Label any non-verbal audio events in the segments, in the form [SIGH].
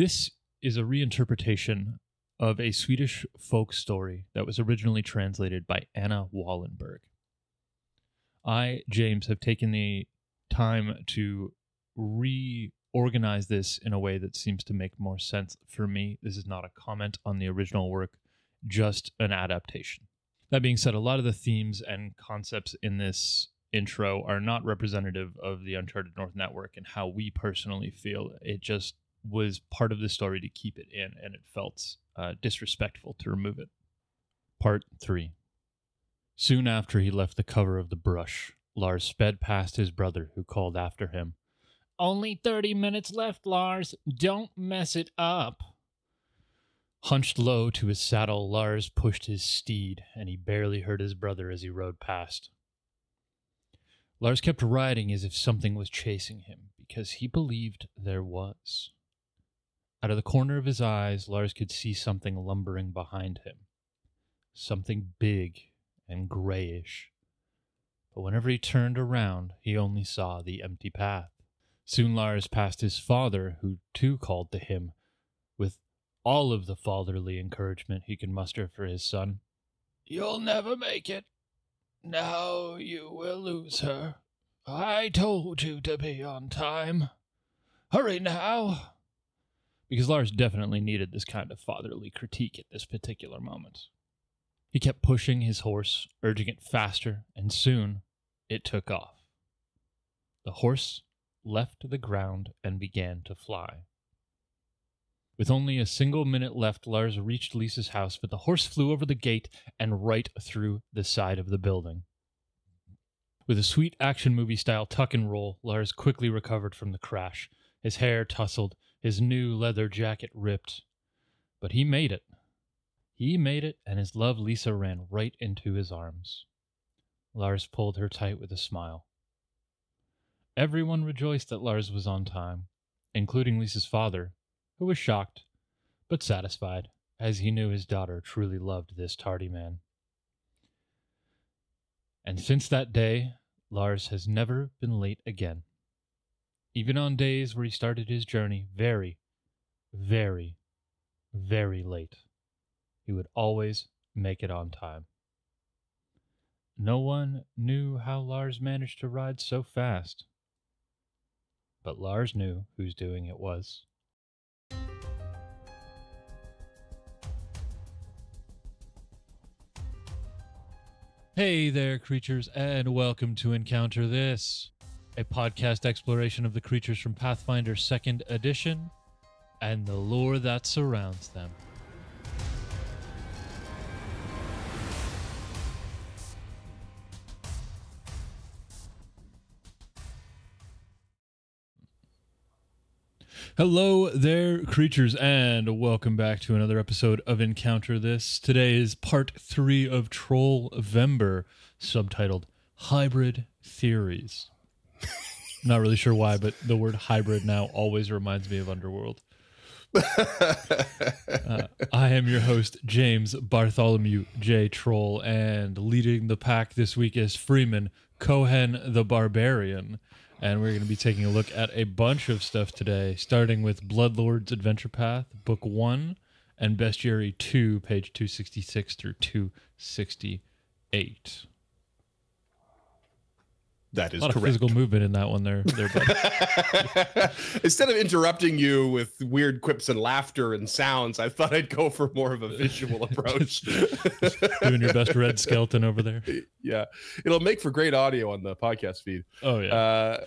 This is a reinterpretation of a Swedish folk story that was originally translated by Anna Wahlenberg. I, James, have taken the time to reorganize this in a way that seems to make more sense for me. This is not a comment on the original work, just an adaptation. That being said, a lot of the themes and concepts in this intro are not representative of the Uncharted North Network and how we personally feel. It just was part of the story to keep it in, and it felt uh, disrespectful to remove it. Part 3 Soon after he left the cover of the brush, Lars sped past his brother, who called after him, Only 30 minutes left, Lars. Don't mess it up. Hunched low to his saddle, Lars pushed his steed, and he barely heard his brother as he rode past. Lars kept riding as if something was chasing him, because he believed there was. Out of the corner of his eyes, Lars could see something lumbering behind him. Something big and grayish. But whenever he turned around, he only saw the empty path. Soon Lars passed his father, who too called to him, with all of the fatherly encouragement he could muster for his son. You'll never make it. Now you will lose her. I told you to be on time. Hurry now. Because Lars definitely needed this kind of fatherly critique at this particular moment. He kept pushing his horse, urging it faster, and soon it took off. The horse left the ground and began to fly. With only a single minute left, Lars reached Lisa's house, but the horse flew over the gate and right through the side of the building. With a sweet action movie style tuck and roll, Lars quickly recovered from the crash. His hair tousled, his new leather jacket ripped. But he made it. He made it, and his love Lisa ran right into his arms. Lars pulled her tight with a smile. Everyone rejoiced that Lars was on time, including Lisa's father, who was shocked, but satisfied, as he knew his daughter truly loved this tardy man. And since that day, Lars has never been late again. Even on days where he started his journey very, very, very late he would always make it on time. No one knew how Lars managed to ride so fast. But Lars knew whose doing it was. Hey there, creatures, and welcome to Encounter This, a podcast exploration of the creatures from Pathfinder 2nd Edition and the lore that surrounds them. Hello there, creatures, and welcome back to another episode of Encounter This. Today is part three of Troll Vember, subtitled Hybrid Theories. [LAUGHS] Not really sure why, but the word hybrid now always reminds me of Underworld. [LAUGHS] uh, I am your host, James Bartholomew J. Troll, and leading the pack this week is Freeman Cohen the Barbarian and we're going to be taking a look at a bunch of stuff today, starting with Bloodlord's Adventure Path, Book 1, and Bestiary 2, page 266 through 268. That is a lot correct. of physical movement in that one there. there [LAUGHS] Instead of interrupting you with weird quips and laughter and sounds, I thought I'd go for more of a visual [LAUGHS] approach. doing your best Red Skelton over there. [LAUGHS] Yeah, it'll make for great audio on the podcast feed. Oh yeah. Uh,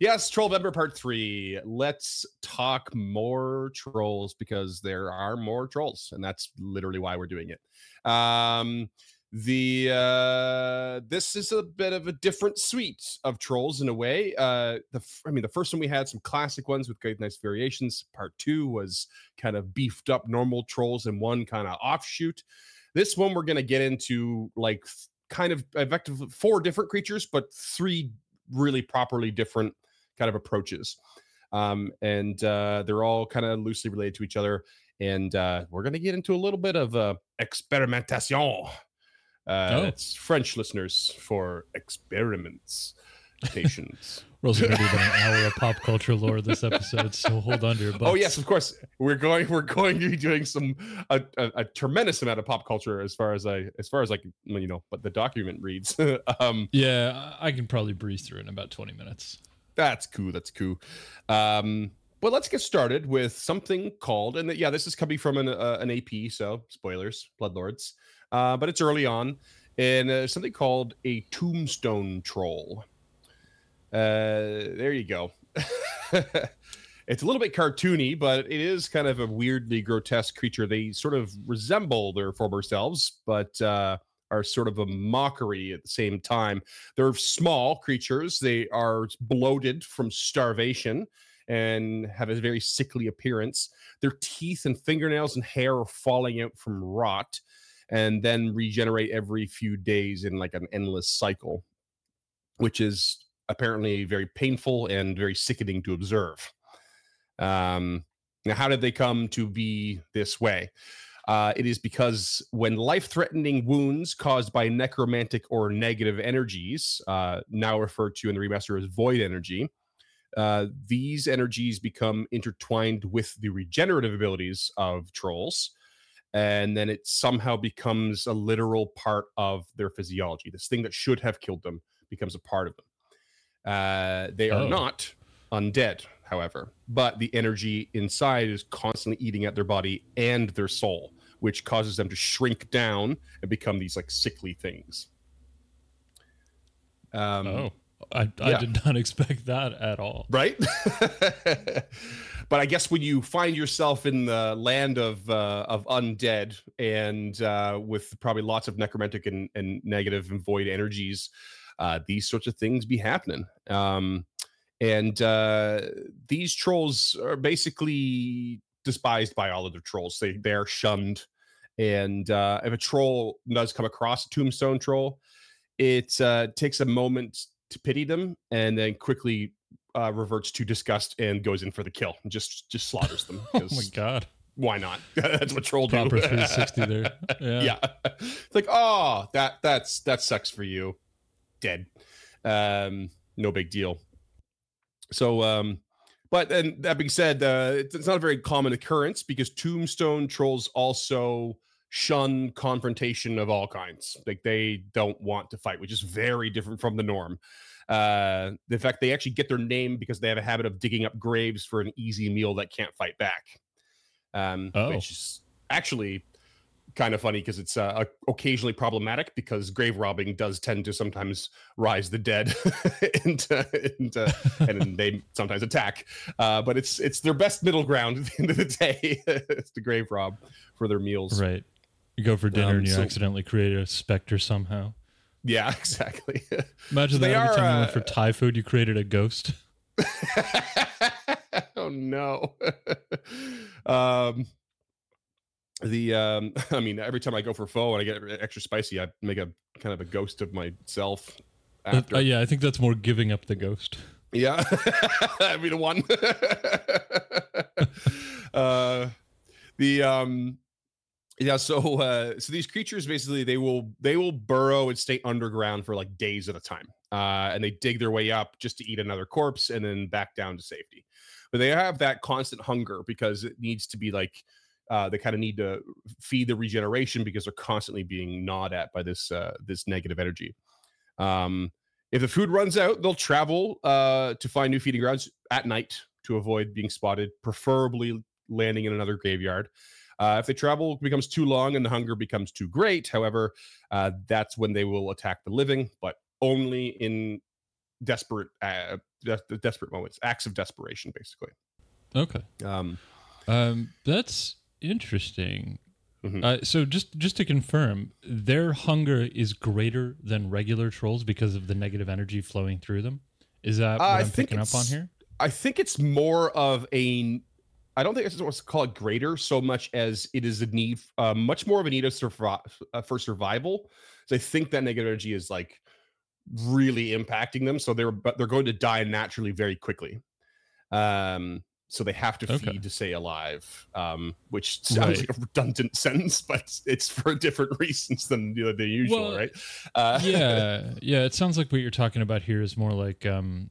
yes, Trollvember Part Three. Let's talk more trolls because there are more trolls, and that's literally why we're doing it. Um, the uh this is a bit of a different suite of trolls in a way. Uh the i mean the first one we had some classic ones with great nice variations. Part two was kind of beefed up normal trolls and one kind of offshoot. This one we're going to get into like kind of effectively four different creatures but three really properly different kind of approaches. Um and uh they're all kind of loosely related to each other. And uh we're going to get into a little bit of uh experimentation uh, oh. That's French listeners for experiments. Patients. We're also going to do about an hour of pop culture lore this episode, so hold on to your butts. Oh yes, of course. We're going. We're going to be doing some a, a, a tremendous amount of pop culture as far as I as far as like you know, but the document reads. [LAUGHS] um, Yeah, I can probably breeze through in about 20 minutes. That's cool. That's cool. Um, but let's get started with something called, and yeah, this is coming from an uh, an AP, so spoilers, Bloodlords. Uh, but it's early on, and uh, something called a tombstone troll. Uh, there you go. [LAUGHS] it's a little bit cartoony, but it is kind of a weirdly grotesque creature. They sort of resemble their former selves, but uh, are sort of a mockery at the same time. They're small creatures. They are bloated from starvation and have a very sickly appearance. Their teeth and fingernails and hair are falling out from rot and then regenerate every few days in like an endless cycle, which is apparently very painful and very sickening to observe. Um, now, how did they come to be this way? Uh, it is because when life threatening wounds caused by necromantic or negative energies, uh, now referred to in the remaster as void energy, uh, these energies become intertwined with the regenerative abilities of trolls. And then it somehow becomes a literal part of their physiology. This thing that should have killed them becomes a part of them. Uh, they are Oh. not undead, however, but the energy inside is constantly eating at their body and their soul, which causes them to shrink down and become these like sickly things. Um, oh, I, I yeah. did not [LAUGHS] expect that at all. right? [LAUGHS] but I guess when you find yourself in the land of uh, of undead and uh, with probably lots of necromantic and, and negative and void energies, uh, these sorts of things be happening. Um, and uh, these trolls are basically despised by all other trolls. They they are shunned. And uh, if a troll does come across a tombstone troll, it uh, takes a moment to pity them and then quickly uh, reverts to disgust and goes in for the kill and just just slaughters them. [LAUGHS] Oh my god. Why not? [LAUGHS] That's what troll do. Proper [LAUGHS] 360 there. Yeah. yeah. It's like, oh, that that's that sucks for you. Dead. Um, no big deal. So um, but and that being said, uh, it's, it's not a very common occurrence because tombstone trolls also shun confrontation of all kinds. Like they don't want to fight, which is very different from the norm. Uh, the fact they actually get their name because they have a habit of digging up graves for an easy meal that can't fight back. Um, Oh. which is actually kind of funny because it's uh, occasionally problematic because grave robbing does tend to sometimes rise the dead [LAUGHS] and, uh, and, uh, and they sometimes attack. Uh, but it's it's their best middle ground at the end of the day. [LAUGHS] it's the grave rob for their meals. Right. You go for dinner Um, and you so- accidentally create a specter somehow. Yeah, [LAUGHS] exactly. Imagine So that every are, time you went uh, for Thai food, you created a ghost. [LAUGHS] oh no. [LAUGHS] um the um I mean every time I go for pho and I get extra spicy, I make a kind of a ghost of myself Uh, after. uh, yeah, I think that's more giving up the ghost. Yeah, I'd be the one. uh, the um, yeah. So uh, so these creatures basically they will they will burrow and stay underground for like days at a time, uh, and they dig their way up just to eat another corpse and then back down to safety. But they have that constant hunger because it needs to be like. Uh, they kind of need to feed the regeneration because they're constantly being gnawed at by this uh, this negative energy. Um, if the food runs out, they'll travel uh, to find new feeding grounds at night to avoid being spotted, preferably landing in another graveyard. Uh, if the travel becomes too long and the hunger becomes too great, however, uh, that's when they will attack the living, but only in desperate, uh, des- desperate moments, acts of desperation, basically. Okay. Um, Um, that's interesting. Mhm. Uh, so just just to confirm, their hunger is greater than regular trolls because of the negative energy flowing through them. Is that what Uh, I'm picking up on here? I think it's more of a. I don't think it's what's called greater so much as it is a need, uh, much more of a need of survive uh, for survival. So I think that negative energy is like really impacting them. So they're but they're going to die naturally very quickly. Um, so they have to Okay. feed to stay alive. Um, which sounds Right. like a redundant [LAUGHS] sentence, but it's, it's for different [LAUGHS] reasons than you know, the usual, Well, right? Uh, yeah, [LAUGHS] yeah. It sounds like what you're talking about here is more like um,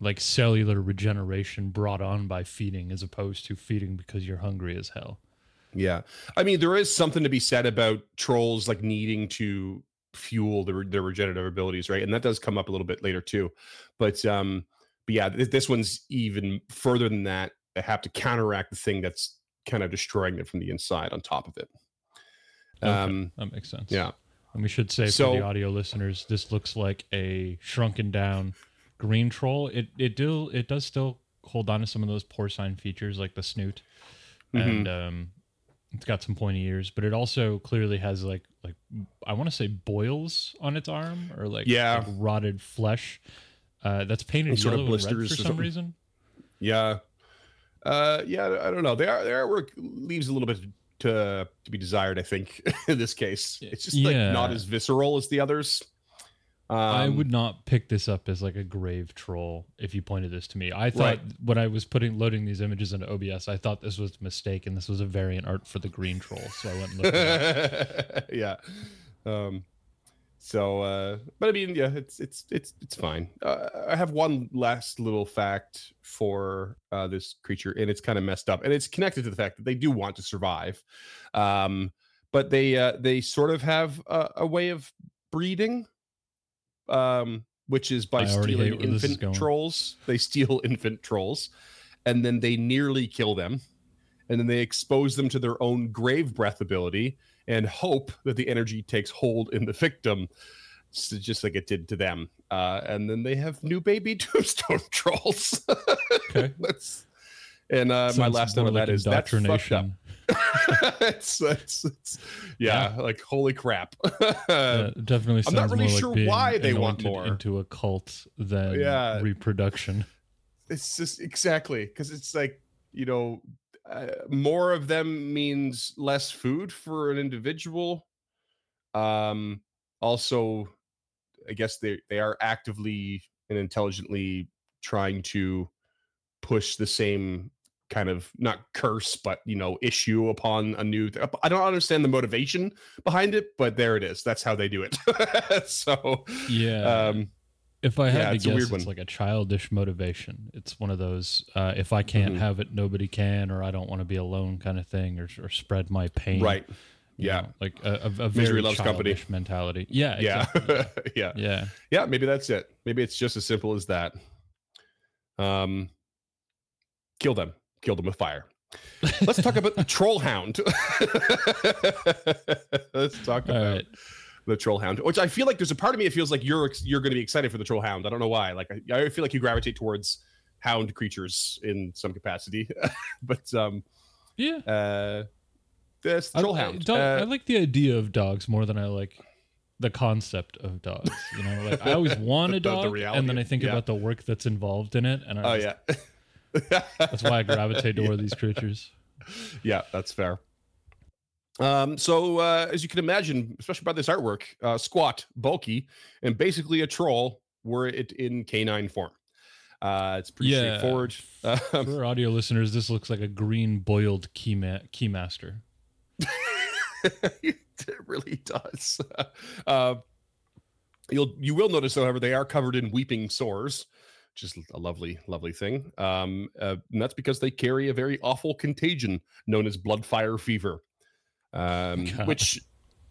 like cellular regeneration brought on by feeding as opposed to feeding because you're hungry as hell. Yeah. I mean, there is something to be said about trolls like needing to fuel their, their regenerative abilities, right? And that does come up a little bit later too. But um but yeah, this, this one's even further than that. They have to counteract the thing that's kind of destroying it from the inside on top of it. Okay, Um that makes sense. yeah. And we should say So- for the audio listeners, this looks like a shrunken down green troll. It it do it does still hold on to some of those porcine features like the snoot, Mm-hmm. and um, it's got some pointy ears, but it also clearly has like like I want to say boils on its arm or like, Yeah. like rotted flesh. Uh, that's painted And sort of yellow and red blisters for some reason. Yeah. Uh yeah, I don't know. Their their artwork leaves a little bit to to be desired, I think, [LAUGHS] in this case. It's just like not as visceral as the others. Um, I would not pick this up as like a grave troll if you pointed this to me. I thought Right. when I was putting loading these images into OBS, I thought this was a mistake and this was a variant art for the green troll. So I went and looked. it [LAUGHS] yeah. Um so uh but I mean yeah, it's it's it's it's fine. Uh, I have one last little fact for uh this creature and it's kind of messed up and it's connected to the fact that they do want to survive. Um but they uh they sort of have a, a way of breeding um which is by I stealing where this is infant trolls. They steal [LAUGHS] infant trolls and then they nearly kill them and then they expose them to their own grave breath ability and hope that the energy takes hold in the victim s- just like it did to them uh, and then they have new baby [LAUGHS] tombstone trolls Okay. [LAUGHS] That's, and uh, my last note of that is that's fucked up indoctrination. [LAUGHS] it's, it's, it's, yeah, like holy crap [LAUGHS] Yeah, it definitely I'm not really more like sure being why they want more. into a cult than Yeah. reproduction. it's just exactly because it's like you know uh, more of them means less food for an individual um also i guess they they are actively and intelligently trying to push the same kind of not curse but you know issue upon a new i don't understand the motivation behind it but there it is that's how they do it [LAUGHS] so Yeah. um If I had Yeah, to it's guess, it's one. like a childish motivation. It's one of those uh, if I can't Mhm. have it, nobody can, or I don't want to be alone kind of thing, or, or spread my pain. right yeah know, like a, a, a very loves company. childish mentality. Yeah, yeah [LAUGHS] exactly. yeah yeah. yeah maybe that's it maybe it's just as simple as that um kill them kill them with fire let's talk about the [LAUGHS] troll hound [LAUGHS] let's talk about right. the troll hound which i feel like there's a part of me that feels like you're you're going to be excited for the troll hound i don't know why like i, I feel like you gravitate towards hound creatures in some capacity [LAUGHS] but um Yeah. uh this I, troll I, hound dog- I uh, like the idea of dogs more than I like the concept of dogs. You know, like I always want The- a the- the dog, reality and then I think yeah. about the work that's involved in it, and I oh just- yeah that's why I gravitate toward these creatures. [LAUGHS] yeah, that's fair. Um, so uh, as you can imagine, especially by this artwork, uh, squat, bulky, and basically a troll were it in canine form. Uh, it's pretty Yeah. straightforward. Um, For [LAUGHS] our audio listeners, this looks like a green boiled key ma- keymaster. [LAUGHS] it really does. Uh, you'll you will notice, however, they are covered in weeping sores, which is a lovely, lovely thing. Um, uh, and that's because they carry a very awful contagion known as blood fire fever, um, [LAUGHS] which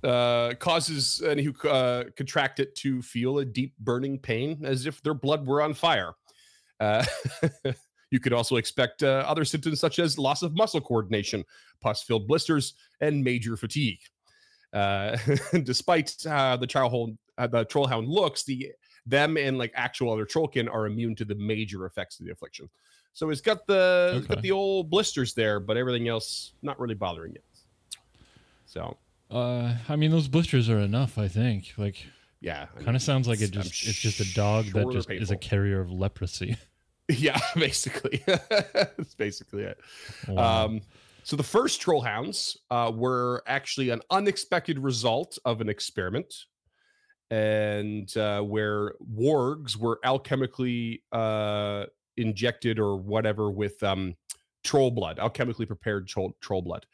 uh, causes any who uh, contract it to feel a deep burning pain as if their blood were on fire. Uh, [LAUGHS] you could also expect uh, other symptoms such as loss of muscle coordination, pus-filled blisters, and major fatigue. Uh, [LAUGHS] despite uh, the uh, the trollhound looks, the them and like actual other trollkin are immune to the major effects of the affliction. So it's got the it's got the old blisters there, but everything else not really bothering it. So Uh, I mean, those blisters are enough. I think. Like, yeah, I kind mean, of sounds like it just it's just a dog sure that just is a carrier of leprosy. [LAUGHS] [LAUGHS] yeah, basically, [LAUGHS] that's basically it. Wow. Um, so the first troll hounds uh, were actually an unexpected result of an experiment, and uh, where wargs were alchemically uh, injected or whatever with um, troll blood, alchemically prepared troll, troll blood.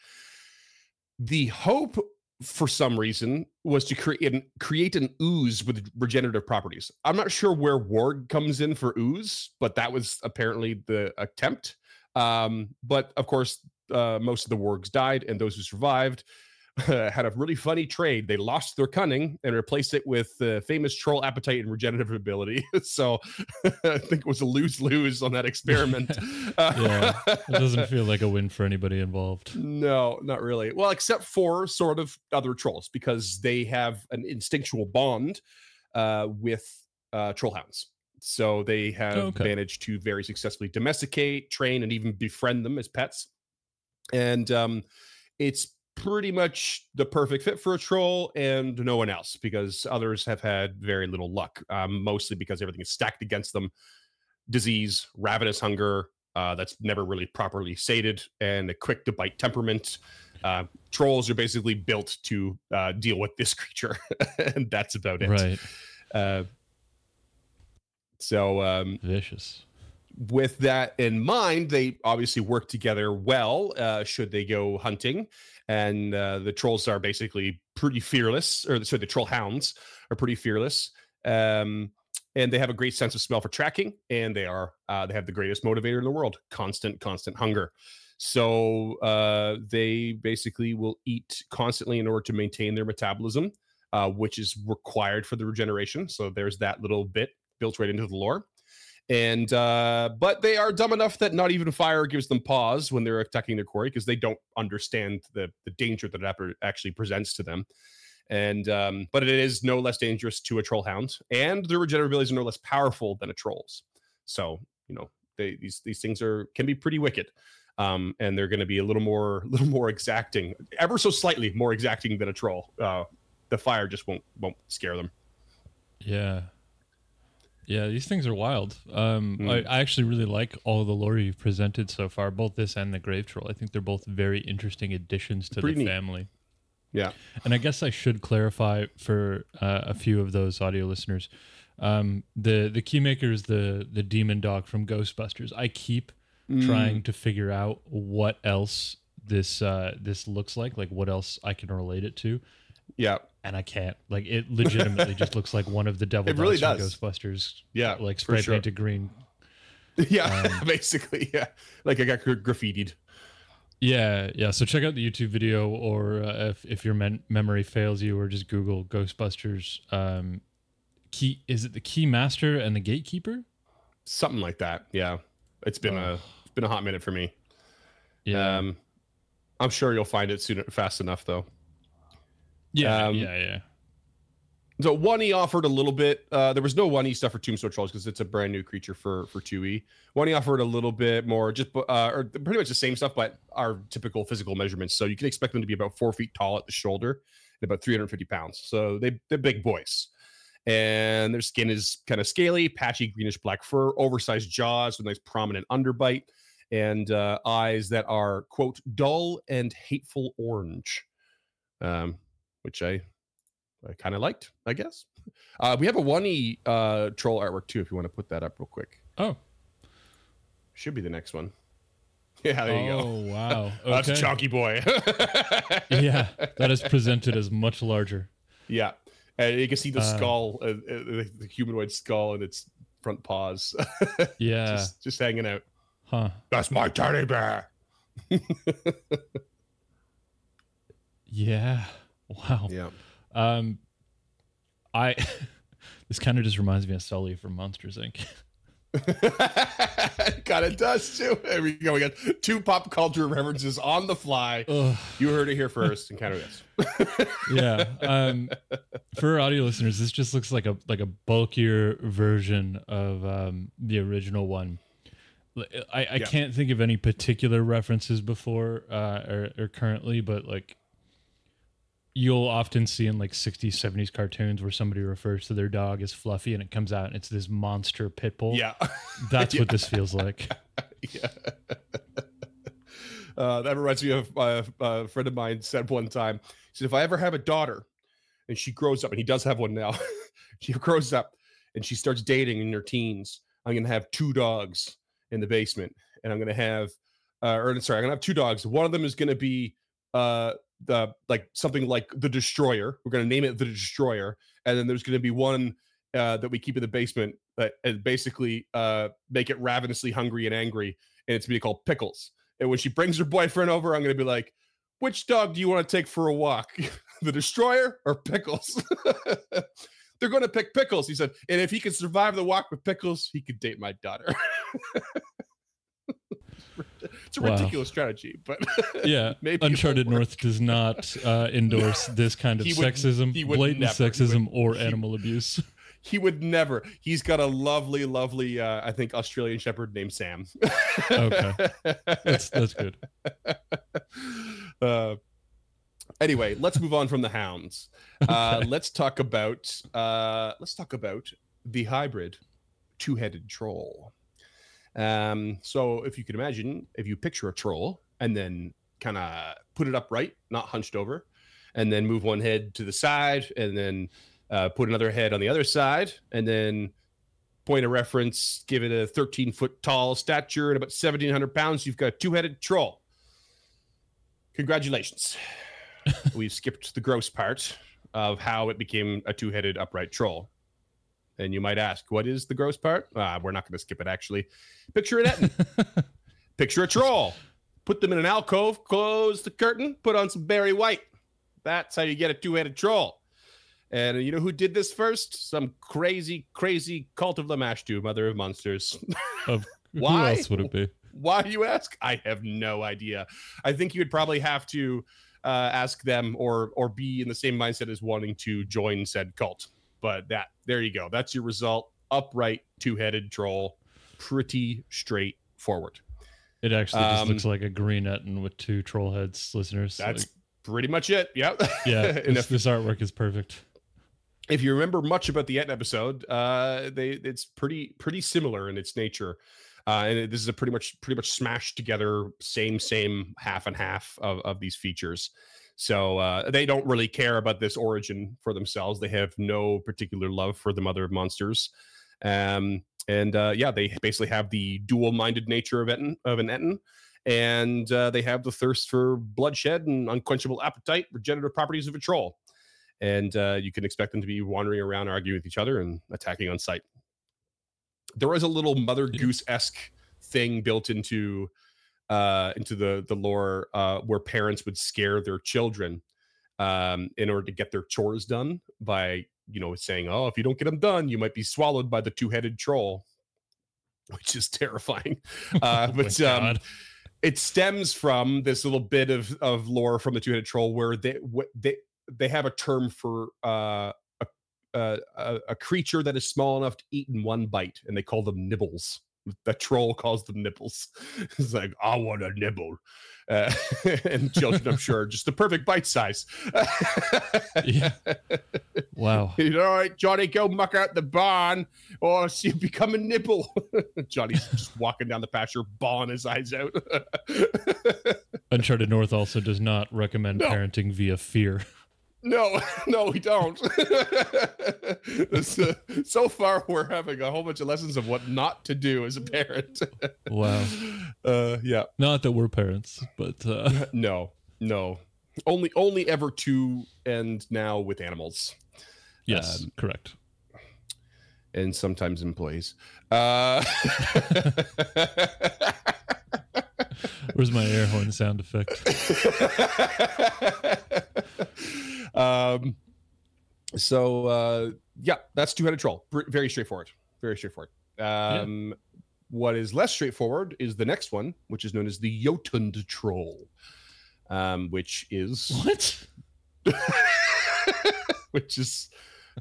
The hope for some reason, was to create an, create an ooze with regenerative properties. I'm not sure where Warg comes in for ooze, but that was apparently the attempt. Um, but of course, uh, most of the wargs died, and those who survived [LAUGHS] had a really funny trade. They lost their cunning and replaced it with the famous troll appetite and regenerative ability. [LAUGHS] so [LAUGHS] I think it was a lose lose on that experiment. yeah, it doesn't feel like a win for anybody involved. No, not really. Well, except for sort of other trolls because they have an instinctual bond uh, with uh, troll hounds. So they have okay. managed to very successfully domesticate, train, and even befriend them as pets. And um, it's pretty much the perfect fit for a troll and no one else because others have had very little luck, um, mostly because everything is stacked against them disease, ravenous hunger uh, that's never really properly sated, and a quick to bite temperament. Uh, trolls are basically built to uh, deal with this [LAUGHS] creature, and that's about it. Right. Uh, so um, vicious. With that in mind, they obviously work together well. Uh, should they go hunting, and uh, the trolls are basically pretty fearless, or sorry, the troll hounds are pretty fearless. Um, and they have a great sense of smell for tracking, and they are uh, they have the greatest motivator in the world: constant, constant hunger. So uh, they basically will eat constantly in order to maintain their metabolism, uh, which is required for the regeneration. So there's that little bit built right into the lore. And uh, but they are dumb enough that not even fire gives them pause when they're attacking their quarry because they don't understand the the danger that it actually presents to them. And um, but it is no less dangerous to a troll hound, and their regenerative abilities are no less powerful than a troll's. So you know they, these these things are can be pretty wicked. Um, and they're going to be a little more, [LAUGHS] little more exacting, ever so slightly more exacting than a troll. Uh, the fire just won't won't scare them. Yeah, yeah, these things are wild. Um, mm. I, I, actually really like all the lore you've presented so far, both this and the Grave Troll. I think they're both very interesting additions to Pretty the neat. family. Yeah, and I guess I should clarify for uh, a few of those audio listeners. Um, the the keymaker is the the demon dog from Ghostbusters. I keep mm. trying to figure out what else this uh, this looks like, like what else I can relate it to. Yeah, and I can't. Like it legitimately just looks like one of the devil it really does. Ghostbusters. Yeah, like spray sure. painted green. [LAUGHS] Yeah, um, [LAUGHS] basically, yeah. Like I got graffitied. Yeah, yeah. So check out the YouTube video, or uh, if if your men- memory fails you, or just Google Ghostbusters. Um, key is it the Key Master and the Gatekeeper? Something like that. Yeah, it's been oh. a it's been a hot minute for me. Yeah, um, I'm sure you'll find it soon, fast enough though. Yeah, um, yeah, yeah. So one E offered a little bit. Uh, there was no one E stuff for Tombstone Trolls because it's a brand new creature for for two E. One E offered a little bit more, just uh, or pretty much the same stuff, but our typical physical measurements. So you can expect them to be about four feet tall at the shoulder and about 350 pounds. So they they're big boys, and their skin is kind of scaly, patchy greenish black fur, oversized jaws with nice prominent underbite, and uh, eyes that are quote dull and hateful orange. Um, which I I kind of liked, I guess. Uh, we have a one e uh, troll artwork too. If you want to put that up real quick. Oh, should be the next one. [LAUGHS] Yeah, there you oh, go. Oh wow, [LAUGHS] okay. that's Chunky Boy. [LAUGHS] yeah, that is presented as much larger. Yeah, and you can see the uh, skull, uh, uh, the humanoid skull, and its front paws. yeah, just, just hanging out. Huh? That's my teddy bear. yeah. [LAUGHS] Wow. Yeah. Um, I [LAUGHS] this kind of just reminds me of Sully from Monsters Inc. [LAUGHS] kind of does too. There we go. We got two pop culture references on the fly. Ugh. You heard it here first. Encounter this. yeah. Um, for audio listeners, this just looks like a like a bulkier version of um, the original one. I, I yeah. can't think of any particular references before uh, or, or currently, but like you'll often see in like 60s 70s cartoons where somebody refers to their dog as fluffy and it comes out and it's this monster pit bull. Yeah. [LAUGHS] That's yeah. what this feels like. [LAUGHS] Yeah. Uh, that reminds me of uh, a friend of mine said one time he said if i ever have a daughter and she grows up and he does have one now [LAUGHS] she grows up and she starts dating in her teens i'm gonna have two dogs in the basement and i'm gonna have uh, or sorry i'm gonna have two dogs. One of them is gonna be uh the like something like the destroyer. We're going to name it the destroyer, and then there's going to be one uh, that we keep in the basement that and basically uh, make it ravenously hungry and angry, and it's going to be called Pickles. And when she brings her boyfriend over, I'm going to be like, "Which dog do you want to take for a walk, [LAUGHS] the destroyer or Pickles?" [LAUGHS] They're going to pick Pickles. He said, and if he can survive the walk with Pickles, he could date my daughter. [LAUGHS] [LAUGHS] it's a Wow. ridiculous strategy, but [LAUGHS] Yeah, maybe Uncharted. North does not uh, endorse [LAUGHS] this kind of He would- sexism, he blatant never. He would- sexism, or he- animal abuse. He would never. He's got a lovely, lovely, uh, I think, Australian Shepherd named Sam. Okay. That's that's good. uh, anyway, let's move on from the hounds. Uh, Okay. let's talk about uh, let's talk about the hybrid two-headed troll. Um, so if you can imagine, if you picture a troll and then kind of put it upright, not hunched over, and then move one head to the side, and then uh, put another head on the other side, and then point of reference, give it a 13 foot tall stature and about 1700 pounds, you've got a two-headed troll. Congratulations. [LAUGHS] We've skipped the gross part of how it became a two-headed upright troll. And you might ask, what is the gross part? Ah, we're not going to skip it actually. Picture an Ettin. [LAUGHS] Picture a troll. Put them in an alcove, close the curtain, put on some Barry White. That's how you get a two-headed troll. And you know who did this first? Some crazy, crazy cult of Lamashtu, mother of monsters. Of [LAUGHS] Why? who else would it be? Why you ask? I have no idea. I think you would probably have to uh, ask them or or be in the same mindset as wanting to join said cult. But that there you go. That's your result. Upright two-headed troll. Pretty straightforward. It actually just Um, looks like a green Ettin with two troll heads, listeners. That's Like, pretty much it. Yeah. yeah. [LAUGHS] and This, if, this artwork is perfect. if you remember much about the Ettin episode, uh, they it's pretty pretty similar in its nature. Uh, and this is a pretty much pretty much smashed together, same same half and half of, of these features. So uh, they don't really care about this origin for themselves. They have no particular love for the mother of monsters. Um, and uh, yeah, they basically have the dual-minded nature of Ettin, of an Ettin, and uh, they have the thirst for bloodshed and unquenchable appetite, regenerative properties of a troll. And uh, you can expect them to be wandering around, arguing with each other, and attacking on sight. There is a little Mother Goose esque thing built into uh, into the the lore uh, where parents would scare their children um, in order to get their chores done by you know saying, "Oh, if you don't get them done, you might be swallowed by the two headed troll," [LAUGHS] which is terrifying. [LAUGHS] Uh, Oh but um, it stems from this little bit of of lore from the two-headed troll where they what they they have a term for uh a, a a a creature that is small enough to eat in one bite and they call them nibbles the troll calls them nipples. [LAUGHS] it's like i want a nibble uh, [LAUGHS] and children i'm sure just the perfect bite size Yeah. Wow. [LAUGHS] all right, Johnny, go muck out the barn or see you become a nibble. Johnny's just walking down the pasture, bawling his eyes out. Uncharted North also does not recommend No. parenting via fear. No, [LAUGHS] no, we don't. [LAUGHS] This, uh, so far, we're having a whole bunch of lessons of what not to do as a parent. [LAUGHS] Wow. Uh, yeah, Not that we're parents, but uh, no, no. Only, only ever to and now with animals. yes, Um, correct. and sometimes employees. Uh, [LAUGHS] Where's my air horn sound effect? [LAUGHS] um, so uh, yeah, that's two-headed troll. Very straightforward. Very straightforward. Um, What is less straightforward is the next one, which is known as the Jotun troll, um, which is What? [LAUGHS] which is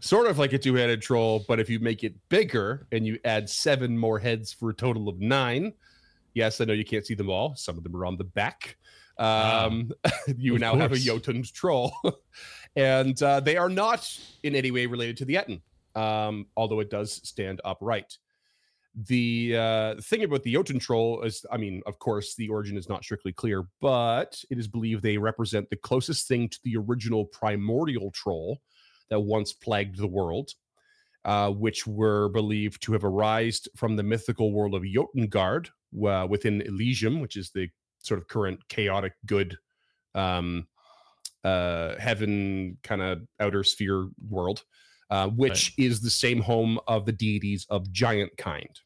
sort of like a two-headed troll, but if you make it bigger and you add seven more heads for a total of nine, yes, I know you can't see them all. Some of them are on the back. Um, [LAUGHS] you Of now have a course. Jotun troll, [LAUGHS] and uh, they are not in any way related to the Ettin, um, although it does stand upright. The uh, thing about the Jotun troll is, I mean, of course, the origin is not strictly clear, but it is believed they represent the closest thing to the original primordial troll that once plagued the world, uh, which were believed to have arisen from the mythical world of Jotungard uh, within Elysium, which is the sort of current chaotic good um, uh, heaven kind of outer sphere world, uh, which right. is the same home of the deities of giant kind.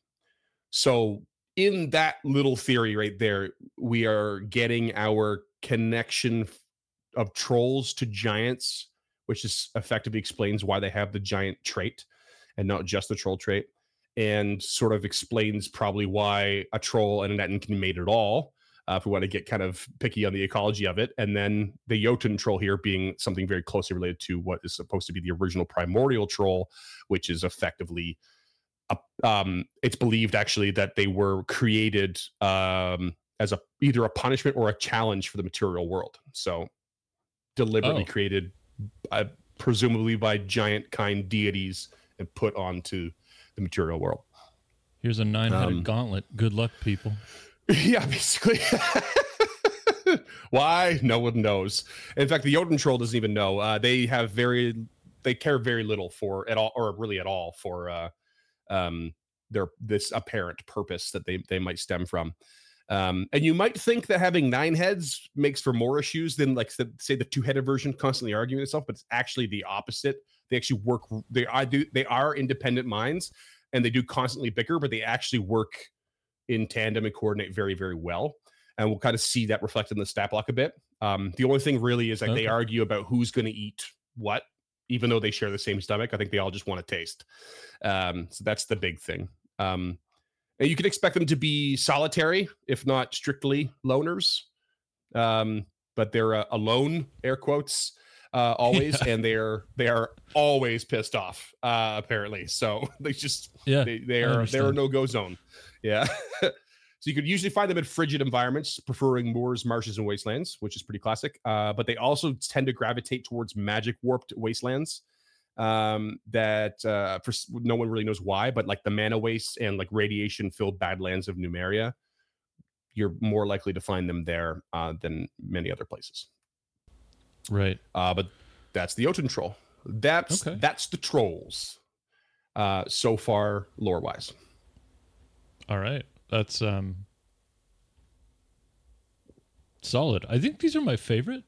So, in that little theory right there, we are getting our connection of trolls to giants, which is effectively explains why they have the giant trait and not just the troll trait, and sort of explains probably why a troll and an Ettin can mate at all uh, if we want to get kind of picky on the ecology of it. And then the Jotun troll here being something very closely related to what is supposed to be the original primordial troll, which is effectively, a, um, it's believed actually that they were created um, as a either a punishment or a challenge for the material world. So deliberately oh. created, uh, presumably by giant kind deities and put onto the material world. Here's a nine-headed um, gauntlet. Good luck, people. [LAUGHS] Yeah, basically. [LAUGHS] Why? No one knows. In fact, the Jotun troll doesn't even know. Uh, they have very, they care very little for at all, or really at all for uh, um, their this apparent purpose that they they might stem from. Um, and you might think that having nine heads makes for more issues than like the, say the two-headed version constantly arguing itself, but it's actually the opposite. They actually work. They I do. They are independent minds, and they do constantly bicker, but they actually work in tandem and coordinate very, very well. And we'll kind of see that reflected in the stat block a bit. Um, the only thing really is like okay. they argue about who's going to eat what, even though they share the same stomach. I think they all just want to taste. Um, so that's the big thing. Um, and you can expect them to be solitary, if not strictly loners. Um, but they're uh, alone, air quotes, uh, [LAUGHS] always, yeah. and they're they are always pissed off. Uh, apparently, so [LAUGHS] they just yeah, they, they are they're no go zone. Yeah. [LAUGHS] so you could usually find them in frigid environments, preferring moors, marshes, and wastelands, which is pretty classic. Uh, but they also tend to gravitate towards magic warped wastelands um, that uh, for no one really knows why, but like the mana waste and like radiation filled badlands of Numeria, you're more likely to find them there uh, than many other places. Right. Uh, but that's the Jotun troll. That's okay. that's the trolls. Uh, so far, lore wise. All right. That's um solid. I think these are my favorite.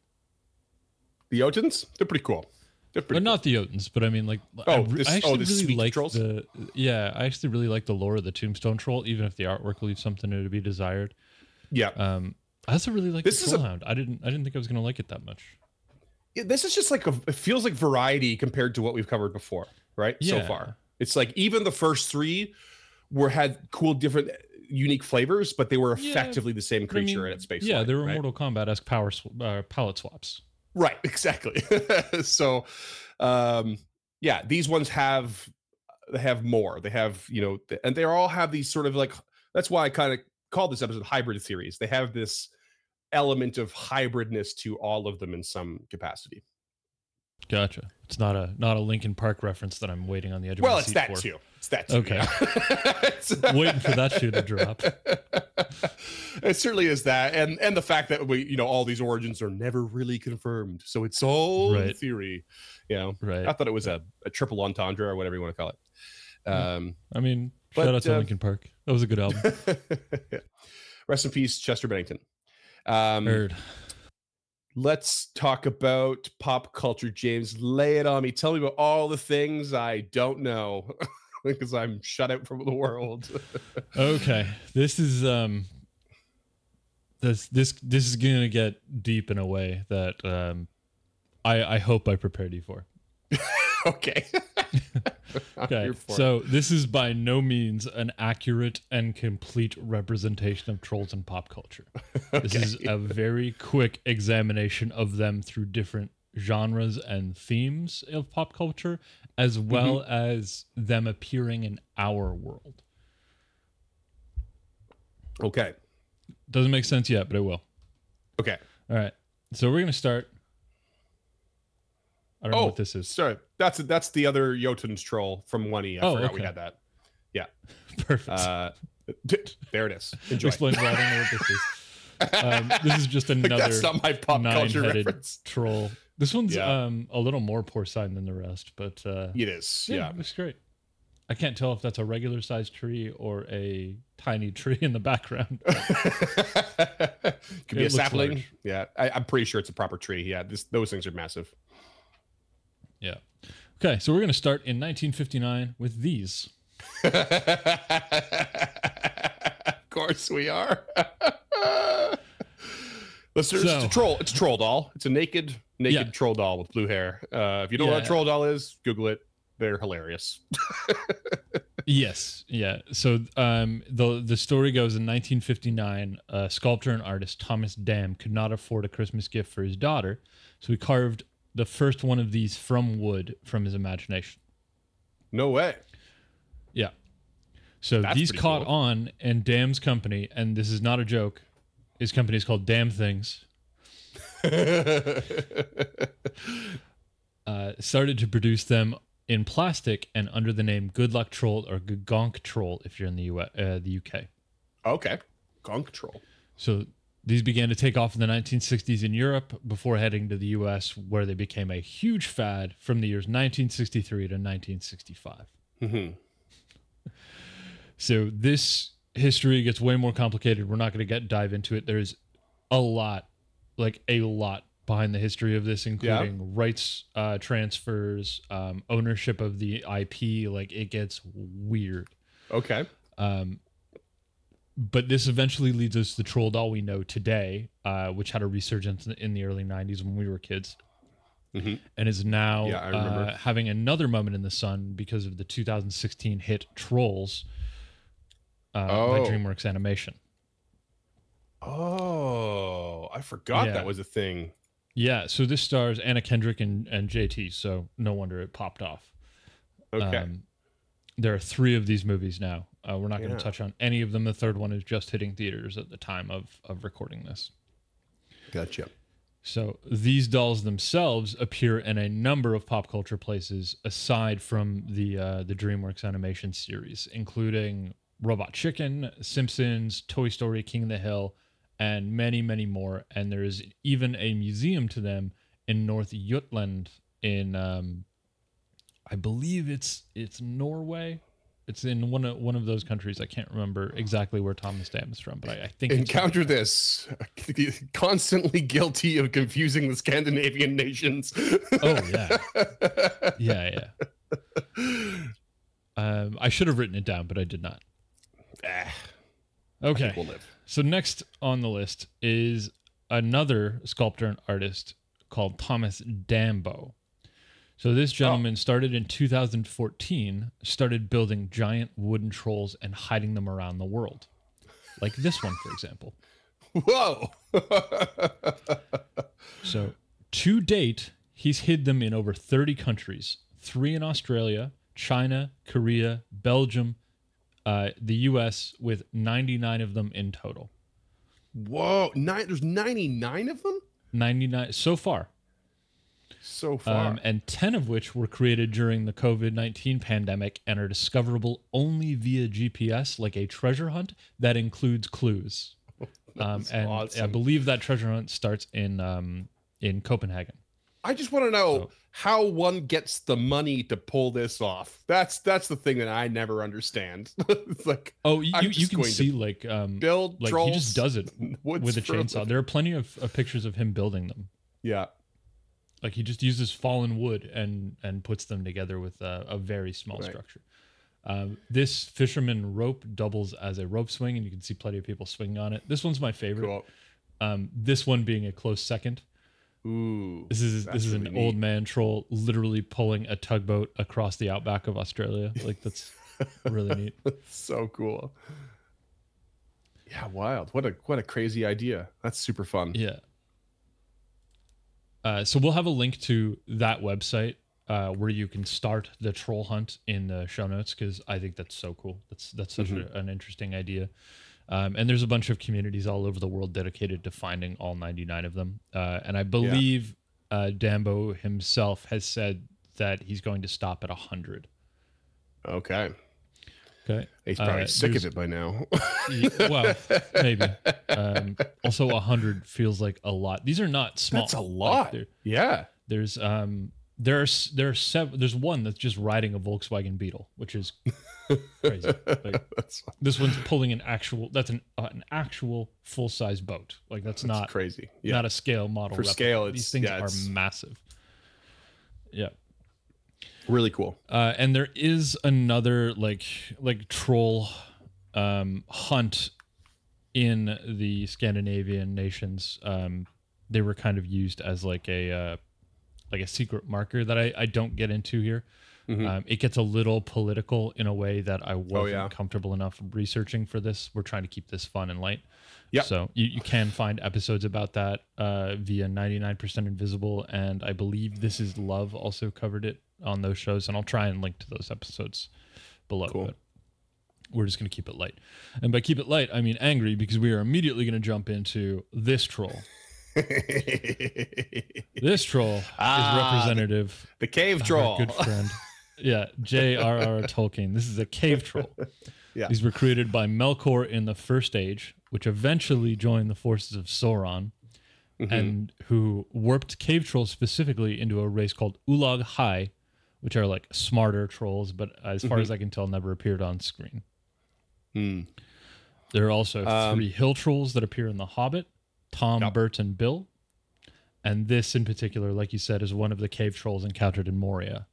The Jotuns? They're pretty cool. They're pretty well, cool. not the Jotuns, but I mean like oh, I, this, I actually oh, really like trolls? the yeah, I actually really like the lore of the Tombstone Troll, even if the artwork leaves something to be desired. Yeah. Um I also really like this the Troll Hound. I didn't I didn't think I was gonna like it that much. This is just like a it feels like variety compared to what we've covered before, right? Yeah. So far. It's like even the first three were had cool different unique flavors, but they were effectively yeah, the same creature I mean, at space. Yeah, they were right? Mortal Kombat esque power sw- uh, palette swaps. Right, [LAUGHS] exactly. so, um, yeah, these ones have they have more. They have you know, and they all have these sort of like. That's why I kind of called this episode hybrid theories. They have this element of hybridness to all of them in some capacity. Gotcha. It's not a not a Linkin Park reference that I'm waiting on the edge of well, my seat for. Well, it's that too. It's that too. Okay. Yeah. [LAUGHS] waiting for that shoe to drop. [LAUGHS] it certainly is that, and and the fact that we, you know, all these origins are never really confirmed, so it's all right. theory. You know, right? I thought it was a, a triple entendre or whatever you want to call it. Um, I mean, but, shout out to uh, Linkin Park. That was a good album. [LAUGHS] Rest in peace, Chester Bennington. Um, Heard let's talk about pop culture, James. Lay it on me. Tell me about all the things I don't know [LAUGHS] because I'm shut out from the world. [LAUGHS] okay. This is um this this this is gonna get deep in a way that um I I hope I prepared you for. [LAUGHS] okay. [LAUGHS] okay. So this is by no means an accurate and complete representation of trolls in pop culture. okay. [LAUGHS] This is a very quick examination of them through different genres and themes of pop culture, as mm-hmm. well mm-hmm. as them appearing in our world. Okay. Doesn't make sense yet, but it will. Okay. All right. So we're gonna start I don't oh, know what this is. Sorry, that's that's the other Jotun's troll from one E. I oh, forgot okay. we had that. Yeah, [LAUGHS] perfect. Uh, [LAUGHS] there it is. Enjoy. Explains why I don't know what this is. Um, this is just [LAUGHS] another that's not my pop culture reference. troll. This one's yeah. um, a little more porcine than the rest, but uh, it is. Yeah, yeah, looks great. I can't tell if that's a regular sized tree or a tiny tree in the background. Could be It a sapling. large. Yeah, I, I'm pretty sure it's a proper tree. Yeah, this, those things are massive. Yeah. Okay, so we're going to start in 1959 with these. [LAUGHS] of course we are. Listeners, it's a troll. It's a troll doll. It's a naked, naked Yeah. troll doll with blue hair. Uh, if you don't know what a troll doll is, Google it. They're hilarious. [LAUGHS] Yes, yeah. So um, the the story goes in 1959, uh, sculptor and artist Thomas Dam could not afford a Christmas gift for his daughter, so he carved the first one of these from wood from his imagination. No way. Yeah. So That's these caught cool. on, and Dam's company, and this is not a joke. His company is called Damn Things. [LAUGHS] Uh, started to produce them in plastic and under the name Good Luck Troll or Gonk Troll if you're in the U- uh, the UK. okay. Gunk troll. So these began to take off in the 1960s in Europe before heading to the US, where they became a huge fad from the years 1963 to 1965. hmm So this history gets way more complicated. We're not going to get dive into it. There's a lot, like a lot behind the history of this, including rights uh, transfers, um, ownership of the IP. Like it gets weird. Okay. Um, but this eventually leads us to the troll doll we know today, uh, which had a resurgence in- the early 90s when we were kids. Mhm. And is now Yeah, uh, having another moment in the sun because of the 2016 hit Trolls uh, by Oh. DreamWorks Animation. Oh, I forgot Yeah. that was a thing. Yeah, so this stars Anna Kendrick and, and JT, so no wonder it popped off. Okay. Um, there are three of these movies now. Uh, we're not going Yeah. to touch on any of them. The third one is just hitting theaters at the time of, of recording this. gotcha. So these dolls themselves appear in a number of pop culture places aside from the uh, the DreamWorks animation series, including Robot Chicken, Simpsons, Toy Story, King of the Hill, and many, many more. And there is even a museum to them in North Jutland in, um, I believe it's it's Norway. It's in one of one of those countries. I can't remember exactly where Thomas Dam is from, but I, I think Encounter this. [LAUGHS] Constantly guilty of confusing the Scandinavian nations. Oh yeah, yeah, yeah. [LAUGHS] Um, I should have written it down, but I did not. Ah, Okay. we'll. So next on the list is another sculptor and artist called Thomas Dambo. So this gentleman started in 2014, started building giant wooden trolls and hiding them around the world. Like this one, for example. Whoa. [LAUGHS] So to date, he's hid them in over 30 countries, three in Australia, China, Korea, Belgium, uh, the US, with 99 of them in total. Whoa. Nine, there's 99 of them? 99 so far. So far. Um, and 10 of which were created during the COVID 19 pandemic and are discoverable only via GPS, like a treasure hunt that includes clues. [LAUGHS] Um, and I believe that treasure hunt starts in um, in Copenhagen. I just want to know So- how one gets the money to pull this off. That's that's the thing that I never understand. [LAUGHS] it's like Oh, you, you can see like um, build like trolls. he just does it [LAUGHS] with a chainsaw. There are plenty of, of pictures of him building them. Yeah. Like he just uses fallen wood and and puts them together with a, a very small Right. structure. Um, this fisherman rope doubles as a rope swing, and you can see plenty of people swinging on it. This one's my favorite. Cool. Um, this one being a close second. Ooh. This is this is really an old man troll literally pulling a tugboat across the outback of Australia. Like that's [LAUGHS] really neat. so cool. Yeah, wild. What a what a crazy idea. That's super fun. Yeah. Uh, so we'll have a link to that website uh, where you can start the troll hunt in the show notes because I think that's so cool. That's that's such Mhm. a, an interesting idea. Um, and there's a bunch of communities all over the world dedicated to finding all 99 of them. Uh, and I believe uh, Dambo himself has said that he's going to stop at 100. Okay. Okay. He's probably Uh, sick of it by now. [LAUGHS] Well, maybe. Um, also, 100 feels like a lot. These are not small. That's a lot. they're- yeah. there's um there's there's seven. There's one that's just riding a Volkswagen Beetle, which is crazy. [LAUGHS] Like, [LAUGHS] this one's pulling an actual. That's an uh, an actual full size boat. Like that's, that's not crazy. Yeah. not a scale model. For replica. scale, these things yeah, are massive. Yeah. Really cool. Uh, and there is another like like troll um, hunt in the Scandinavian nations. Um, they were kind of used as like a uh, like a secret marker that I, I don't get into here. Mhm. Um, it gets a little political in a way that I wasn't yeah. comfortable enough researching for this. We're trying to keep this fun and light. Yeah. So you, you can find episodes about that uh, via 99% Invisible. And I believe This Is Love also covered it on those shows. And I'll try and link to those episodes below. Cool. But we're just going to keep it light. And by keep it light, I mean angry because we are immediately going to jump into this troll. [LAUGHS] This troll Ah, is representative the cave troll. good friend. [LAUGHS] Yeah, J.R.R. Tolkien. This is a cave troll. [LAUGHS] Yeah. These were created by Melkor in the First Age, which eventually joined the forces of Sauron, Mhm. and who warped cave trolls specifically into a race called Olog-hai, which are like smarter trolls, but as far Mhm. as I can tell, never appeared on screen. Hmm. There are also Um, three hill trolls that appear in The Hobbit Tom, Yep. Bert, and Bill. And this in particular, like you said, is one of the cave trolls encountered in Moria.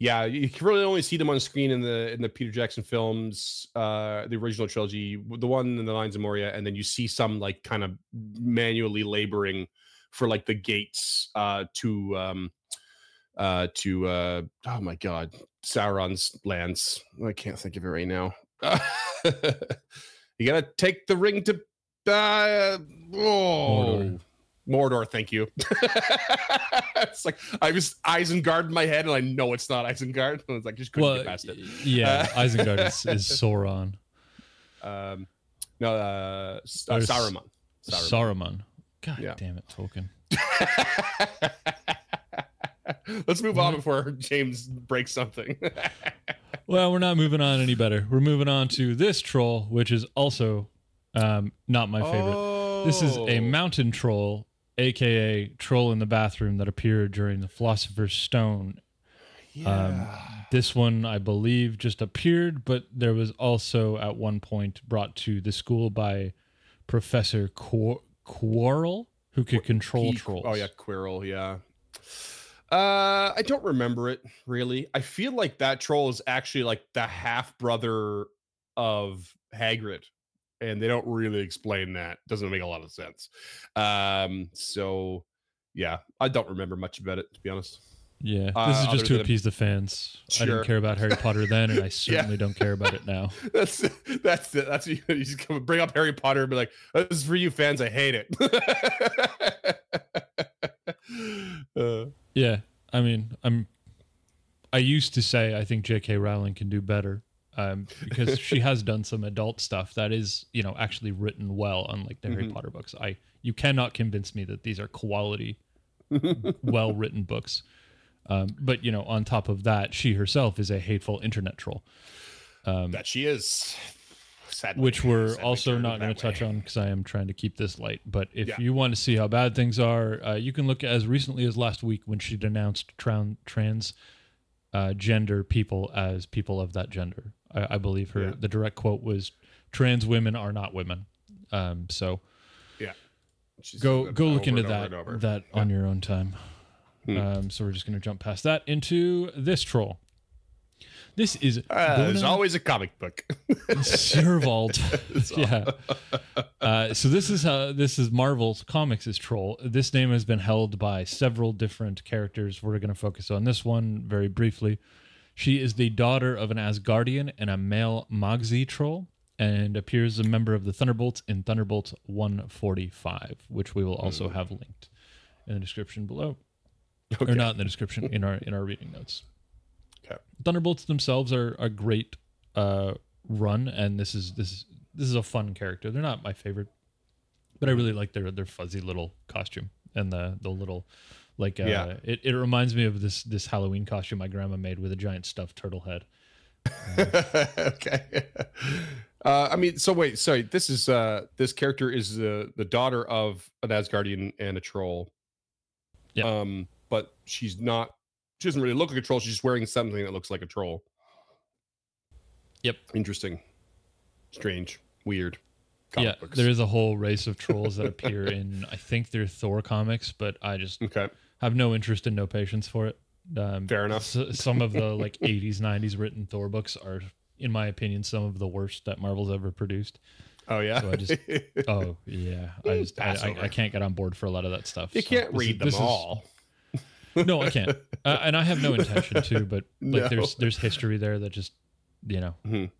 Yeah, you can really only see them on screen in the in the Peter Jackson films, uh, the original trilogy, the one in the Mines of Moria, and then you see some like kind of manually laboring for like the gates uh, to um, uh, to uh, oh my god, Sauron's lands. I can't think of it right now. [LAUGHS] you gotta take the ring to uh, oh. Mordor. Mordor, thank you. [LAUGHS] it's like I was Isengard in my head, and I know it's not Isengard. [LAUGHS] I was like, just couldn't Well, get past it. yeah, Uh, Isengard is, is Sauron. Um, no, uh, S- uh, Or S- Saruman. Saruman. God Yeah. damn it, Tolkien. [LAUGHS] Let's move on before James breaks something. [LAUGHS] Well, we're not moving on any better. We're moving on to this troll, which is also um, not my favorite. This is a Oh. mountain troll, aka troll in the bathroom, that appeared during the Philosopher's Stone. Yeah. This one, I believe, just appeared, but there was also at one point brought to the school by Professor Quar- Quarrel, who could control trolls. Oh yeah, Quirrell. Yeah. Uh, I don't remember it really. I feel like that troll is actually like the half brother of Hagrid, and they don't really explain that. Doesn't make a lot of sense. Um, so yeah, I don't remember much about it to be honest. Yeah, Uh, this is just to appease the fans. I didn't care about Harry Potter then, and I [LAUGHS] certainly don't care about it now. [LAUGHS] That's that's it. That's you, [LAUGHS] you just come bring up Harry Potter and be like, "This is for you fans. I hate it." Uh, Yeah, I mean, I'm. I used to say I think J.K. Rowling can do better, um, because she [LAUGHS] has done some adult stuff that is, you know, actually written well, unlike the Harry Mhm. Potter books. I you cannot convince me that these are quality, well written [LAUGHS] books. Um, but you know, on top of that, she herself is a hateful internet troll, um, that she is. Sadly, which we're sadly also not going to touch on because I am trying to keep this light. But if Yeah. you want to see how bad things are, uh, you can look as recently as last week when she denounced tran- trans uh, gender people as people of that gender. I, I believe her. Yeah. The direct quote was, "Trans women are not women." Um, so She's go go look into that that on your own time. Hmm. Um, so we're just going to jump past that into this troll. This is Uh, there's always a comic book. [LAUGHS] It's yeah. Uh, so this is how this is Marvel's Comics' troll. This name has been held by several different characters. We're going to focus on this one very briefly. She is the daughter of an Asgardian and a male Mogzi troll, and appears as a member of the Thunderbolts in Thunderbolts 145, which we will also Mm. have linked in the description below, Okay. or not in the description in our in our reading notes. Okay. Thunderbolts themselves are a great uh, run, and this is this is this is a fun character. They're not my favorite, but I really like their their fuzzy little costume and the the little like uh, Yeah. it, it reminds me of this this Halloween costume my grandma made with a giant stuffed turtle head. [LAUGHS] okay. Uh, I mean, so wait, sorry. This is uh, this character is the the daughter of an Asgardian and a troll. Yeah. Um, but she's not. She doesn't really look like a troll. She's just wearing something that looks like a troll. Yep. Interesting. Strange. Weird. yeah, books. there is a whole race of trolls that appear [LAUGHS] in I think they're Thor comics, but I just Okay. have no interest and no patience for it. Um, Fair enough. s- some of the like [LAUGHS] 80s, 90s written Thor books are, in my opinion, some of the worst that Marvel's ever produced. Oh yeah. So I just- [LAUGHS] Oh yeah, I just I, I. I can't get on board for a lot of that stuff. you so can't this is- read them this is- all. No, I can't, uh, and I have no intention to. But [LAUGHS] like, No. there's there's history there that just you know, Mhm.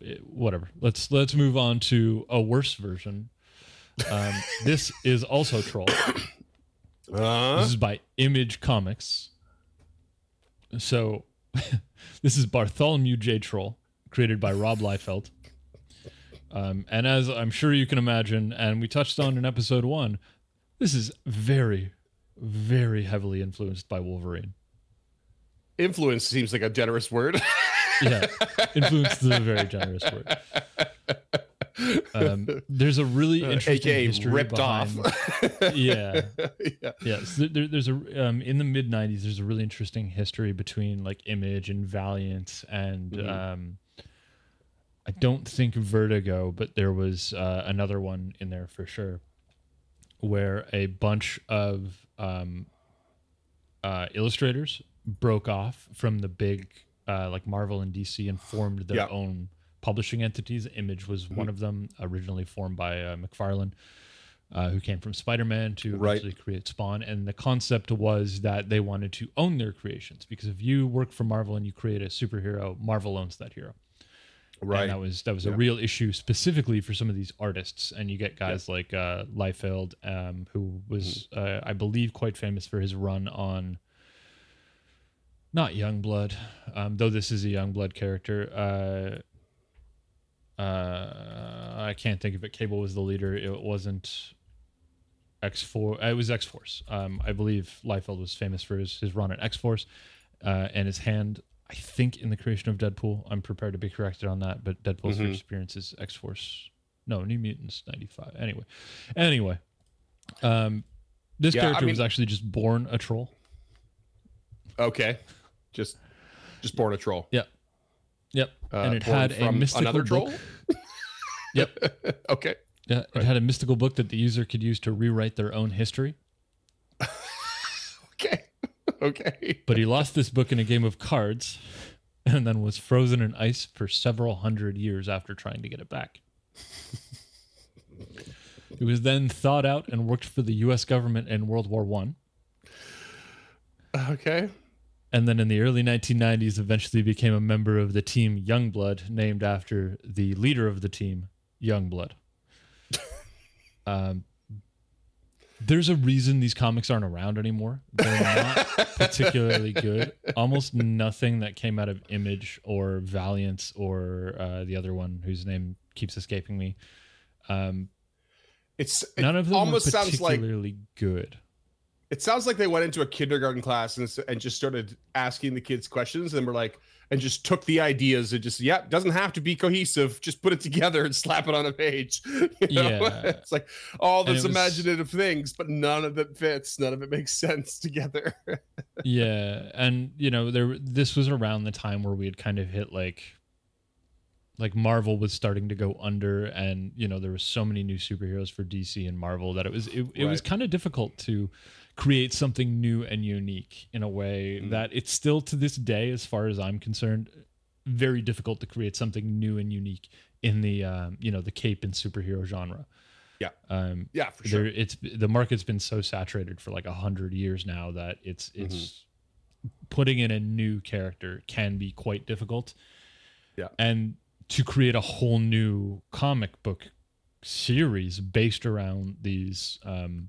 it- whatever. Let's let's move on to a worse version. Um, [LAUGHS] this is also troll. Uh, This is by Image Comics. So, [LAUGHS] this is Bartholomew J. Troll, created by Rob Liefeld. Um, and as I'm sure you can imagine, and we touched on in episode one, this is very, very heavily influenced by Wolverine. influence seems like a generous word. [LAUGHS] Yeah, influenced is a very generous word. Um, there's a really interesting AKA history Uh, ripped behind, off. [LAUGHS] Yeah. yeah. Yes, there, there- there's a um, in the mid '90s. There's a really interesting history between like Image and Valiant, and Mhm. um, I don't think Vertigo, but there was uh, another one in there for sure, where a bunch of um, uh, illustrators broke off from the big uh, like Marvel and DC and formed their Yeah. own publishing entities. Image was one of them, originally formed by uh, McFarlane uh, who came from Spider-Man to Right. eventually create Spawn. And the concept was that they wanted to own their creations because if you work for Marvel and you create a superhero, Marvel owns that hero. Right. And that was that was a real issue specifically for some of these artists. And you get guys like uh, Liefeld, um, who was, Mm-hmm. uh, I believe, quite famous for his run on. Not Youngblood, um, though this is a Youngblood character. Uh, uh, I can't think of it. Cable was the leader. It wasn't X Four. It was X Force. Um, I believe Liefeld was famous for his, his run at X Force uh, and his hand. I think in the creation of Deadpool. I'm prepared to be corrected on that, but Deadpool's Mhm. first appearance is X Force. No, New Mutants '95. Anyway, anyway, um, this Yeah, I character was actually just born a troll. Okay. Just just born a troll. Yep, yep, Uh, and it had a mystical another book. troll. Yep. [LAUGHS] okay. Yeah, it Right. had a mystical book that the user could use to rewrite their own history. [LAUGHS] Okay. But he lost this book in a game of cards and then was frozen in ice for several hundred years after trying to get it back. He was then thawed out and worked for the US government in World War One. Okay. And then in the early 1990s, eventually became a member of the team Youngblood, named after the leader of the team, Youngblood. [LAUGHS] um, there's a reason these comics aren't around anymore. They're not [LAUGHS] particularly good. Almost nothing that came out of Image or Valiant or uh, the other one whose name keeps escaping me. Um, It's it none of them almost sounds like particularly good. it sounds like they went into a kindergarten class and, and just started asking the kids questions and were like and just took the ideas and just yeah doesn't have to be cohesive. Just put it together and [LAUGHS] slap it on a page. [LAUGHS] You know? Yeah. it's like all those it was- imaginative things but none of it fits. None of it makes [LAUGHS] sense together. Yeah. And you know there this was around the time where we had kind of hit like like marvel was starting to go under and you know there was so many new superheroes for dc and marvel that it was it, it was kind of difficult to create something new and unique in a way Mm. that it's still to this day as far as i'm concerned very difficult to create something new and unique in the um, you know the cape and superhero genre Yeah. um yeah for sure it's the market's been so saturated for like a hundred years now that it's Mm-hmm. it's putting in a new character can be quite difficult Yeah. and to create a whole new comic book series based around these um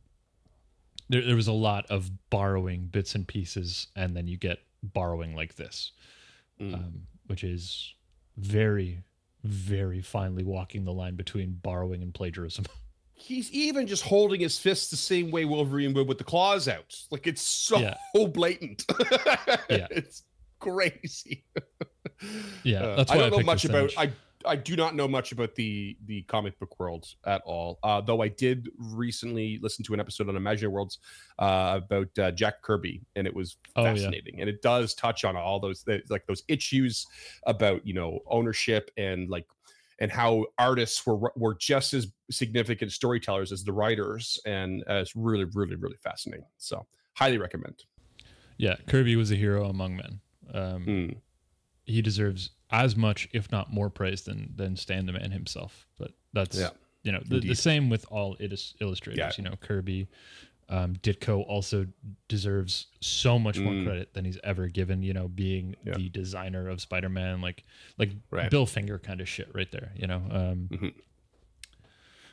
there, there was a lot of borrowing bits and pieces and then you get borrowing like this Mm. um, which is very very finely walking the line between borrowing and plagiarism [LAUGHS] he's even just holding his fists the same way wolverine would with the claws out like it's so Yeah. [LAUGHS] blatant [LAUGHS] Yeah. it's crazy Yeah, Uh, I don't I know much about. I I do not know much about the the comic book world at all. Uh, though I did recently listen to an episode on Imaginary Worlds uh, about uh, Jack Kirby, and it was Oh, yeah. fascinating. And it does touch on all those like those issues about you know ownership and like and how artists were were just as significant storytellers as the writers, and uh, it's really really really fascinating. So highly recommend. Yeah, Kirby was a hero among men. Um, Mm. He deserves as much, if not more, praise than than Stan the Man himself. But that's Yeah, you know the, the same with all illus- illustrators. Yeah. You know, Kirby, um, Ditko also deserves so much more Mm. credit than he's ever given. You know, being Yeah. the designer of Spider Man, like like Right. Bill Finger kind of shit right there. You know, um, Mhm.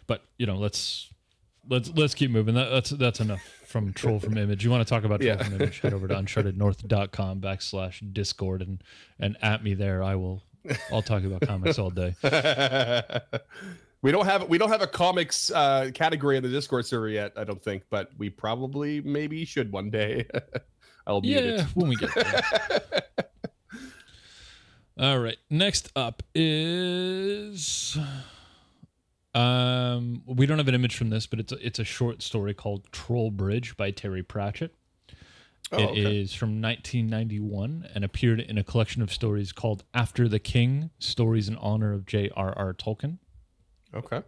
but you know, let's let's let's keep moving. That, that's that's enough from [LAUGHS] Troll from Image. You want to talk about Troll Yeah. from Image? Head over to unchartednorth.com backslash Discord and and at me there. I will. I'll talk about comics all day. [LAUGHS] we don't have we don't have a comics uh, category in the Discord server yet. I don't think, but we probably maybe should one day. [LAUGHS] I'll mute Yeah, when we get there. All right. Next up is um we don't have an image from this, but it's a, it's a short story called Troll Bridge by Terry Pratchett. oh, It is okay. from 1991 and appeared in a collection of stories called After the King: Stories in Honor of J.R.R. Tolkien. okay.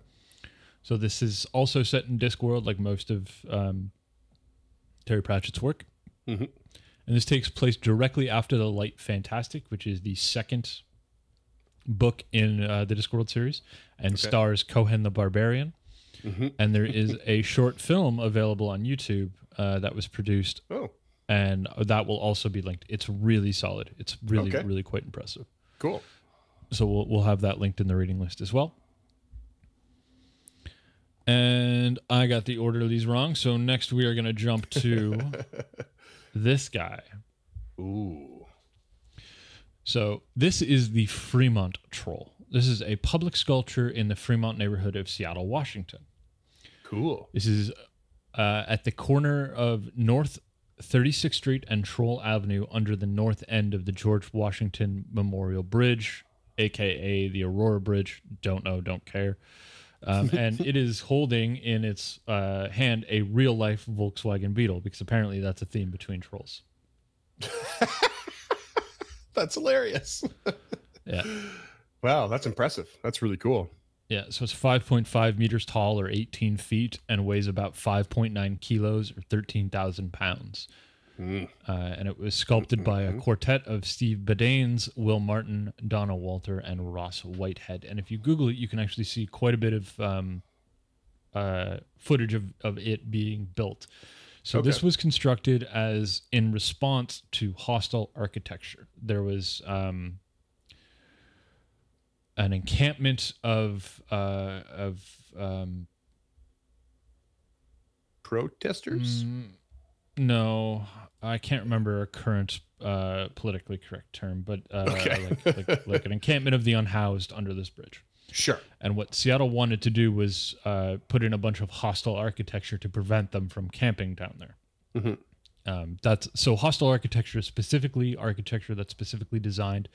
So this is also set in Discworld, like most of um, Terry Pratchett's work. Mhm. And this takes place directly after the Light Fantastic, which is the second book in uh, the Discworld series, and Okay. stars Cohen the Barbarian. Mhm. And there is a short film available on YouTube uh, that was produced, Oh, and that will also be linked. It's really solid. It's really, Okay. really quite impressive. cool. So we'll we'll have that linked in the reading list as well. And I got the order of these wrong. So next we are going to jump to [LAUGHS] this guy. Ooh. So this is the Fremont Troll. This is a public sculpture in the Fremont neighborhood of Seattle, Washington. Cool. This is uh, at the corner of North 36th Street and Troll Avenue under the north end of the George Washington Memorial Bridge, aka the Aurora Bridge. Don't know, don't care. Um, [LAUGHS] and it is holding in its uh, hand a real life Volkswagen Beetle because apparently that's a theme between trolls. [LAUGHS] That's hilarious. [LAUGHS] Yeah. wow, that's impressive. That's really cool. Yeah, so it's 5.5 meters tall or 18 feet and weighs about 5.9 kilos or 13,000 pounds. Mm. Uh, and it was sculpted by a quartet of Steve Badanes, Will Martin, Donna Walter, and Ross Whitehead. And if you Google it, you can actually see quite a bit of um, uh, footage of, of it being built. So this was constructed as in response to hostile architecture. There was um, an encampment of uh, of um, Protesters. Mm, no, I can't remember a current uh, politically correct term, but uh, Okay. like, like, like an encampment of the unhoused under this bridge. Sure. And what Seattle wanted to do was uh, put in a bunch of hostile architecture to prevent them from camping down there. Mhm. Um, that's so hostile architecture is specifically architecture that's specifically designed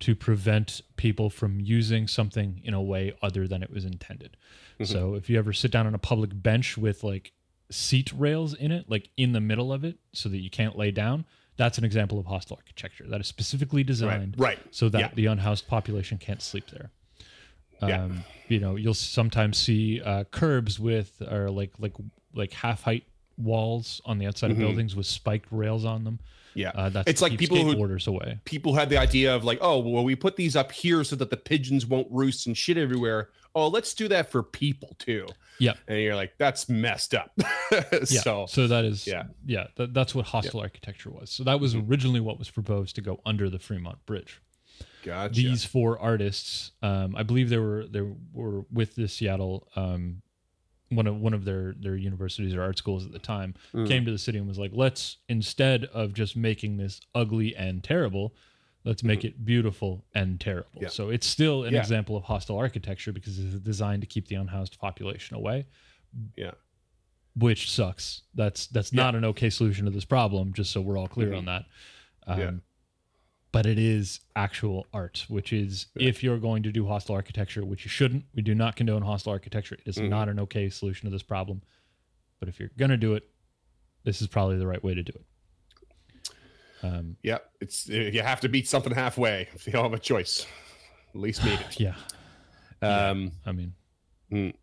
to prevent people from using something in a way other than it was intended. So if you ever sit down on a public bench with like seat rails in it, like in the middle of it, so that you can't lay down, that's an example of hostile architecture that is specifically Right. designed Right. so that Yeah. the unhoused population can't sleep there. Um, Yeah. You know, you'll sometimes see uh, curbs with or like like like half height walls on the outside Mhm. of buildings with spiked rails on them. Yeah. Uh, that's It's like people who- skateboarders away. people had the idea of like, oh, well, we put these up here so that the pigeons won't roost and shit everywhere. Oh, let's do that for people too. Yeah, And you're like, that's messed up. [LAUGHS] Yeah. so, So, that is yeah. yeah. That, that's what hostile architecture was. So that was originally what was proposed to go under the Fremont Bridge. Gotcha. these four artists um, i believe they were they were with the seattle um, one of one of their their universities or art schools at the time Mm. came to the city and was like let's instead of just making this ugly and terrible let's make it beautiful and terrible Mm-hmm. Yeah. so it's still an Yeah. example of hostile architecture because it's designed to keep the unhoused population away Yeah. which sucks that's that's Yeah. not an okay solution to this problem just so we're all clear Mhm. on that um, Yeah. But it is actual art, which is Yeah. if you're going to do hostile architecture, which you shouldn't. We do not condone hostile architecture. It is Mhm. not an okay solution to this problem. But if you're gonna do it, this is probably the right way to do it. Um, Yeah, it's you have to beat something halfway if you don't have a choice. At least meet it. [SIGHS] yeah, Um, I mean, Mm.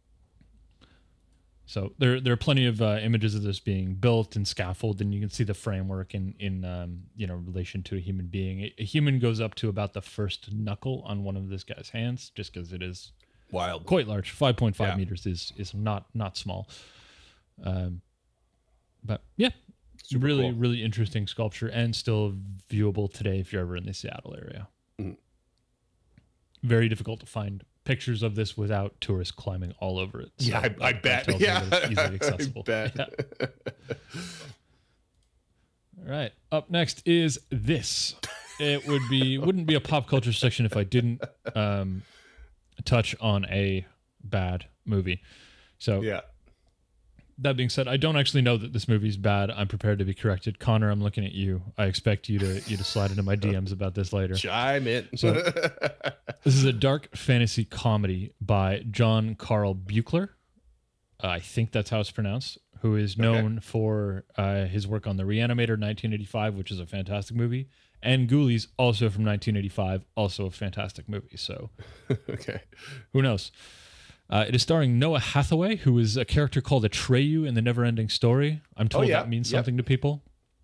So there there are plenty of uh, images of this being built and scaffolded, and you can see the framework in in um, you know relation to a human being. A, human goes up to about the first knuckle on one of this guy's hands, just because it is wild. quite large. Five point five Yeah. meters is is not not small. Um, but yeah, Super really cool. really interesting sculpture and still viewable today if you're ever in the Seattle area. Mhm. Very difficult to find pictures of this without tourists climbing all over it. So Yeah, I, I bet. Yeah, it's easily [LAUGHS] accessible. I bet. Yeah. All right. Up next is this. It would be [LAUGHS] wouldn't be a pop culture section if I didn't um, touch on a bad movie. So yeah. That being said, I don't actually know that this movie's bad. I'm prepared to be corrected. Connor, I'm looking at you. I expect you to you to slide into my [LAUGHS] DMs about this later. Chime in. So- [LAUGHS] This is a dark fantasy comedy by John Carl Buechler. Uh, I think that's how it's pronounced. Who is known for uh, his work on The Reanimator 1985, which is a fantastic movie, and Ghoulies, also from 1985, also a fantastic movie. So [LAUGHS] okay. who knows? Uh, it is starring Noah Hathaway, who is a character called Atreyu in the Neverending Story. I'm told Oh, yeah. that means Yep. something to people.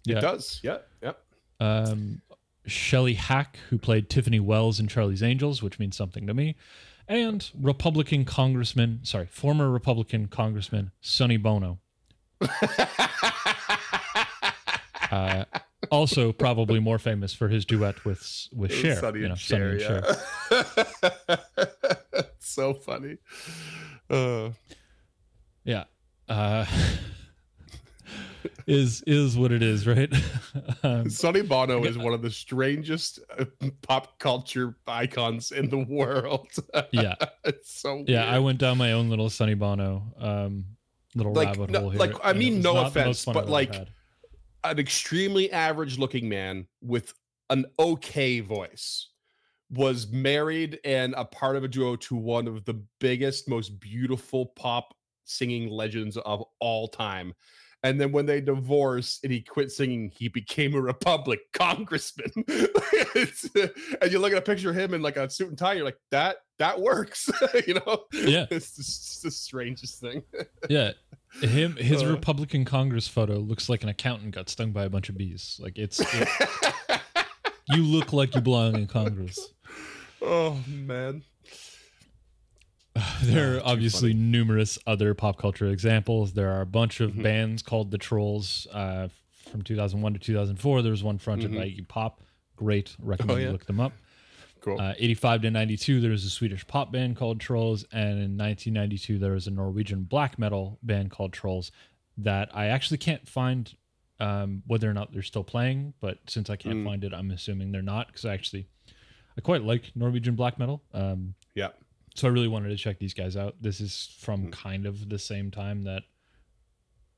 It does. Yeah. Yep. Um, Shelley Hack, who played Tiffany Wells in Charlie's Angels, which means something to me, and Republican Congressman, sorry, former Republican Congressman Sonny Bono. [LAUGHS] Uh, also, probably more famous for his duet with with Cher. Sonny you know, and Sonny Cher, and Cher. [LAUGHS] so funny. Uh, Yeah. Uh, [LAUGHS] is is what it is, right? [LAUGHS] um, Sonny Bono is one of the strangest uh, pop culture icons in the world. yeah, it's so yeah. I went down my own little Sonny Bono um, little Like, rabbit no- hole here. like, I mean, no offense, but, I've like, had. An extremely average looking man with an okay voice was married and a part of a duo to one of the biggest most beautiful pop singing legends of all time. And then when they divorced and he quit singing he became a republic [LAUGHS] congressman. [LAUGHS] And you look at a picture of him in like a suit and tie you're like that that works [LAUGHS] you know? Yeah. it's just the strangest thing. Yeah, him his Uh. Republican Congress photo looks like an accountant got stung by a bunch of bees. Like it's it- [LAUGHS] you look like you belong in Congress. oh man [SIGHS] There Ah, are obviously funny. numerous other pop culture examples. There are a bunch of Mhm. bands called the Trolls uh, from 2001 to 2004. There was one fronted Mhm. by Iggy Pop. Great, recommend yeah. you look them up. Cool Uh, 85 to 92, there was a Swedish pop band called Trolls, and in 1992, there was a Norwegian black metal band called Trolls that I actually can't find um, whether or not they're still playing. But since I can't Mm. find it, I'm assuming they're not because I actually I quite like Norwegian black metal. Um, yeah so I really wanted to check these guys out. This is from Mm. kind of the same time that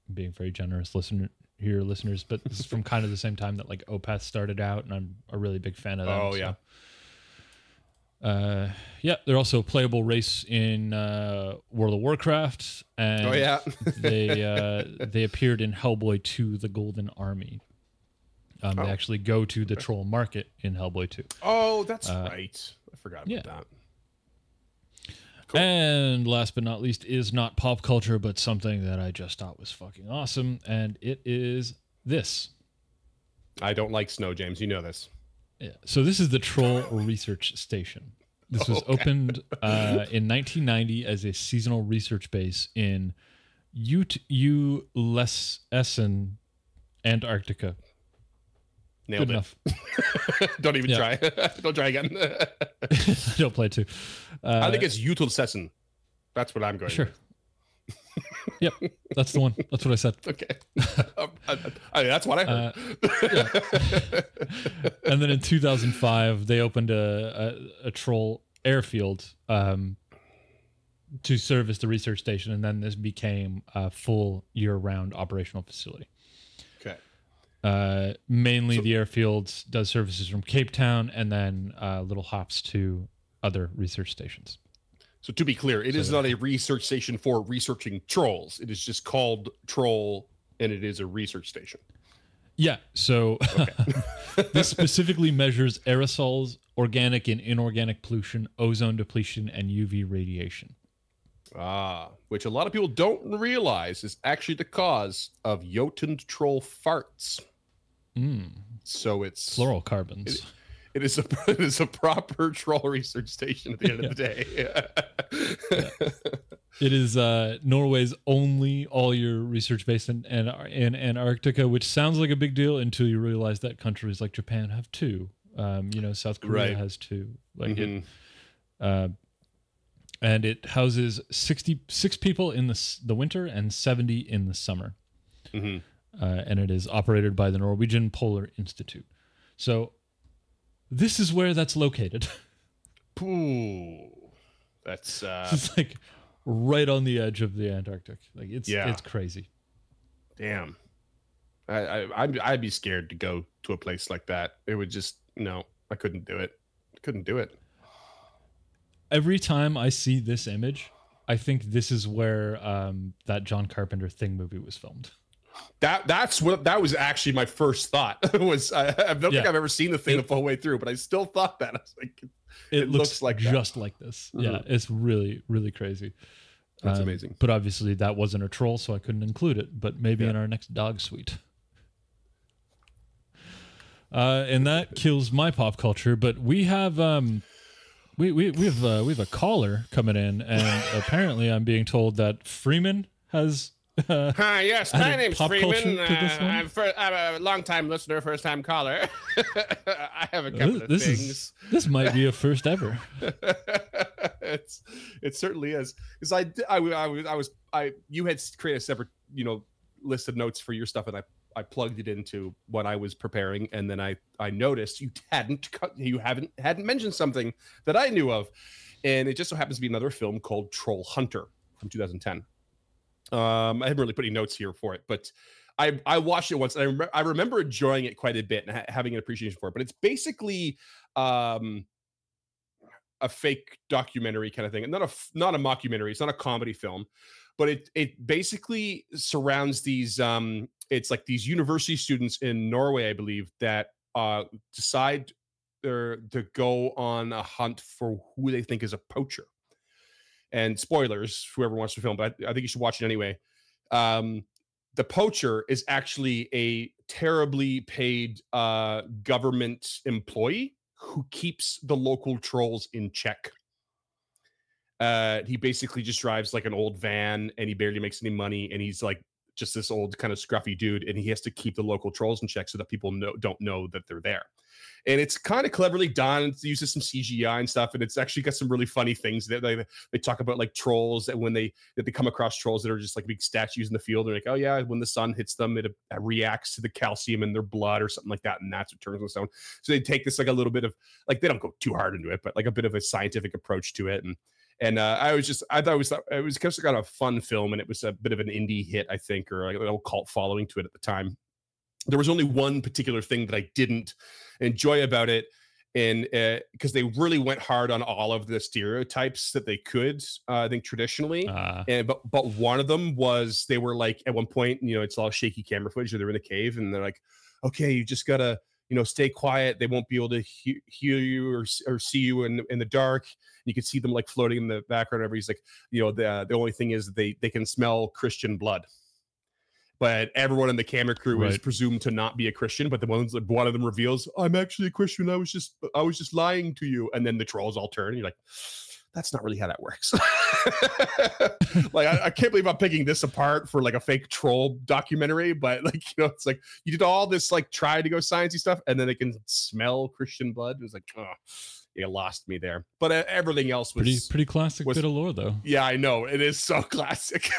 I'm being very generous listener here, listeners, but this is from kind of the same time that like Opeth started out, and I'm a really big fan of them. Oh, yeah. so. Uh, yeah, they're also a playable race in uh, World of Warcraft, and oh yeah [LAUGHS] they uh, they appeared in Hellboy 2: The Golden Army. Um, Oh. They actually go to the troll market in Hellboy 2. Oh, that's Uh, right. I forgot about yeah. that. Cool. And last but not least is not pop culture, but something that I just thought was fucking awesome, and it is this. I don't like snow, James. You know this. Yeah. So this is the Troll Research Station. This was Okay. opened uh, in 1990 as a seasonal research base in Ute Essen, Antarctica. Nailed Good it. enough. [LAUGHS] don't even try. [LAUGHS] don't try again. [LAUGHS] Don't play too. Uh, I think it's Utilsessen. That's what I'm going. sure. with. Yep, that's the one. That's what I said. [LAUGHS] Okay. Um, I, I- that's what I Uh, heard. [LAUGHS] and then in 2005 they opened a, a, a troll airfield um, to service the research station and then this became a full year-round operational facility okay. Uh, mainly So- the airfield does services from Cape Town and then uh, little hops to other research stations. So to be clear, it is So- not a research station for researching trolls. It is just called Troll, and it is a research station. Yeah. So [LAUGHS] this specifically measures aerosols, organic and inorganic pollution, ozone depletion, and UV radiation. Ah, which a lot of people don't realize is actually the cause of Jotun troll farts. Mm, So it's fluorocarbons. It is a [LAUGHS] it is a proper troll research station at the end of the day. [LAUGHS] It is uh, Norway's only all year research base in, in, in Antarctica, which sounds like a big deal until you realize that countries like Japan have two. Um, you know, South Korea Right. has two. Like it, Mhm. uh, and it houses 66 people in the, the winter and 70 in the summer. Mhm. Uh, and it is operated by the Norwegian Polar Institute. So this is where that's located. [LAUGHS] Pooh. That's uh it's like right on the edge of the Antarctic. Like it's Yeah. it's crazy. damn. I, I I'd, I'd be scared to go to a place like that. It would just no, I couldn't do it. Couldn't do it. Every time I see this image, I think this is where um, that John Carpenter Thing movie was filmed. That that's what that was actually my first thought. [LAUGHS] was I, I don't think I've ever seen the thing It- the full way through, but I still thought that. [LAUGHS] I was like, It, It looks, looks like that. just like this. Yeah, Mhm. it's really really crazy. that's Um, amazing. But obviously that wasn't a troll, so I couldn't include it. But maybe Yeah. in our next dog suite. Uh, and that kills my pop culture. But we have um, we we we have uh, we have a caller coming in, and [LAUGHS] apparently I'm being told that Freeman has. Uh, Hi, yes, my name's Freeman. Uh. I'm, fir- I'm a long-time listener, first-time caller. [LAUGHS] I have a couple of this things. is this might be a first ever. [LAUGHS] it's it certainly is because I, I I was I was I you had created a separate you know list of notes for your stuff and I I plugged it into what I was preparing and then I I noticed you hadn't you haven't hadn't mentioned something that I knew of and it just so happens to be another film called Troll Hunter from 2010. Um, I haven't really put any notes here for it, but I I watched it once and I remember I remember enjoying it quite a bit and ha- having an appreciation for it. But it's basically um a fake documentary kind of thing, not a not a mockumentary. It's not a comedy film, but it it basically surrounds these. Um, it's like these university students in Norway, I believe, that uh decide to go on a hunt for who they think is a poacher. And spoilers, whoever wants to film, but I, I think you should watch it anyway. Um, the poacher is actually a terribly paid uh, government employee who keeps the local trolls in check. Uh, he basically just drives like an old van and he barely makes any money. And he's like just this old kind of scruffy dude. And he has to keep the local trolls in check so that people know, don't know that they're there. And it's kind of cleverly done. It uses some CGI and stuff. And it's actually got some really funny things that they, they talk about like trolls and when they, that they come across trolls that are just like big statues in the field. They're like, oh yeah, when the sun hits them, it uh, reacts to the calcium in their blood or something like that. And that's what turns them stone. So they take this like a little bit of like they don't go too hard into it, but like a bit of a scientific approach to it. And and uh, I was just I thought it was it was kind of got a fun film, and it was a bit of an indie hit, I think, or like a little cult following to it at the time. There was only one particular thing that I didn't enjoy about it, and because they really went hard on all of the stereotypes that they could, uh, I think traditionally. Uh, And but but one of them was they were like at one point, you know, it's all shaky camera footage. They're in the cave, and they're like, "Okay, you just gotta, you know, stay quiet. They won't be able to he- hear you or, or see you in in the dark." You can see them like floating in the background. Everybody's like, you know, the the only thing is they they can smell Christian blood. But everyone in the camera crew is presumed to not be a Christian. But the ones that one of them reveals, "I'm actually a Christian. I was just I was just lying to you." And then the trolls all turn. And you're like, that's not really how that works. [LAUGHS] like I, I can't believe I'm picking this apart for like a fake troll documentary, but like you know, it's like you did all this like try to go sciencey stuff, and then they can smell Christian blood. It was like, oh, you lost me there. But uh, everything else was pretty pretty classic was- bit of lore though. yeah, I know it is so [LAUGHS] classic.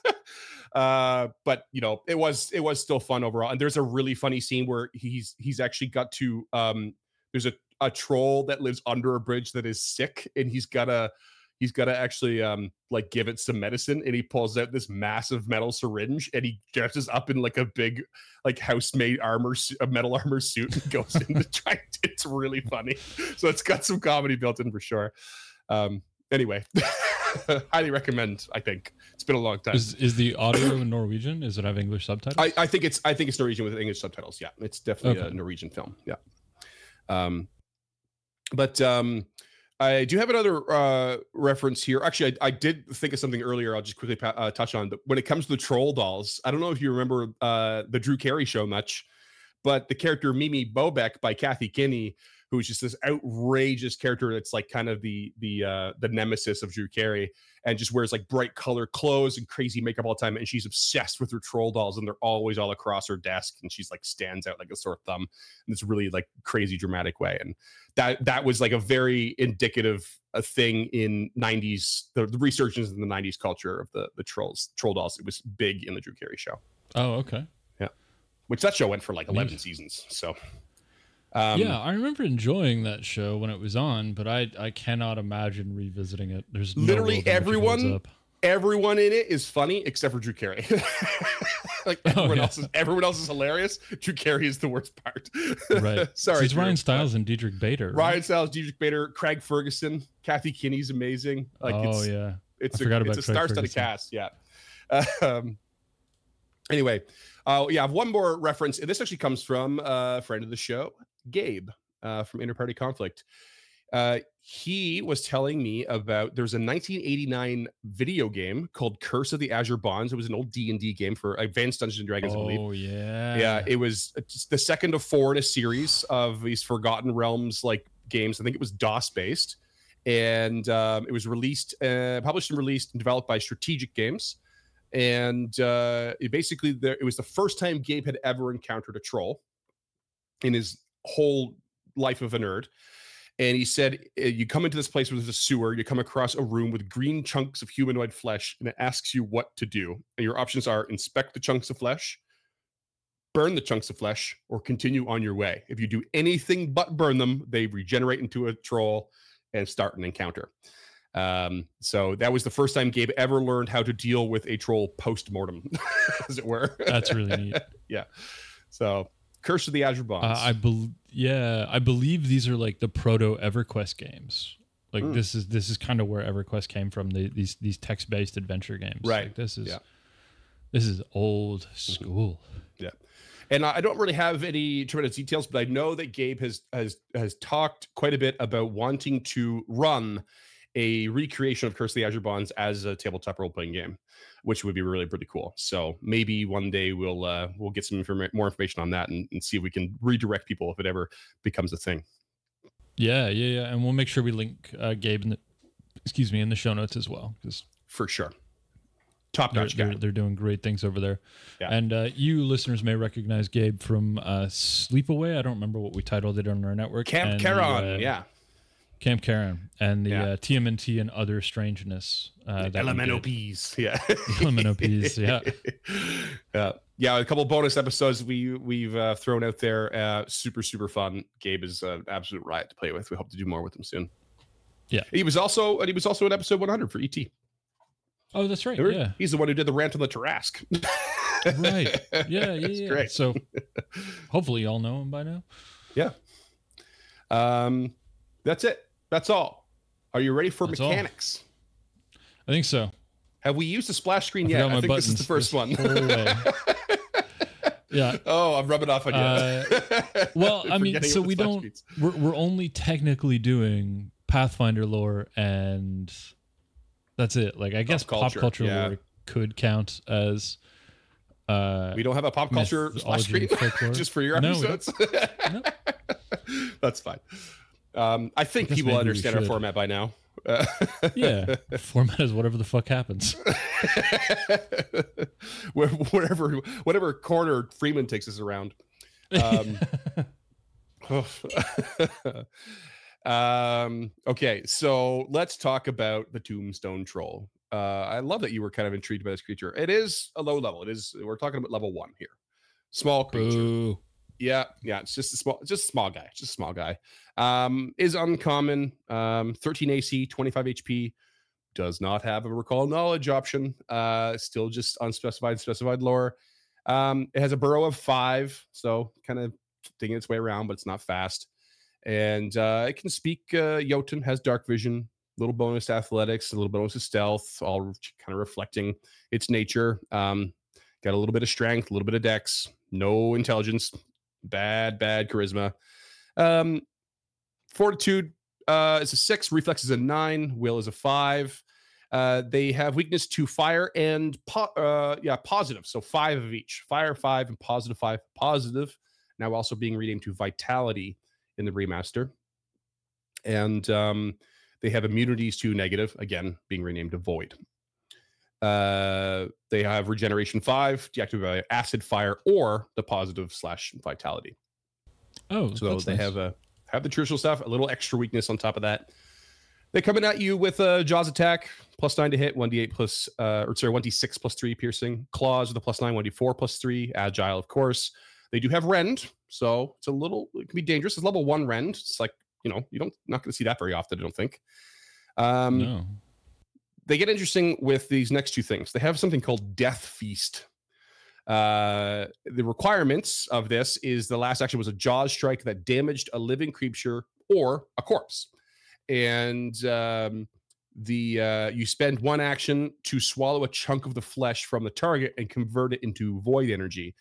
[LAUGHS] uh, but you know, it was it was still fun overall. And there's a really funny scene where he's he's actually got to um there's a a troll that lives under a bridge that is sick and he's got a he's got to actually um like give it some medicine and he pulls out this massive metal syringe and he dresses up in like a big like house-made armor a metal [LAUGHS] armor suit and goes in to try it's really funny so it's got some comedy built in for sure um anyway [LAUGHS] highly recommend i think it's been a long time Is is the audio in Norwegian? Is it have English subtitles? I, I think it's I think it's Norwegian with English subtitles. Yeah, it's definitely a Norwegian film. Yeah. Um, but um, I do have another uh, reference here. Actually, I, I did think of something earlier. I'll just quickly uh, touch on. But when it comes to the troll dolls, I don't know if you remember uh, the Drew Carey show much, but the character Mimi Bobek by Kathy Kinney, who's just this outrageous character that's like kind of the the uh, the nemesis of Drew Carey, and just wears like bright color clothes and crazy makeup all the time, and she's obsessed with her troll dolls, and they're always all across her desk, and she's like stands out like a sore thumb in this really like crazy dramatic way, and that that was like a very indicative a thing in 90s the, the resurgence in the 90s culture of the the trolls troll dolls it was big in the drew carey show oh, okay. Yeah which that show went for like 11 Neat. seasons so um yeah, I remember enjoying that show when it was on, but I I cannot imagine revisiting it. There's no Literally world in which it holds everyone- everyone in it is funny except for drew carey [LAUGHS] like Oh, everyone yeah. else is everyone else is hilarious drew carey is the worst part [LAUGHS] right. sorry it's Drew, Ryan Stiles and Diedrich Bader. right? ryan stiles Diedrich bader craig ferguson kathy kinney's amazing like oh it's yeah. it's I a, it's a star-studded cast yeah [LAUGHS] um anyway uh yeah i have one more reference and this actually comes from uh, a friend of the show gabe uh from interparty conflict uh he was telling me about there's a 1989 video game called curse of the azure bonds. It was an old d&d game for advanced dungeons and dragons i believe. Oh yeah. yeah. it was the second of four in a series of these forgotten realms like games. I think it was dos based and um, it was released uh, published and released and developed by strategic games. And uh, it basically there it was the first time gabe had ever encountered a troll in his whole life of a nerd and he said uh, you come into this place where there's a sewer you come across a room with green chunks of humanoid flesh and it asks you what to do and your options are inspect the chunks of flesh burn the chunks of flesh or continue on your way. If you do anything but burn them, they regenerate into a troll and start an encounter. Um, so that was the first time Gabe ever learned how to deal with a troll post mortem, [LAUGHS] as it were. That's really neat. [LAUGHS] Yeah. So Curse of the Azure Bonds. Uh, I bel yeah, I believe these are like the proto EverQuest games. Like Mm. this is this is kind of where EverQuest came from. The, these these text based adventure games. Right. Like, this is Yeah. this is old school. Yeah. And I I don't really have any tremendous details, but I know that Gabe has has has talked quite a bit about wanting to run a recreation of Curse of the Azure Bonds as a tabletop role playing game, which would be really pretty cool. So maybe one day we'll uh, we'll get some informa- more information on that and, and see if we can redirect people if it ever becomes a thing. Yeah, yeah, yeah. And we'll make sure we link uh, Gabe in the excuse me in the show notes as well because for sure. Top they're, notch guy. they're, they're doing great things over there. Yeah. And uh, you listeners may recognize Gabe from uh, Sleepaway. I don't remember what we titled it on our network. Camp and the, uh, yeah. Camp Karen and the Yeah. uh, TMNT and other strangeness. Uh, that we did. LMNOPs, [LAUGHS] yeah. LMNOPs, yeah. [LAUGHS] yeah, yeah. A couple bonus episodes we we've uh, thrown out there. Uh, super super fun. Gabe is an absolute riot to play with. We hope to do more with him soon. Yeah. he was also and he was also in episode 100 for ET. Oh, that's right. Remember? Yeah. he's the one who did the rant on the Tarrasque. Right. [LAUGHS] Yeah, yeah, yeah. great. So hopefully y'all know him by now. Yeah. Um, that's it. That's all. Are you ready for That's all. mechanics? I think so. Have we used the splash screen I yet? I think this is the buttons first one. [LAUGHS] Yeah. oh, I'm rubbing off on you. Uh, [LAUGHS] Well, I mean, so we don't. We're we're only technically doing Pathfinder lore, and that's it. Like I guess pop culture, culture, yeah. lore could count as. Uh, We don't have a pop culture screen [LAUGHS] just for your No, we don't. episodes. That's fine. Um, I think people understand our format by now. Uh, [LAUGHS] yeah, format is whatever the fuck happens. [LAUGHS] Whatever, whatever corner Freeman takes us around. Um, [LAUGHS] um, okay, so let's talk about the Tombstone Troll. Uh, I love that you were kind of intrigued by this creature. It is a low level. It is. We're talking about level one here. Small creature. Boo. Yeah, yeah. It's just a small, just a small guy. Just a small guy. Um, is uncommon. Um, 13 AC, 25 HP, does not have a recall knowledge option. Uh, still just unspecified, specified lore. Um, it has a burrow of five, so kind of digging its way around, but it's not fast. And uh, it can speak uh, Jotun, has dark vision, little bonus athletics, a little bonus to stealth, all kind of reflecting its nature. Um, got a little bit of strength, a little bit of dex, no intelligence, bad, bad charisma. Um, fortitude uh, is a six, reflex is a nine, will is a five. Uh, they have weakness to fire and po- uh, yeah, positive. So five of each. Fire five and positive five. Positive now also being renamed to vitality in the remaster. And um, they have immunities to negative, again, being renamed to void. Uh, they have regeneration five, deactivated by acid, fire, or the positive slash vitality. Oh, so they nice. have a have the traditional stuff, a little extra weakness on top of that. They're coming at you with a jaws attack, plus nine to hit, one d8 plus, uh, or sorry, one d6 plus three piercing. Claws with a plus nine, one d4 plus three. Agile, of course. They do have rend, so it's a little it can be dangerous. It's level one rend. It's like you know you don't not going to see that very often. I don't think. Um, no. They get interesting with these next two things. They have something called Death Feast. Uh, the requirements of this is the last action was a jaws strike that damaged a living creature or a corpse, and um, the uh, you spend one action to swallow a chunk of the flesh from the target and convert it into void energy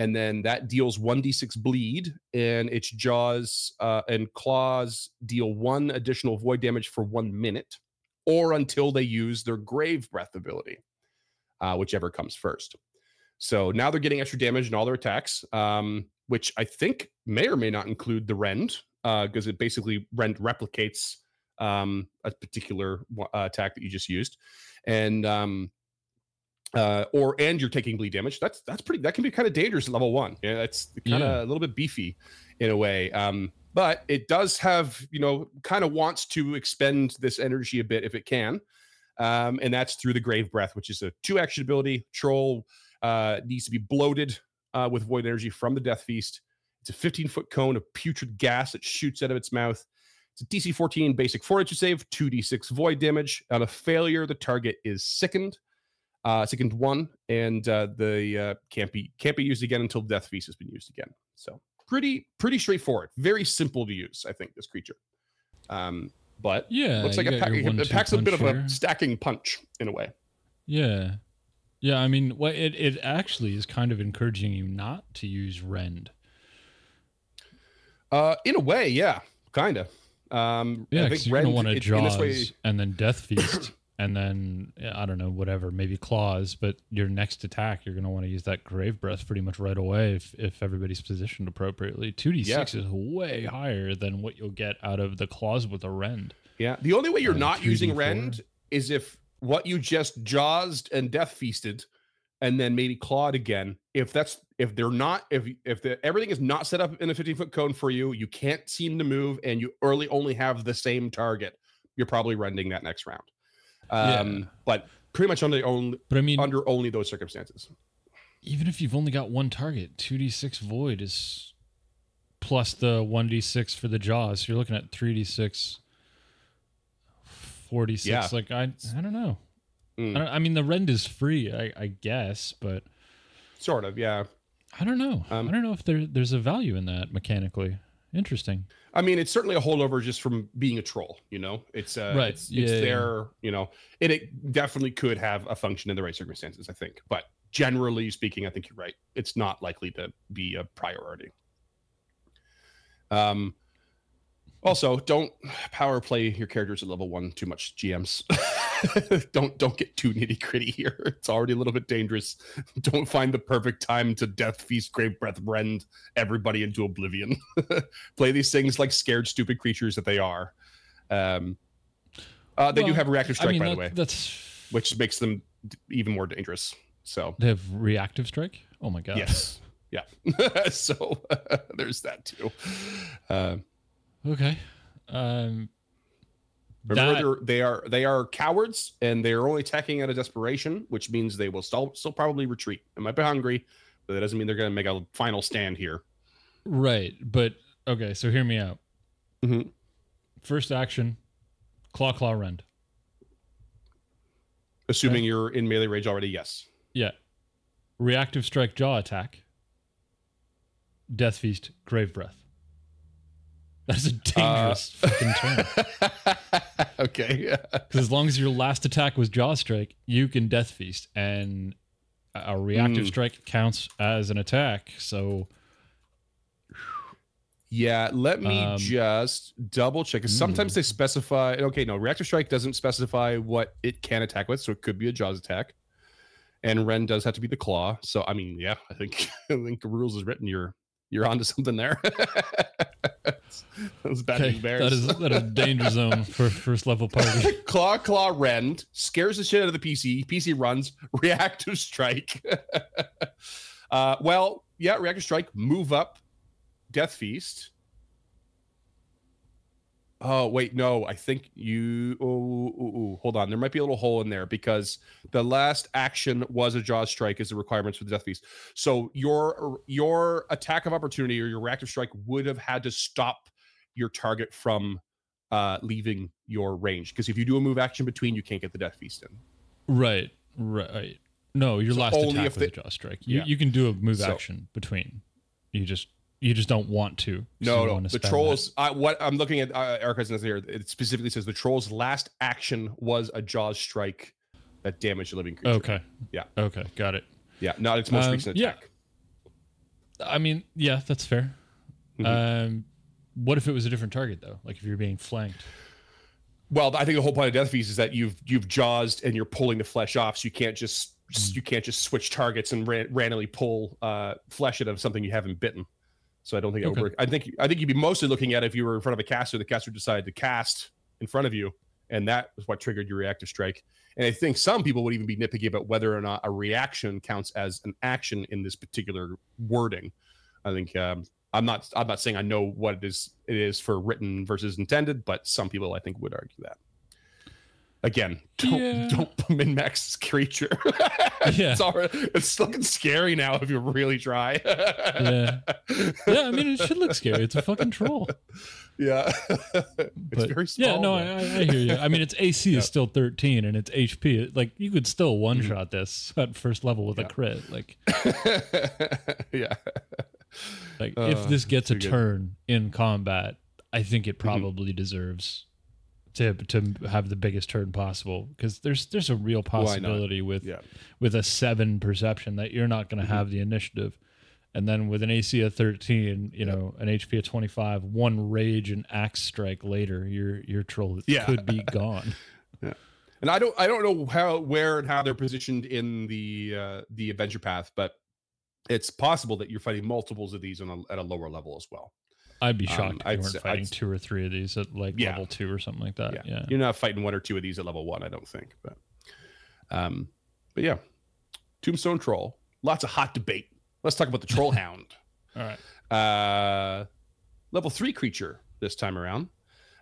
and then that deals 1d6 bleed and its jaws uh, and claws deal one additional void damage for one minute or until they use their grave breath ability uh, whichever comes first. So now they're getting extra damage in all their attacks um, which i think may or may not include the rend because uh, it basically rend replicates um, a particular uh, attack that you just used. And um, uh, or and you're taking bleed damage. That's that's pretty. That can be kind of dangerous at level one. Yeah, that's kind of yeah. a little bit beefy in a way. Um, but it does have you know kind of wants to expend this energy a bit if it can, um, and that's through the grave breath, which is a two action ability. Troll uh, needs to be bloated uh, with void energy from the death feast. It's a 15 foot cone of putrid gas that shoots out of its mouth. It's a DC 14 basic fortitude save, 2d6 void damage. On a failure, the target is sickened uh, second one, and uh, the uh, can't be can't be used again until Death Feast has been used again. So pretty pretty straightforward, very simple to use. I think this creature, um, but yeah, looks like it, pack, it packs a bit of a stacking punch in a way. Yeah, yeah. I mean, what it it actually is kind of encouraging you not to use Rend. Uh, in a way, yeah, kind of. Um, yeah, I think you're gonna want to way... and then Death Feast [CLEARS THROAT] and then I don't know whatever maybe claws, but your next attack you're going to want to use that grave breath pretty much right away if if everybody's positioned appropriately. Two d six is way higher than what you'll get out of the claws with a rend. Yeah, the only way you're uh, not using rend is if what you just jawsed and death feasted, and then maybe clawed again. If that's if they're not if if the, everything is not set up in a 15 foot cone for you, you can't seem to move, and you early only have the same target. You're probably rending that next round. Um, yeah. But pretty much under only, but I mean, under only those circumstances. Even if you've only got one target, two d six void is plus the one d six for the jaws. So you're looking at three d six. 46 yeah. like i i don't know mm. I, don't, I, mean the rend is free I, I guess but sort of yeah i don't know um, i don't know if there there's a value in that mechanically Interesting. I mean, it's certainly a holdover just from being a troll. You know, it's uh, right. It's, yeah, it's yeah, there. You know, and it definitely could have a function in the right circumstances. I think, but generally speaking, I think you're right. It's not likely to be a priority. Um, also, don't power play your characters at level one too much, GMs. [LAUGHS] don't don't get too nitty gritty here. It's already a little bit dangerous. Don't find the perfect time to death feast, grave breath, rend everybody into oblivion. [LAUGHS] play these things like scared, stupid creatures that they are. Um, uh, they well, do have reactive strike, I mean, by that, the way. That's which makes them even more dangerous. So they have reactive strike. Oh my god. Yes. Yeah. [LAUGHS] so there's that too. Uh, Okay. Um, Remember, that... they are they are cowards, and they are only attacking out of desperation, which means they will still still probably retreat. They might be hungry, but that doesn't mean they're going to make a final stand here. Right, but okay. So hear me out. Mm-hmm. First action, claw claw rend. Assuming you're in melee rage already, yes. Yeah. Reactive strike jaw attack. Death feast grave breath. That's a dangerous uh, fucking turn. [LAUGHS] okay. Because as long as your last attack was jaw strike, you can death feast, and a reactive mm. strike counts as an attack. So. Yeah, let me um, just double check. Because sometimes they hmm. specify. Okay, no, reactive strike doesn't specify what it can attack with, so it could be a jaws attack. And rend does have to be the claw. So I mean, yeah, I think [LAUGHS] I think the rules is written. You're you're onto something there. [LAUGHS] Those bad okay, bears. That is that is danger zone for first level party. [LAUGHS] claw, claw, rend scares the shit out of the PC. PC runs [LAUGHS] reactive strike. uh, well, yeah, reactive strike. Move up, death feast. Oh wait, no. I think you. Oh, oh, oh, hold on. There might be a little hole in there because the last action was a jaw strike, is the requirements for the death feast. So your your attack of opportunity or your reactive strike would have had to stop your target from uh, leaving your range. Because if you do a move action between, you can't get the death feast in. Right. Right. No, your so last attack was the, a jaw strike. You yeah. you can do a move so, action between. You just you just don't want to. No, no. The trolls. I, what I'm looking at, uh, Eric here. It specifically says the trolls' last action was a jaws strike that damaged a living creature. Okay. Yeah. Okay. Got it. Yeah. Not its most um, recent attack. Yeah. I mean, yeah, that's fair. Mm-hmm. Um, what if it was a different target though? Like if you're being flanked. Well, I think the whole point of Death Feast is that you've you've jaws and you're pulling the flesh off, so you can't just mm. you can't just switch targets and ran- randomly pull uh, flesh out of something you haven't bitten. So I don't think it okay. would work. I think I think you'd be mostly looking at if you were in front of a caster, the caster decided to cast in front of you, and that was what triggered your reactive strike. And I think some people would even be nitpicky about whether or not a reaction counts as an action in this particular wording. I think um, I'm not I'm not saying I know what it is it is for written versus intended, but some people I think would argue that. Again, don't yeah. don't min max creature. [LAUGHS] yeah, it's already, it's looking scary now if you really try. yeah, yeah. I mean, it should look scary. It's a fucking troll. [LAUGHS] Yeah, it's but, very small. Yeah, no, I, I, hear you. I mean, its AC is still 13 and its HP. Like you could still one mm-hmm. shot this [LAUGHS] at first level with yeah. a crit. Like, yeah. Like uh, if this gets a good. turn in combat, I think it mm-hmm. probably mm-hmm. deserves to to have the biggest turn possible because there's there's a real possibility with yeah. with a seven perception that you're not going to mm-hmm. have the initiative, and then with an AC of thirteen, you know, an HP of twenty five, one rage and axe strike later, your your troll yeah. could be [LAUGHS] gone. yeah. And I don't I don't know how where and how they're positioned in the uh, the adventure path, but it's possible that you're fighting multiples of these on a, at a lower level as well. I'd be shocked um, if you I'd, weren't fighting I'd, two or three of these at like yeah. level two or something like that. Yeah. yeah. You're not fighting one or two of these at level one, I don't think. But um, but yeah. Tombstone Troll. Lots of hot debate. Let's talk about the Troll [LAUGHS] Hound. All right. Uh level three creature this time around.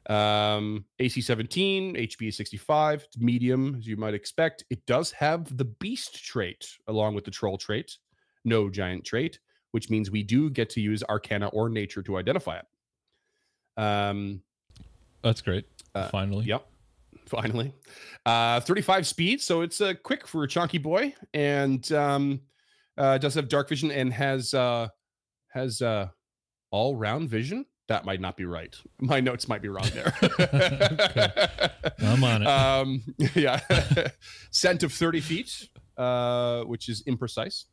Um, AC 17, HP 65, medium, as you might expect. It does have the beast trait along with the troll trait, no giant trait which means we do get to use Arcana or Nature to identify it. Um, That's great. Uh, Finally. Yep. Finally. Uh, 35 speed, so it's uh, quick for a chunky boy, and um, uh, does have dark vision and has uh, has uh, all round vision. That might not be right. My notes might be wrong there. [LAUGHS] I'm on it. Um, [LAUGHS] yeah. [LAUGHS] Scent of 30 feet, uh, which is imprecise.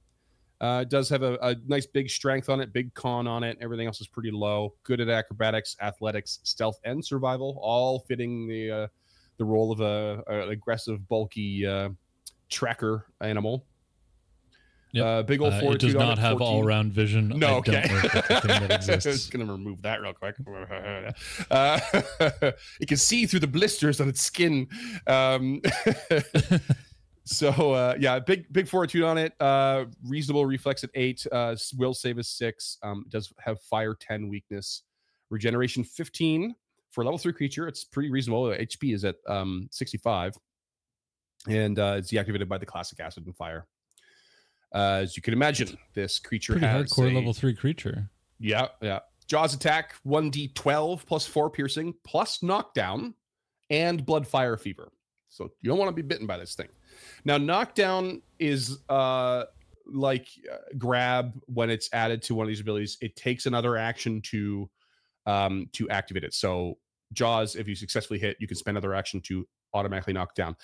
Uh, it does have a, a, nice big strength on it, big con on it. Everything else is pretty low. Good at acrobatics, athletics, stealth, and survival, all fitting the uh, the role of a, a an aggressive, bulky uh, tracker animal. Yep. Uh, big old uh, It does not have all round vision. No, okay. [LAUGHS] I was going to remove that real quick. [LAUGHS] Uh, [LAUGHS] it can see through the blisters on its skin. Um, so uh, yeah, big big fortitude on it. Uh, reasonable reflex at eight. Uh, will save is six. Um, does have fire ten weakness. Regeneration fifteen for level three creature. It's pretty reasonable. HP is at um, sixty five, and uh, it's deactivated by the classic acid and fire. Uh, as you can imagine, this creature pretty has hardcore a, level three creature. Yeah, yeah. Jaws attack one d twelve plus four piercing plus knockdown and blood fire fever. So you don't want to be bitten by this thing. Now, knockdown is uh like uh, grab when it's added to one of these abilities. It takes another action to um to activate it. So Jaws, if you successfully hit, you can spend another action to automatically knock down.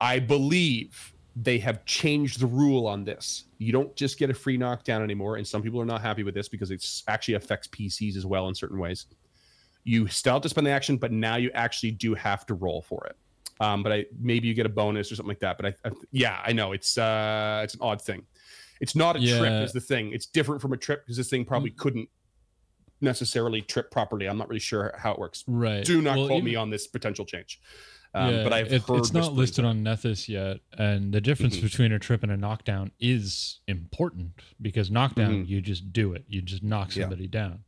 I believe they have changed the rule on this. You don't just get a free knockdown anymore, and some people are not happy with this because it actually affects PCs as well in certain ways. You still have to spend the action, but now you actually do have to roll for it. Um, but I maybe you get a bonus or something like that. But I, I yeah, I know it's uh, it's an odd thing. It's not a Yeah. trip, is the thing. It's different from a trip because this thing probably Mm. couldn't necessarily trip properly. I'm not really sure how it works. Right. Do not Well, quote even- me on this potential change. Um, yeah, but I've it- heard it's not listed on Nethys yet, and the difference Mhm. between a trip and a knockdown is important because knockdown Mhm. you just do it, you just knock Yeah. somebody down.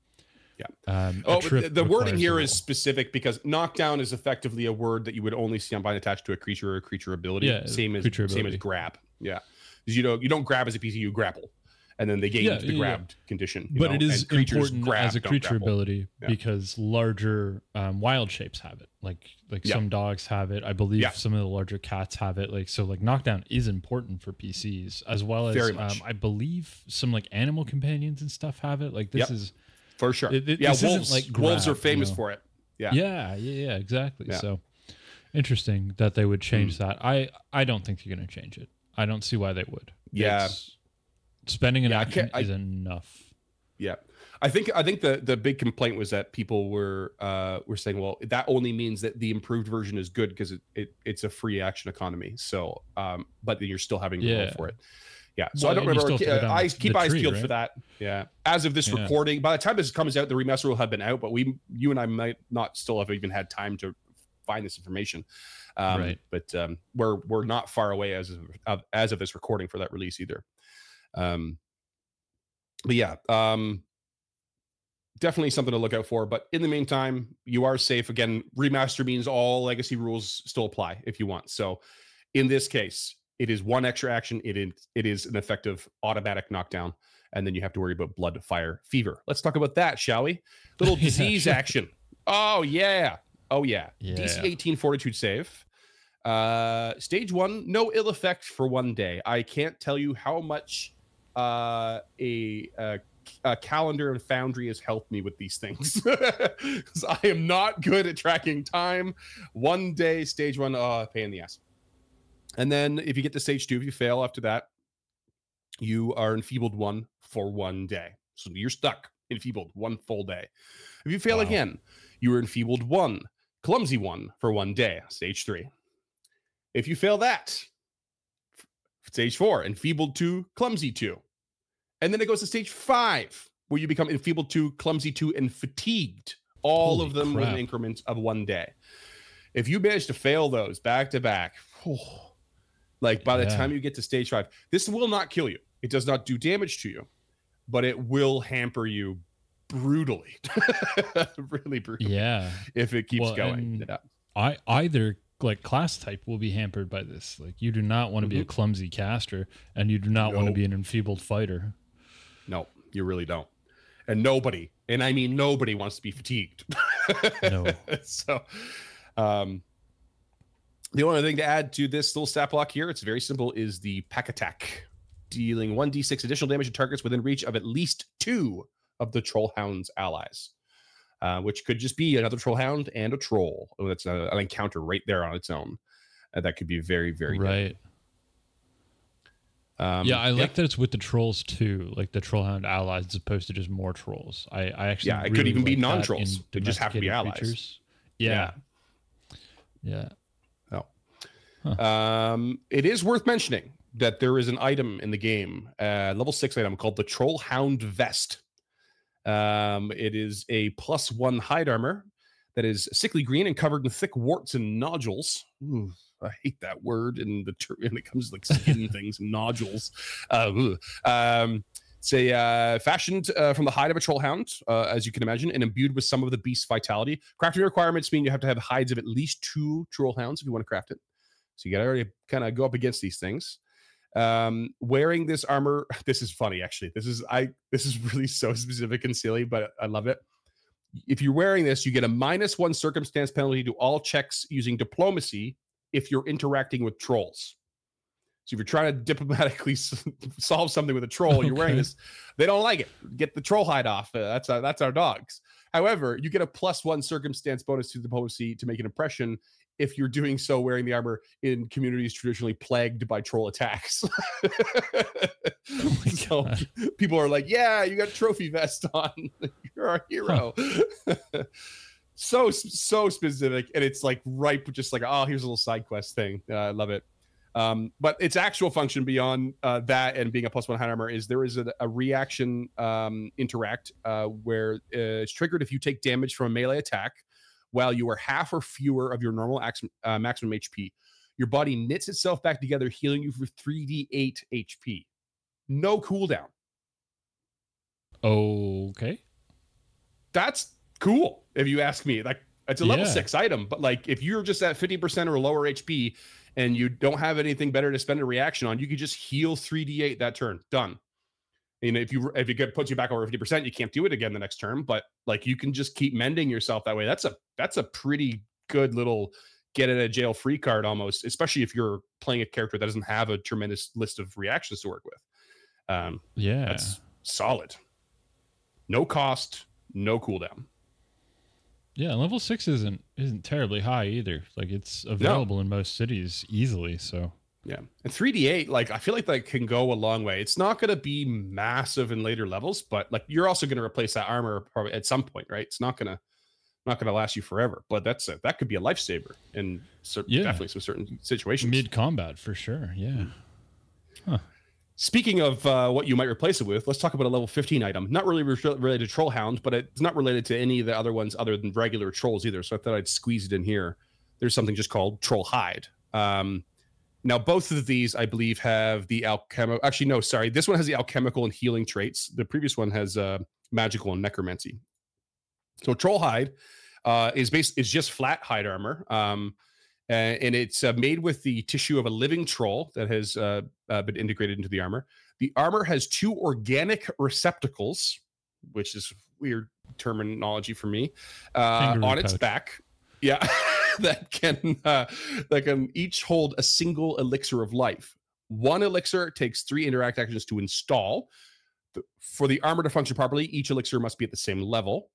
Yeah. Um, Oh, the, wording here is specific because knockdown is effectively a word that you would only see on bind attached to a creature or a creature ability. Yeah, same as creature same as ability. grab. Yeah, you know you don't grab as a PC, you grapple, and then they gain Yeah, the yeah, yeah. grabbed condition. you but know, it is important grab, as a creature grapple. ability Yeah. because larger um, wild shapes have it. Like like Yeah. some dogs have it. I believe Yeah. some of the larger cats have it. Like so, like knockdown is important for PCs as well as um. I believe some like animal companions and stuff have it. Like this Yep. is for sure. It- it- yeah, wolves. like wolves are grab, you famous know. for it. Yeah. yeah yeah yeah, exactly. Yeah. So interesting that they would change Hmm. that. I I don't think they're going to change it. I don't see why they would. Yeah. It's- spending an Yeah, action I- is enough. Yeah. I think I think the the big complaint was that people were uh were saying, well, that only means that the improved version is good because it, it it's a free action economy. So um, but then you're still having to roll for it. Yeah. So Well, I don't remember. still have to go uh, down eyes keep eyes tree, peeled for that. Yeah. As of this Yeah. recording, by the time this comes out, the remaster will have been out, but we you and I might not still have even had time to find this information. Um, Right. But um, we're we're not far away as of, of as of this recording for that release either. Um, but yeah, um, definitely something to look out for. But in the meantime, you are safe. Again, remaster means all legacy rules still apply if you want. So in this case, it is one extra action. It is it is an effective automatic knockdown, and then you have to worry about blood, fire, fever. Let's talk about that, shall we? Little [LAUGHS] Yeah, disease sure. action. Oh yeah. Oh yeah. DC 18 fortitude save. Uh stage one, no ill effect for one day. I can't tell you how much uh a, a a calendar and foundry has helped me with these things [LAUGHS] because I am not good at tracking time. One day, stage one, uh, pain in the ass. And then if you get to stage two, if you fail after that, you are enfeebled one for one day. So you're stuck enfeebled one full day. If you fail Wow. again, you are enfeebled one, clumsy one for one day, stage three. If you fail that, stage four, enfeebled two, clumsy two. And then it goes to stage five, where you become enfeebled two, clumsy two, and fatigued. All Holy of them with an crap. of one day. If you manage to fail those back to back, like by the Yeah. time you get to stage five, this will not kill you. It does not do damage to you, but it will hamper you brutally, [LAUGHS] really brutally, Yeah. if it keeps Well, going. Yeah. I either like class type will be hampered by this. Like you do not want to be a clumsy caster, and you do not want to Mm-hmm. Be an enfeebled fighter. No, you really don't. And nobody, and I mean nobody wants to be fatigued. No. [LAUGHS] so um the only thing to add to this little stat block here, it's very simple, is the pack attack. Dealing 1d6 additional damage to targets within reach of at least two of the troll hound's allies. Uh, which could just be another troll hound and a troll. Oh, that's a, an encounter right there on its own. Uh, that could be very, very right. good. Um, yeah, I like that it's with the trolls too, like the trollhound allies, as opposed to just more trolls. I, I actually Yeah, it could even be like that non-trolls. They just have to be allies. creatures. Yeah, yeah. [LAUGHS] Um, it is worth mentioning that there is an item in the game, uh, level six item called the Troll Hound Vest. Um, it is a plus one hide armor that is sickly green and covered in thick warts and nodules. Ooh, I hate that word and the ter- [LAUGHS] when it comes to like skin [LAUGHS] things, nodules. Uh, um, it's a uh, fashioned uh, from the hide of a troll hound, uh, as you can imagine, and imbued with some of the beast's vitality. Crafting requirements mean you have to have hides of at least two troll hounds if you want to craft it. So you got to already kind of go up against these things. Um, wearing this armor, [LAUGHS] this is funny actually. This is I this is [LAUGHS] really so specific and silly, but I love it. If you're wearing this, you get a minus one circumstance penalty to all checks using diplomacy if you're interacting with trolls. So if you're trying to diplomatically [LAUGHS] solve something with a troll, and you're wearing this. They don't like it. Get the troll hide off. Uh, that's our, that's our dogs. However, you get a plus one circumstance bonus to the diplomacy to make an impression if you're doing so wearing the armor in communities traditionally plagued by troll attacks. Oh [LAUGHS] so people are like, "Yeah, you got trophy vest on. [LAUGHS] You're our hero." [LAUGHS] so so specific, and it's like right, just like, "Oh, here's a little side quest thing." Uh, I love it. Um, but its actual function beyond uh, that and being a plus one high armor is there is a, a reaction um, interact uh, where uh, it's triggered if you take damage from a melee attack while you are half or fewer of your normal ax- uh, maximum HP. Your body knits itself back together, healing you for 3d8 HP. No cooldown. Okay. That's cool, if you ask me. Like, it's a level Yeah. six item, but like if you're just at 50% or lower HP and you don't have anything better to spend a reaction on, you could just heal 3d8 that turn. Done. And if you if it get, puts you back over 50%, you can't do it again the next term But like you can just keep mending yourself that way. That's a that's a pretty good little get out a jail free card almost, especially if you're playing a character that doesn't have a tremendous list of reactions to work with. Um, Yeah. that's solid. No cost, no cooldown. Yeah, level six isn't isn't terribly high either. Like it's available in most cities easily. So Yeah. And 3d8, like I feel like that can go a long way. It's not going to be massive in later levels, but like you're also going to replace that armor probably at some point, right? It's not going to not going to last you forever, but that's a, that could be a lifesaver in cer- Yeah. definitely some certain situations. mid combat for sure. Yeah. Speaking of uh, what you might replace it with, let's talk about a level 15 item. Not really re- related to Troll Hound, but it's not related to any of the other ones other than regular trolls either. So I thought I'd squeeze it in here. There's something just called Troll Hide. Um, now, both of these, I believe, have the alchemical. Actually, no, sorry. This one has the alchemical and healing traits. The previous one has uh, magical and necromancy. So Troll Hide uh, is based is just flat hide armor. Um, uh, and it's uh, made with the tissue of a living troll that has uh, uh, been integrated into the armor. The armor has two organic receptacles, which is weird terminology for me, uh, on its back. Yeah, [LAUGHS] [LAUGHS] that can uh, that can each hold a single elixir of life. One elixir takes three interact actions to install. For the armor to function properly, each elixir must be at the same level.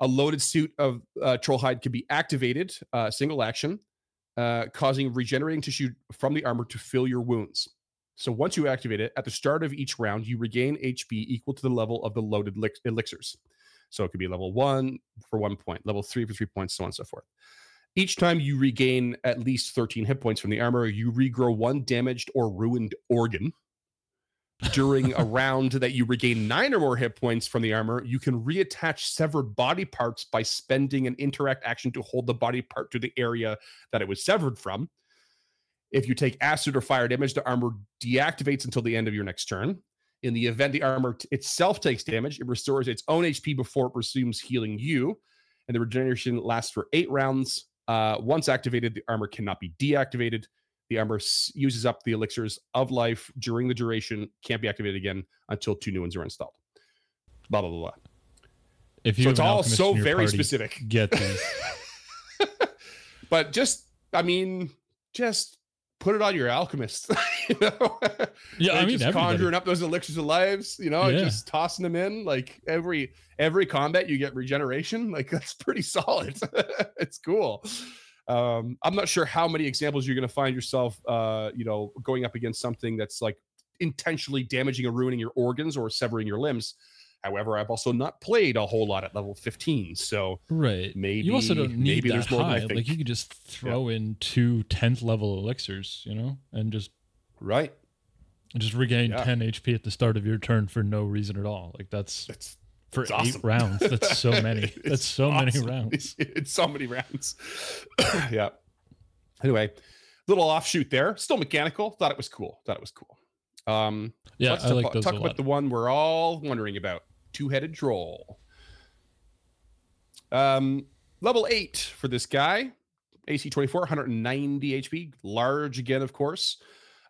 A loaded suit of uh, troll hide can be activated, uh, single action, uh, causing regenerating tissue from the armor to fill your wounds. So once you activate it, at the start of each round, you regain HP equal to the level of the loaded elix- elixirs. So it could be level one for one point, level three for three points, so on and so forth. Each time you regain at least 13 hit points from the armor, you regrow one damaged or ruined organ. During a [LAUGHS] round that you regain nine or more hit points from the armor, you can reattach severed body parts by spending an interact action to hold the body part to the area that it was severed from. If you take acid or fire damage, the armor deactivates until the end of your next turn. In the event the armor t- itself takes damage, it restores its own HP before it resumes healing you. And the regeneration lasts for eight rounds. Uh, once activated, the armor cannot be deactivated. The armor s- uses up the elixirs of life during the duration, can't be activated again until two new ones are installed. Blah, blah, blah, blah. If you So it's all so very specific. Get these. [LAUGHS] but just, I mean, just put it on your alchemist. [LAUGHS] [LAUGHS] you know? Yeah, I mean, just everybody. conjuring up those elixirs of lives, you know, Yeah. just tossing them in. Like every every combat, you get regeneration. [LAUGHS] Like that's pretty solid. [LAUGHS] it's cool. Um, I'm not sure how many examples you're going to find yourself, uh, you know, going up against something that's like intentionally damaging or ruining your organs or severing your limbs. However, I've also not played a whole lot at level 15, so Right. maybe you also don't need maybe that there's more high. Like you could just throw in two 10th level elixirs, you know, and just right. and just regain Yeah. 10 HP at the start of your turn for no reason at all. Like that's That's for it's eight awesome. rounds. That's [LAUGHS] so many. That's so many rounds. It's so many rounds. [COUGHS] yeah. Anyway, little offshoot there. Still mechanical. Thought it was cool. Thought it was cool. Um, Yeah, let's I talk, like those talk a about lot. the one we're all wondering about: two-headed troll. Um, level eight for this guy. AC 24, 190 HP. Large again, of course.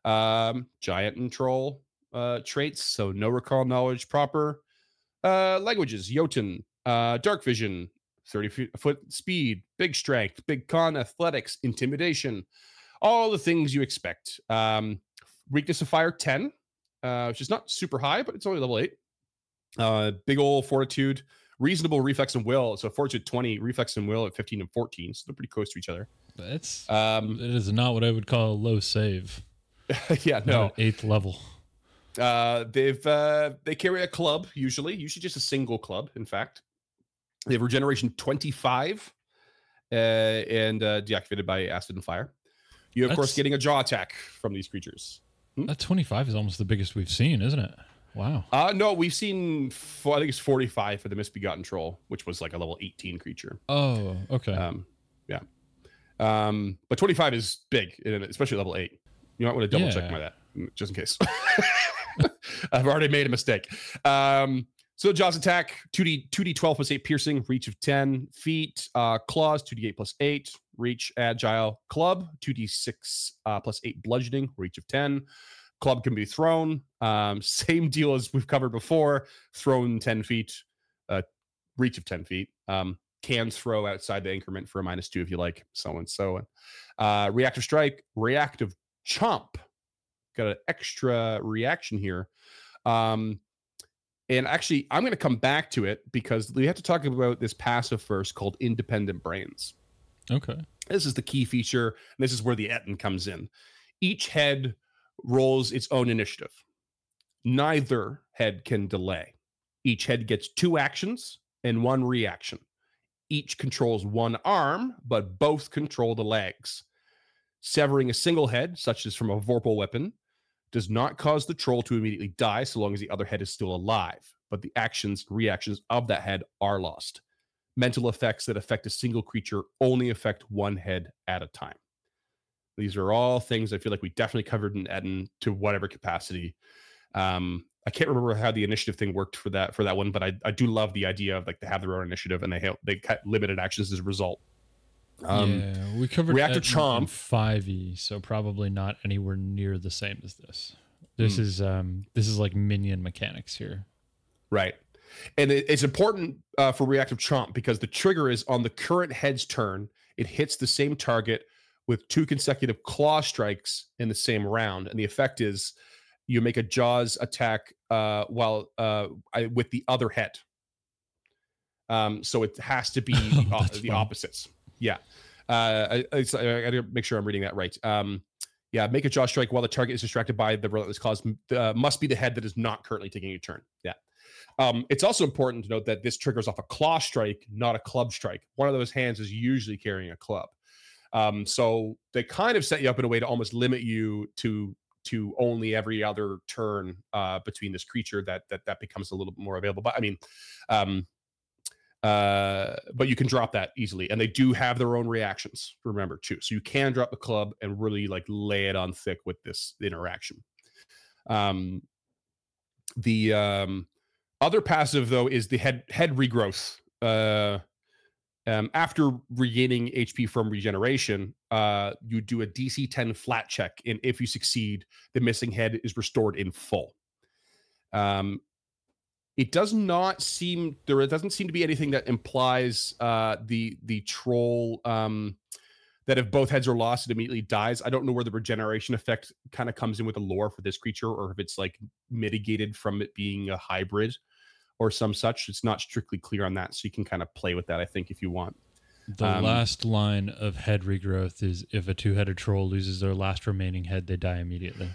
Um, giant and troll uh, traits. So no recall knowledge proper. Uh, languages Jotun, uh, dark vision, 30 foot speed, big strength, big con, athletics, intimidation, all the things you expect. Um, weakness of fire 10, uh, which is not super high, but it's only level 8. Uh, big old fortitude, reasonable reflex and will. So fortitude 20, reflex and will at 15 and 14. So they're pretty close to each other. That's Um, it is not what I would call a low save. [LAUGHS] yeah, no. eighth level. Uh, they've uh, they carry a club usually, usually just a single club. In fact, they have regeneration twenty five, uh, and uh, deactivated by acid and fire. You of course getting a jaw attack from these creatures. That twenty five is almost the biggest we've seen, isn't it? Wow. Uh no, we've seen I think it's forty five for the misbegotten troll, which was like a level eighteen creature. Oh, okay. Um, yeah, um, but twenty five is big, especially level eight. You might want to double check my that just in case. [LAUGHS] I've already made a mistake. Um, so Jaws attack 2d 2d 12 plus 8 piercing, reach of 10 feet, uh, claws 2d8 plus 8, reach agile club 2d6 uh, plus 8 bludgeoning, reach of 10. Club can be thrown. Um, [LAUGHS] same deal as we've covered before. Thrown 10 feet, uh, reach of 10 feet. Um, can throw outside the increment for a minus two if you like, so and so. Uh, reactive strike, reactive chomp. Got an extra reaction here. Um, and actually, I'm going to come back to it because we have to talk about this passive first called independent brains. okay. This is the key feature. And this is where the Ettin comes in. Each head rolls its own initiative. Neither head can delay. Each head gets two actions and one reaction. Each controls one arm, but both control the legs. Severing a single head, such as from a Vorpal weapon, does not cause the troll to immediately die so long as the other head is still alive, but the actions, and reactions of that head are lost mental effects that affect a single creature only affect one head at a time. These are all things I feel like we definitely covered in Ettin to whatever capacity. Um, I can't remember how the initiative thing worked for that for that one, but I, I do love the idea of like they have their own initiative and they have they cut limited actions as a result. Um, yeah, we covered in chomp. 5e, so probably not anywhere near the same as this. This Hmm. is um this is like minion mechanics here. Right. And it, it's important uh, for reactive chomp because the trigger is on the current head's turn. It hits the same target with two consecutive claw strikes in the same round, and the effect is you make a jaws attack uh, while uh, I, with the other head. Um, so it has to be the, [LAUGHS] Oh, the fun. opposites. Yeah. Uh, I, I, I gotta make sure I'm reading that right. Um, yeah, make a jaw strike while the target is distracted by the relentless claws. Uh, must be the head that is not currently taking a turn. Yeah. Um, it's also important to note that this triggers off a claw strike, not a club strike. One of those hands is usually carrying a club. Um, so they kind of set you up in a way to almost limit you to to only every other turn uh, between this creature that that that becomes a little bit more available. But I mean, um, uh, but you can drop that easily, and they do have their own reactions. Remember too, so you can drop the club and really like lay it on thick with this interaction. Um, the um, other passive though is the head head regrowth. Uh, um, after regaining HP from regeneration, uh, you do a DC 10 flat check, and if you succeed, the missing head is restored in full. Um, it does not seem there doesn't seem to be anything that implies uh, the the troll um, that if both heads are lost, it immediately dies. I don't know where the regeneration effect kind of comes in with the lore for this creature, or if it's like mitigated from it being a hybrid or some such. It's not strictly clear on that, so you can kind of play with that. I think if you want. The Um, last line of head regrowth is if a two-headed troll loses their last remaining head, they die immediately.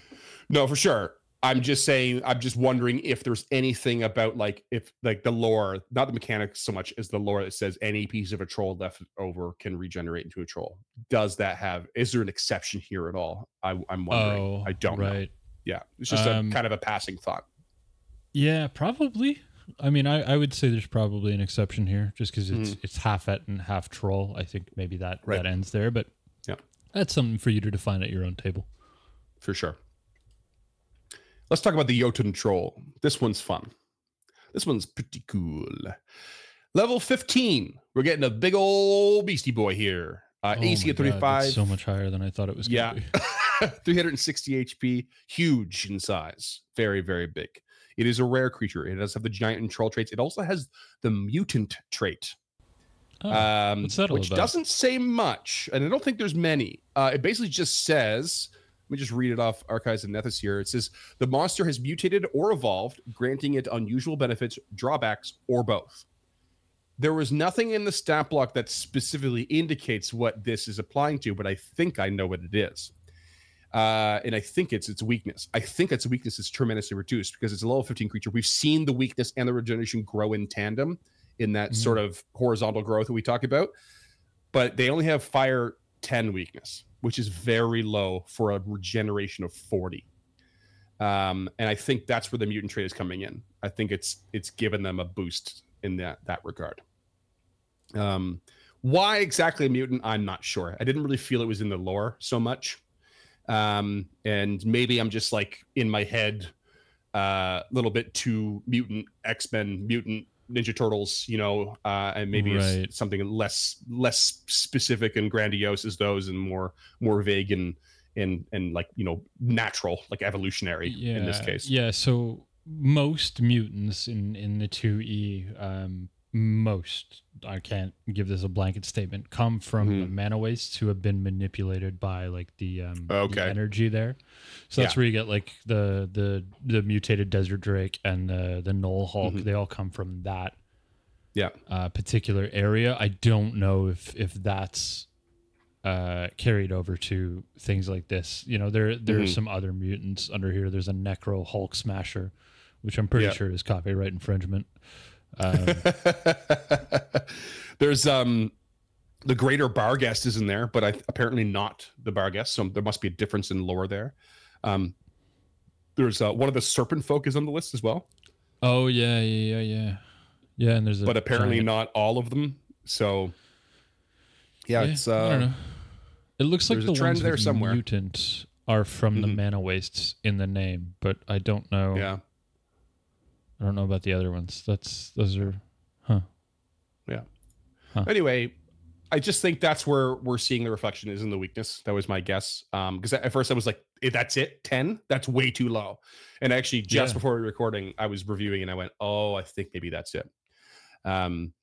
No, for sure. I'm just saying. I'm just wondering if there's anything about like if like the lore, not the mechanics so much as the lore that says any piece of a troll left over can regenerate into a troll. Does that have? Is there an exception here at all? I, I'm wondering. Oh, I don't know. right. Yeah, it's just Um, a kind of a passing thought. Yeah, probably. I mean, I, I would say there's probably an exception here, just because it's it's half et and half troll. I think maybe that Right. that ends there, but Yeah. that's something for you to define at your own table. for sure. Let's talk about the Jotun troll. This one's fun. This one's pretty cool. Level 15. We're getting a big old beastie boy here. Uh, Oh AC at 35. that's so much higher than I thought it was. Yeah. Gonna be. [LAUGHS] 360 HP, huge in size, very, very big. It is a rare creature. It does have the giant and troll traits. It also has the mutant trait, Oh, um, what's that all which about? doesn't say much, and I don't think there's many. Uh, it basically just says me just read it off Archives of Nethys here. It says the monster has mutated or evolved, granting it unusual benefits, drawbacks, or both. There was nothing in the stat block that specifically indicates what this is applying to, but I think I know what it is. Uh, and I think it's its weakness. I think its weakness is tremendously reduced because it's a level 15 creature. We've seen the weakness and the regeneration grow in tandem in that Mhm. sort of horizontal growth that we talk about. But they only have fire 10 weakness, which is very low for a regeneration of 40. Um, and I think that's where the mutant trait is coming in. I think it's it's given them a boost in that that regard. Um, why exactly mutant? I'm not sure. I didn't really feel it was in the lore so much. Um, and maybe I'm just like in my head a little bit too mutant X-Men, mutant Ninja Turtles, you know, uh, and maybe it's Right. something less less specific and grandiose as those, and more more vague and and and like you know natural, like evolutionary in this case. Yeah, so most mutants in in the 2E um most I can't give this a blanket statement come from the Mhm. mana wastes who have been manipulated by like the um the energy there. So that's Yeah. where you get like the the the mutated desert drake and the the null hulk. Mhm. They all come from that Yeah. uh, particular area. I don't know if if that's uh, carried over to things like this. You know, there there are Mhm. some other mutants under here. There's a Necro Hulk Smasher, which I'm pretty Yeah. sure is copyright infringement. Um, [LAUGHS] There's um the greater barghest is in there, but I apparently not the barghest. So there must be a difference in lore there. Um, there's uh, one of the Serpent folk is on the list as well, oh yeah, yeah, yeah, yeah, yeah. And there's a but apparently giant- not all of them. So yeah, it's uh, I don't know. It looks like the trend ones there with somewhere. mutant are from the Mhm. mana wastes in the name, but I don't know. yeah, I don't know about the other ones. That's those are, huh? Huh. Anyway, I just think that's where we're seeing the reflection is in the weakness. That was my guess. Um, because at first I was like, "Eh, "That's it, ten? That's way too low." And actually, just Yeah. before we recording, I was reviewing and I went, "Oh, I think maybe that's it." Um,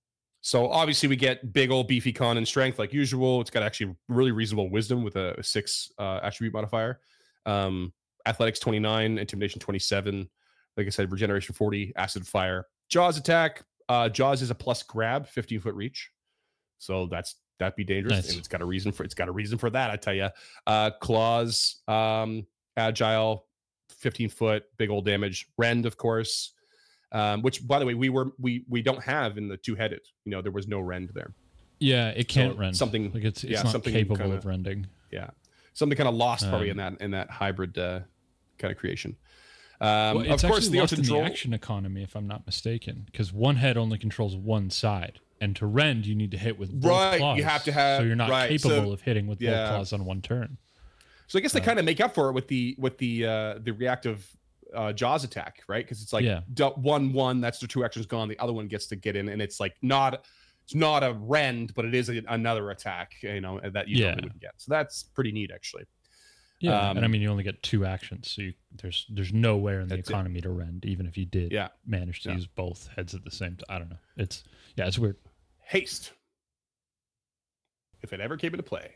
so obviously we get big old beefy con and strength like usual. It's got actually really reasonable wisdom with a, a six uh, attribute modifier. Um, athletics twenty nine, intimidation twenty seven. Like I said, regeneration forty, acid fire, jaws attack. Uh, jaws is a plus grab, fifteen foot reach. So that's that'd be dangerous, Nice. and it's got a reason for it's got a reason for that. I tell you, uh, claws, um, agile, fifteen foot, big old damage. Rend, of course, um, which by the way we were we we don't have in the two headed. You know, there was no rend there. Yeah, it can't rend. something- like it's it's yeah, not something capable kinda- of rending. Yeah. Something kind of lost probably in Um, that in that hybrid uh, kind of creation. Um, Well, of it's course, actually the lost in control. the action economy, if I'm not mistaken, because one head only controls one side, and to rend you need to hit with both Right, you have to have- so you're not right, so- capable of hitting with yeah. both claws on one turn. So I guess they Uh, kind of make up for it with the with the uh the reactive uh jaws attack, right? Because it's like Yeah. one one, that's the two actions gone. The other one gets to get in, and it's like not it's not a rend, but it is a, another attack, you know, that you Yeah. wouldn't get. So that's pretty neat, actually. Yeah, and I Um, mean you only get two actions, so you, there's there's nowhere in the That's it. economy to rend, even if you did Yeah. manage to Yeah. use both heads at the same time. I don't know. It's yeah, it's weird. Haste. If it ever came into play,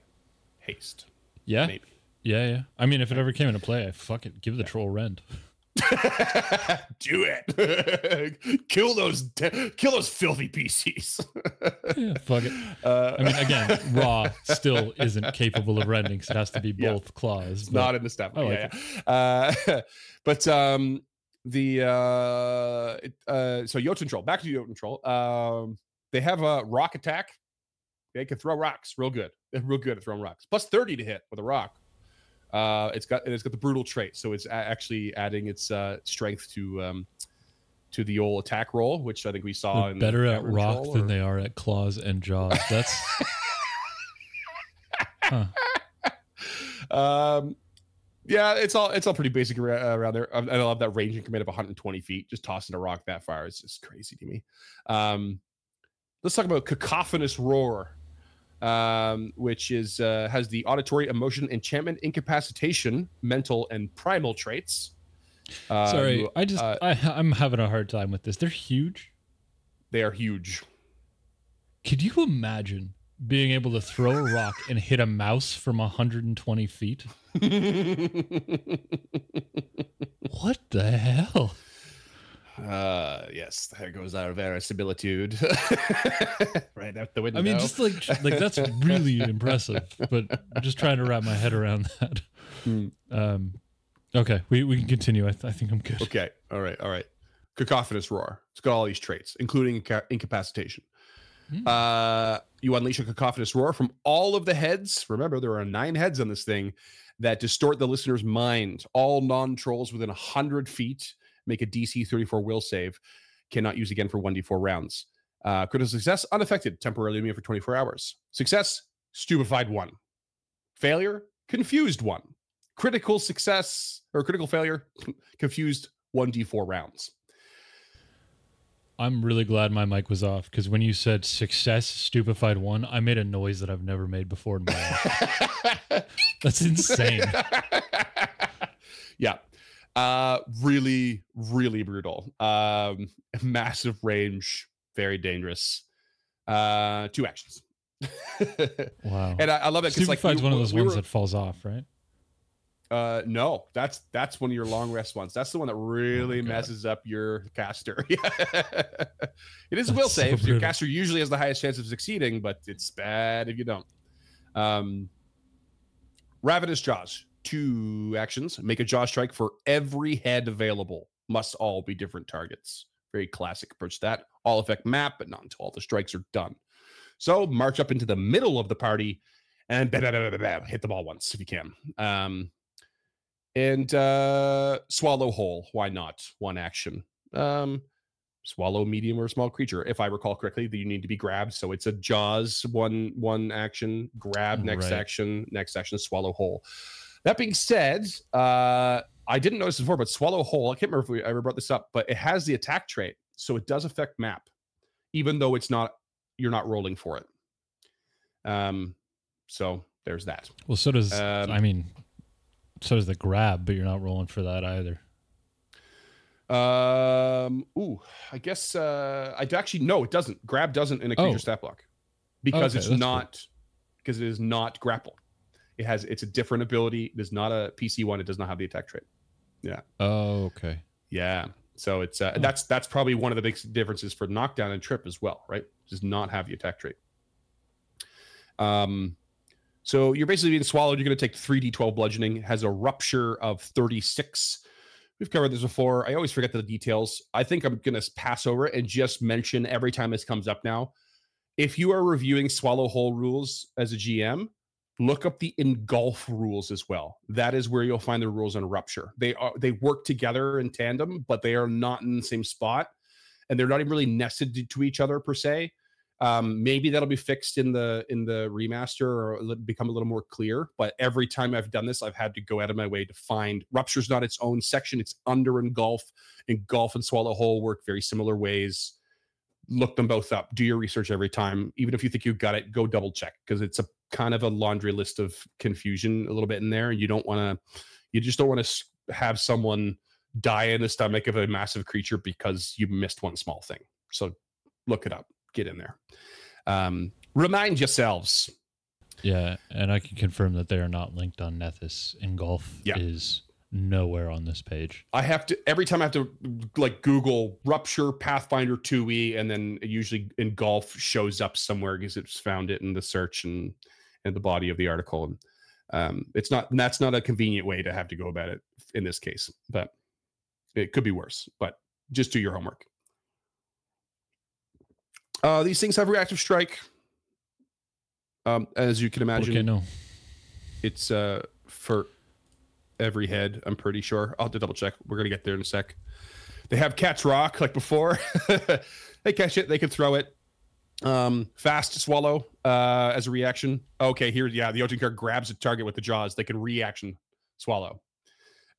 haste. Yeah, Maybe. yeah, yeah. I mean, if it ever came into play, I fuck it, give the troll rend. [LAUGHS] Do it. [LAUGHS] kill those de- kill those filthy PCs. [LAUGHS] yeah, fuck it. Uh, I mean, again, raw still isn't capable of rending, so it has to be Yeah. both claws. It's not in the. I like yeah, yeah. Uh, but um, the uh, it, uh, so Jotun Troll. Back to Jotun Troll. Um, they have a rock attack. They can throw rocks real good. They're real good at throwing rocks. Plus thirty to hit with a rock. Uh, it's got and it's got the brutal trait, so it's a- actually adding its uh, strength to um, to the old attack roll, which I think we saw. In better at rock than or- they are at claws and jaws. That's [LAUGHS] huh. um yeah it's all it's all pretty basic around there i I love that range increment of 120 feet just tossing a rock that far is just crazy to me um let's talk about cacophonous roar um which is uh has the auditory emotion enchantment incapacitation mental and primal traits uh, Sorry, I just uh, I, I'm having a hard time with this. They're huge. they are huge Could you imagine being able to throw a rock and hit a mouse from 120 feet. [LAUGHS] What the hell? Uh, yes, there goes our verisimilitude. [LAUGHS] right out the window. I mean, just like like that's really [LAUGHS] impressive, but I'm just trying to wrap my head around [LAUGHS] that. Hmm. Um, okay, we, we can continue. I, th- I think I'm good. okay. All right. All right. Cacophonous roar. It's got all these traits, including inca- incapacitation. Hmm. Uh, you unleash a cacophonous roar from all of the heads. Remember, there are nine heads on this thing that distort the listener's mind. All non trolls within a 100 feet make a DC 34 will save, cannot use again for 1d4 rounds. Uh, critical success, unaffected, temporarily immune for 24 hours. Success, stupefied one. Failure, confused one. Critical success or critical failure, [LAUGHS] confused 1d4 rounds. I'm really glad my mic was off because when you said success stupefied one, I made a noise that I've never made before in my life. [LAUGHS] That's insane. [LAUGHS] yeah. Uh really, really brutal. Um [LAUGHS] massive range, very dangerous. Uh two actions. [LAUGHS] Wow. and I, I love it because like we- one of those we ones were- that falls off, right? Uh, no, that's that's one of your long rest ones. That's the one that really Oh messes up your caster. [LAUGHS] It is a will so save. your caster usually has the highest chance of succeeding, but it's bad if you don't. Um, Ravenous Jaws, two actions. Make a jaw strike for every head available. Must all be different targets. Very classic approach to that. All effect map, but not until all the strikes are done. So march up into the middle of the party and bam, bam, bam, bam, hit the ball once if you can. Um, and uh, swallow whole. Why not? One action. Um, swallow medium or small creature. If I recall correctly, you need to be grabbed. So it's a jaws one one action, grab next Right. action, next action, swallow whole. That being said, uh, I didn't notice before, but swallow whole, I can't remember if we ever brought this up, but it has the attack trait, so it does affect map, even though it's not you're not rolling for it. Um, so there's that. Well, so does Um, I mean, so does the grab, but you're not rolling for that either. Um. Ooh, I guess uh, I actually no, it doesn't. Grab doesn't in a creature Oh. stat block because Okay, it's not because it is not grapple. It has it's a different ability. It is not a PC one. It does not have the attack trait. Yeah. Oh, okay. Yeah. So it's uh, Oh. that's that's probably one of the big differences for knockdown and trip as well, right? Does not have the attack trait. Um, so you're basically being swallowed. You're going to take 3d12 bludgeoning. Has a rupture of 36. We've covered this before. I always forget the details. I think I'm going to pass over it and just mention every time this comes up now. If you are reviewing swallow whole rules as a GM, look up the engulf rules as well. That is where you'll find the rules on rupture. They are they work together in tandem, but they are not in the same spot, and they're not even really nested to- each other per se. Um, maybe that'll be fixed in the in the remaster or become a little more clear. But every time I've done this, I've had to go out of my way to find rupture's not its own section; it's under engulf. Engulf and swallow whole work very similar ways look them both up do your research every time even if you think you got it go double check because it's a kind of a laundry list of confusion a little bit in there and you don't want to you just don't want to have someone die in the stomach of a massive creature because you missed one small thing so look it up get in there um remind yourselves Yeah, and I can confirm that they are not linked on Nethys. Engulf Yeah. is nowhere on this page. I have to every time I have to like Google rupture Pathfinder 2e and then usually engulf shows up somewhere because it's found it in the search and in the body of the article. And um it's not and that's not a convenient way to have to go about it in this case, but it could be worse. But just do your homework. Uh these things have reactive strike. Um as you can imagine Okay, no. it's uh for every head i'm pretty sure i'll have to double check we're gonna get there in a sec they have catch rock like before [LAUGHS] they catch it they can throw it um fast swallow uh as a reaction okay here yeah the Jotun card grabs a target with the jaws they can reaction swallow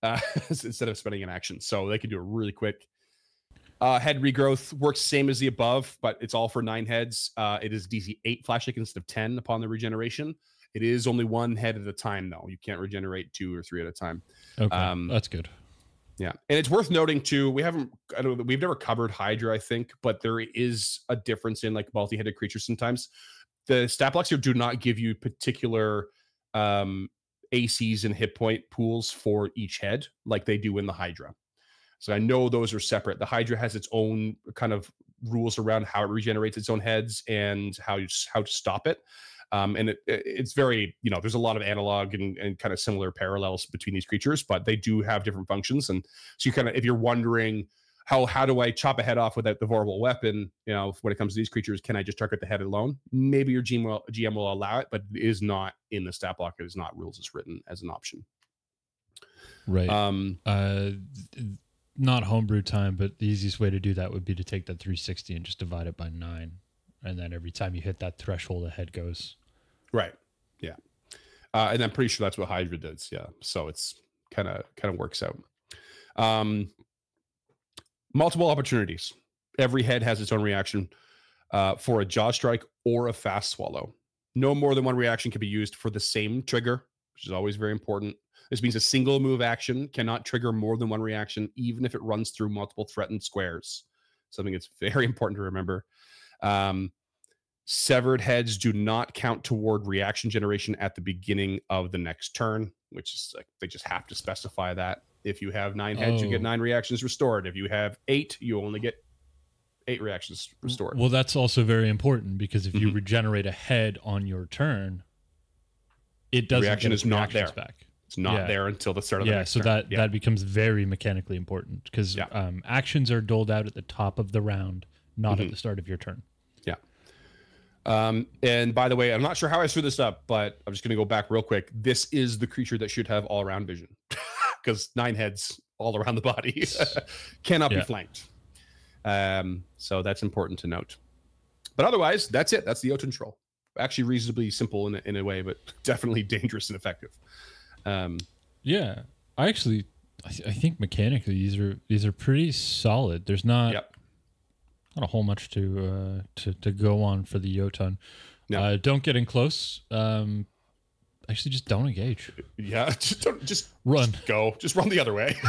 uh [LAUGHS] instead of spending an action so they can do it really quick uh head regrowth works same as the above but it's all for nine heads uh it is dc 8 flat check instead of 10 upon the regeneration it is only one head at a time, though. You can't regenerate two or three at a time. Okay, Um, that's good. Yeah, and it's worth noting too. We haven't, I don't, know, we've never covered Hydra, I think, but there is a difference in like multi-headed creatures sometimes. the stat blocks here do not give you particular um, ACs and hit point pools for each head like they do in the Hydra. So I know those are separate. The Hydra has its own kind of rules around how it regenerates its own heads and how you how to stop it. Um, and it, it's very you know there's a lot of analog and, and kind of similar parallels between these creatures, but they do have different functions. And so you kind of if you're wondering how how do I chop a head off without the vorpal weapon? You know, when it comes to these creatures, can I just target the head alone? Maybe your GM will, GM will allow it, but it is not in the stat block. It is not rules as written as an option. Right. Um. Uh. Not homebrew time, but the easiest way to do that would be to take that 360 and just divide it by nine, and then every time you hit that threshold, a head goes. Right. Yeah. Uh, and I'm pretty sure that's what Hydra does. Yeah. So it's kind of kind of works out. Um, multiple opportunities. Every head has its own reaction uh, for a jaw strike or a fast swallow. No more than one reaction can be used for the same trigger, which is always very important. This means a single move action cannot trigger more than one reaction, even if it runs through multiple threatened squares. Something that's very [LAUGHS] important to remember. Um, severed heads do not count toward reaction generation at the beginning of the next turn, which is like they just have to specify that. If you have nine heads, oh. you get oh. nine reactions restored. If you have eight, you only get eight reactions restored. Well, that's also very important because if mm-hmm. you regenerate a head on your turn, it doesn't reaction is not there. Back. It's not yeah. there until the start of the yeah, so turn. that yeah. that becomes very mechanically important because yeah. um, actions are doled out at the top of the round, not mm-hmm. at the start of your turn. Yeah. Um, and by the way, I'm not sure how I screwed this up, but I'm just going to go back real quick. This is the creature that should have all around vision. [LAUGHS] because nine heads all around the body [LAUGHS] cannot yeah. be flanked. Um, so that's important to note. But otherwise, that's it. That's the Jotun troll. Actually, reasonably simple in a, in a way, but [LAUGHS] definitely dangerous and effective. Um, yeah, I actually, I, th- I, think mechanically these are these are pretty solid. There's not yep. Not a whole much to uh, to to go on for the Jotun. No. Uh, don't get in close. Um, actually just don't engage. Yeah, [LAUGHS] just don't just run. Just go. Just run the other way. [LAUGHS]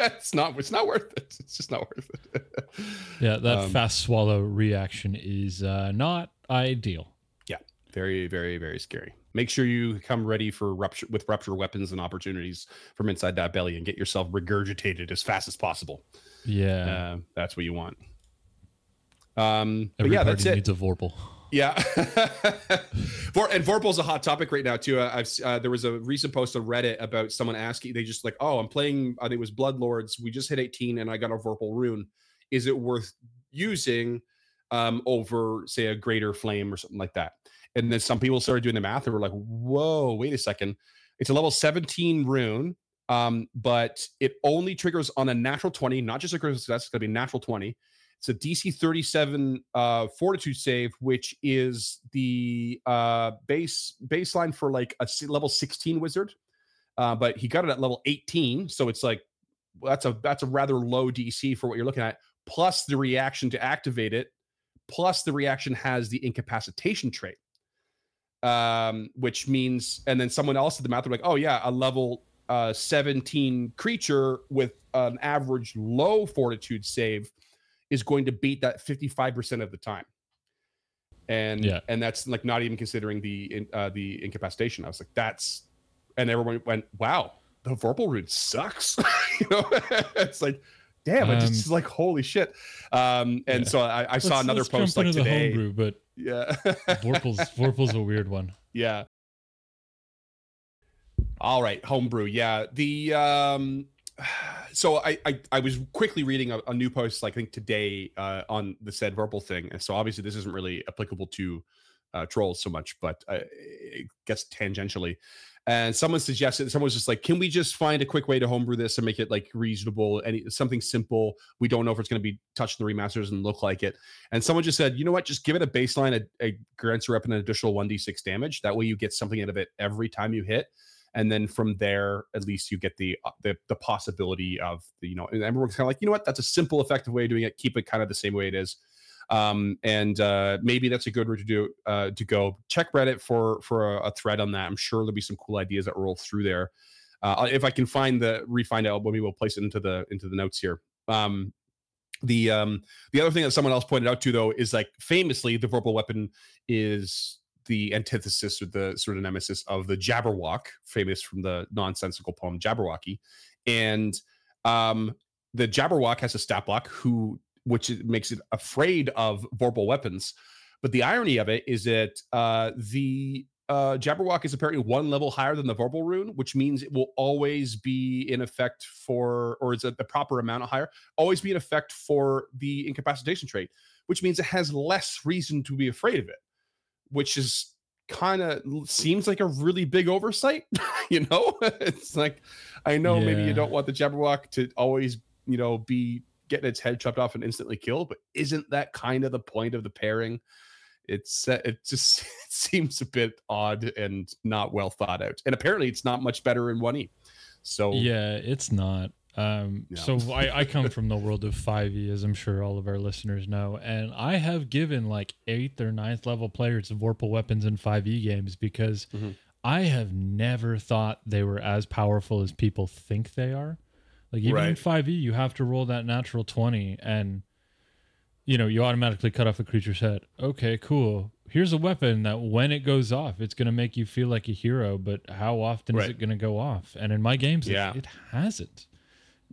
it's not it's not worth it. It's just not worth it. [LAUGHS] yeah, that um, fast swallow reaction is uh, not ideal. Yeah, very very very scary. Make sure you come ready for rupture with rupture weapons and opportunities from inside that belly and get yourself regurgitated as fast as possible. Yeah, uh, that's what you want. Um, but yeah, that's it. Needs a Vorpal. Yeah, [LAUGHS] and Vorpal's a hot topic right now too. Uh, I've uh, there was a recent post on Reddit about someone asking. They just like, oh, I'm playing. I think it was Bloodlords. We just hit 18, and I got a Vorpal rune. Is it worth using um, over, say, a Greater Flame or something like that? And then some people started doing the math and were like, whoa, wait a second. It's a level 17 rune, um, but it only triggers on a natural 20, not just a critical success. It's going to be natural 20 it's a DC 37 uh, Fortitude save, which is the uh, base baseline for like a level 16 wizard. Uh, but he got it at level 18, so it's like that's a that's a rather low DC for what you're looking at. Plus the reaction to activate it, plus the reaction has the incapacitation trait, um, which means, and then someone else at the math. They're like, oh yeah, a level uh, 17 creature with an average low fortitude save is going to beat that 55% of the time. And yeah. and that's like not even considering the uh, the incapacitation. I was like, that's and everyone went, wow, the vorpal rune sucks. [LAUGHS] you know, [LAUGHS] it's like, damn, um, it's just like holy shit. Um, and yeah. so I, I saw let's, another let's post like today. Homebrew, but yeah, [LAUGHS] Vorpal's Vorpal's a weird one. Yeah. All right, homebrew. Yeah, the um, so I, I, I was quickly reading a, a, new post like I think today uh, on the said vorpal thing, and so obviously this isn't really applicable to uh, trolls so much, but uh, I guess tangentially. And someone suggested, someone was just like, "Can we just find a quick way to homebrew this and make it like reasonable and something simple? We don't know if it's going to be touched the remasters and look like it." And someone just said, "You know what? Just give it a baseline, a, a grants you up an additional one d six damage. That way, you get something out of it every time you hit." And then from there at least you get the uh, the, the possibility of the, you know and everyone's kind of like you know what? That's a simple effective way of doing it. Keep it kind of the same way it is. Um, and uh, maybe that's a good route to do uh, to go. Check reddit for for a, a, thread on that. I'm sure there'll be some cool ideas that roll through there. Uh, if i can find the refind out maybe we'll place it into the into the notes here. Um, the um the other thing that someone else pointed out too though is like famously the vorpal weapon is the antithesis or the sort of nemesis of the Jabberwock, famous from the nonsensical poem Jabberwocky. And um, the Jabberwock has a stat block who, which makes it afraid of vorpal weapons. But the irony of it is that uh, the uh, Jabberwock is apparently one level higher than the vorpal rune, which means it will always be in effect for, or is it the proper amount higher? Always be in effect for the incapacitation trait, which means it has less reason to be afraid of it, which is kind of seems like a really big oversight. [LAUGHS] you know, [LAUGHS] it's like I know maybe you don't want the Jabberwock to always, you know, be getting its head chopped off and instantly killed, but isn't that kind of the point of the pairing? It's uh, it just [LAUGHS] it seems a bit odd and not well thought out, and apparently it's not much better in one E. So Yeah, it's not. Um, No. So I, I come from the world of 5e, as I'm sure all of our listeners know, and I have given like eighth or ninth level players Vorpal weapons in 5e games because Mhm. I have never thought they were as powerful as people think they are. Like even in 5e, you have to roll that natural 20 and you know, you automatically cut off a creature's head. Okay, cool. Here's a weapon that when it goes off, it's going to make you feel like a hero, but how often is it going to go off? And in my games, it- Yeah. it, hasn't.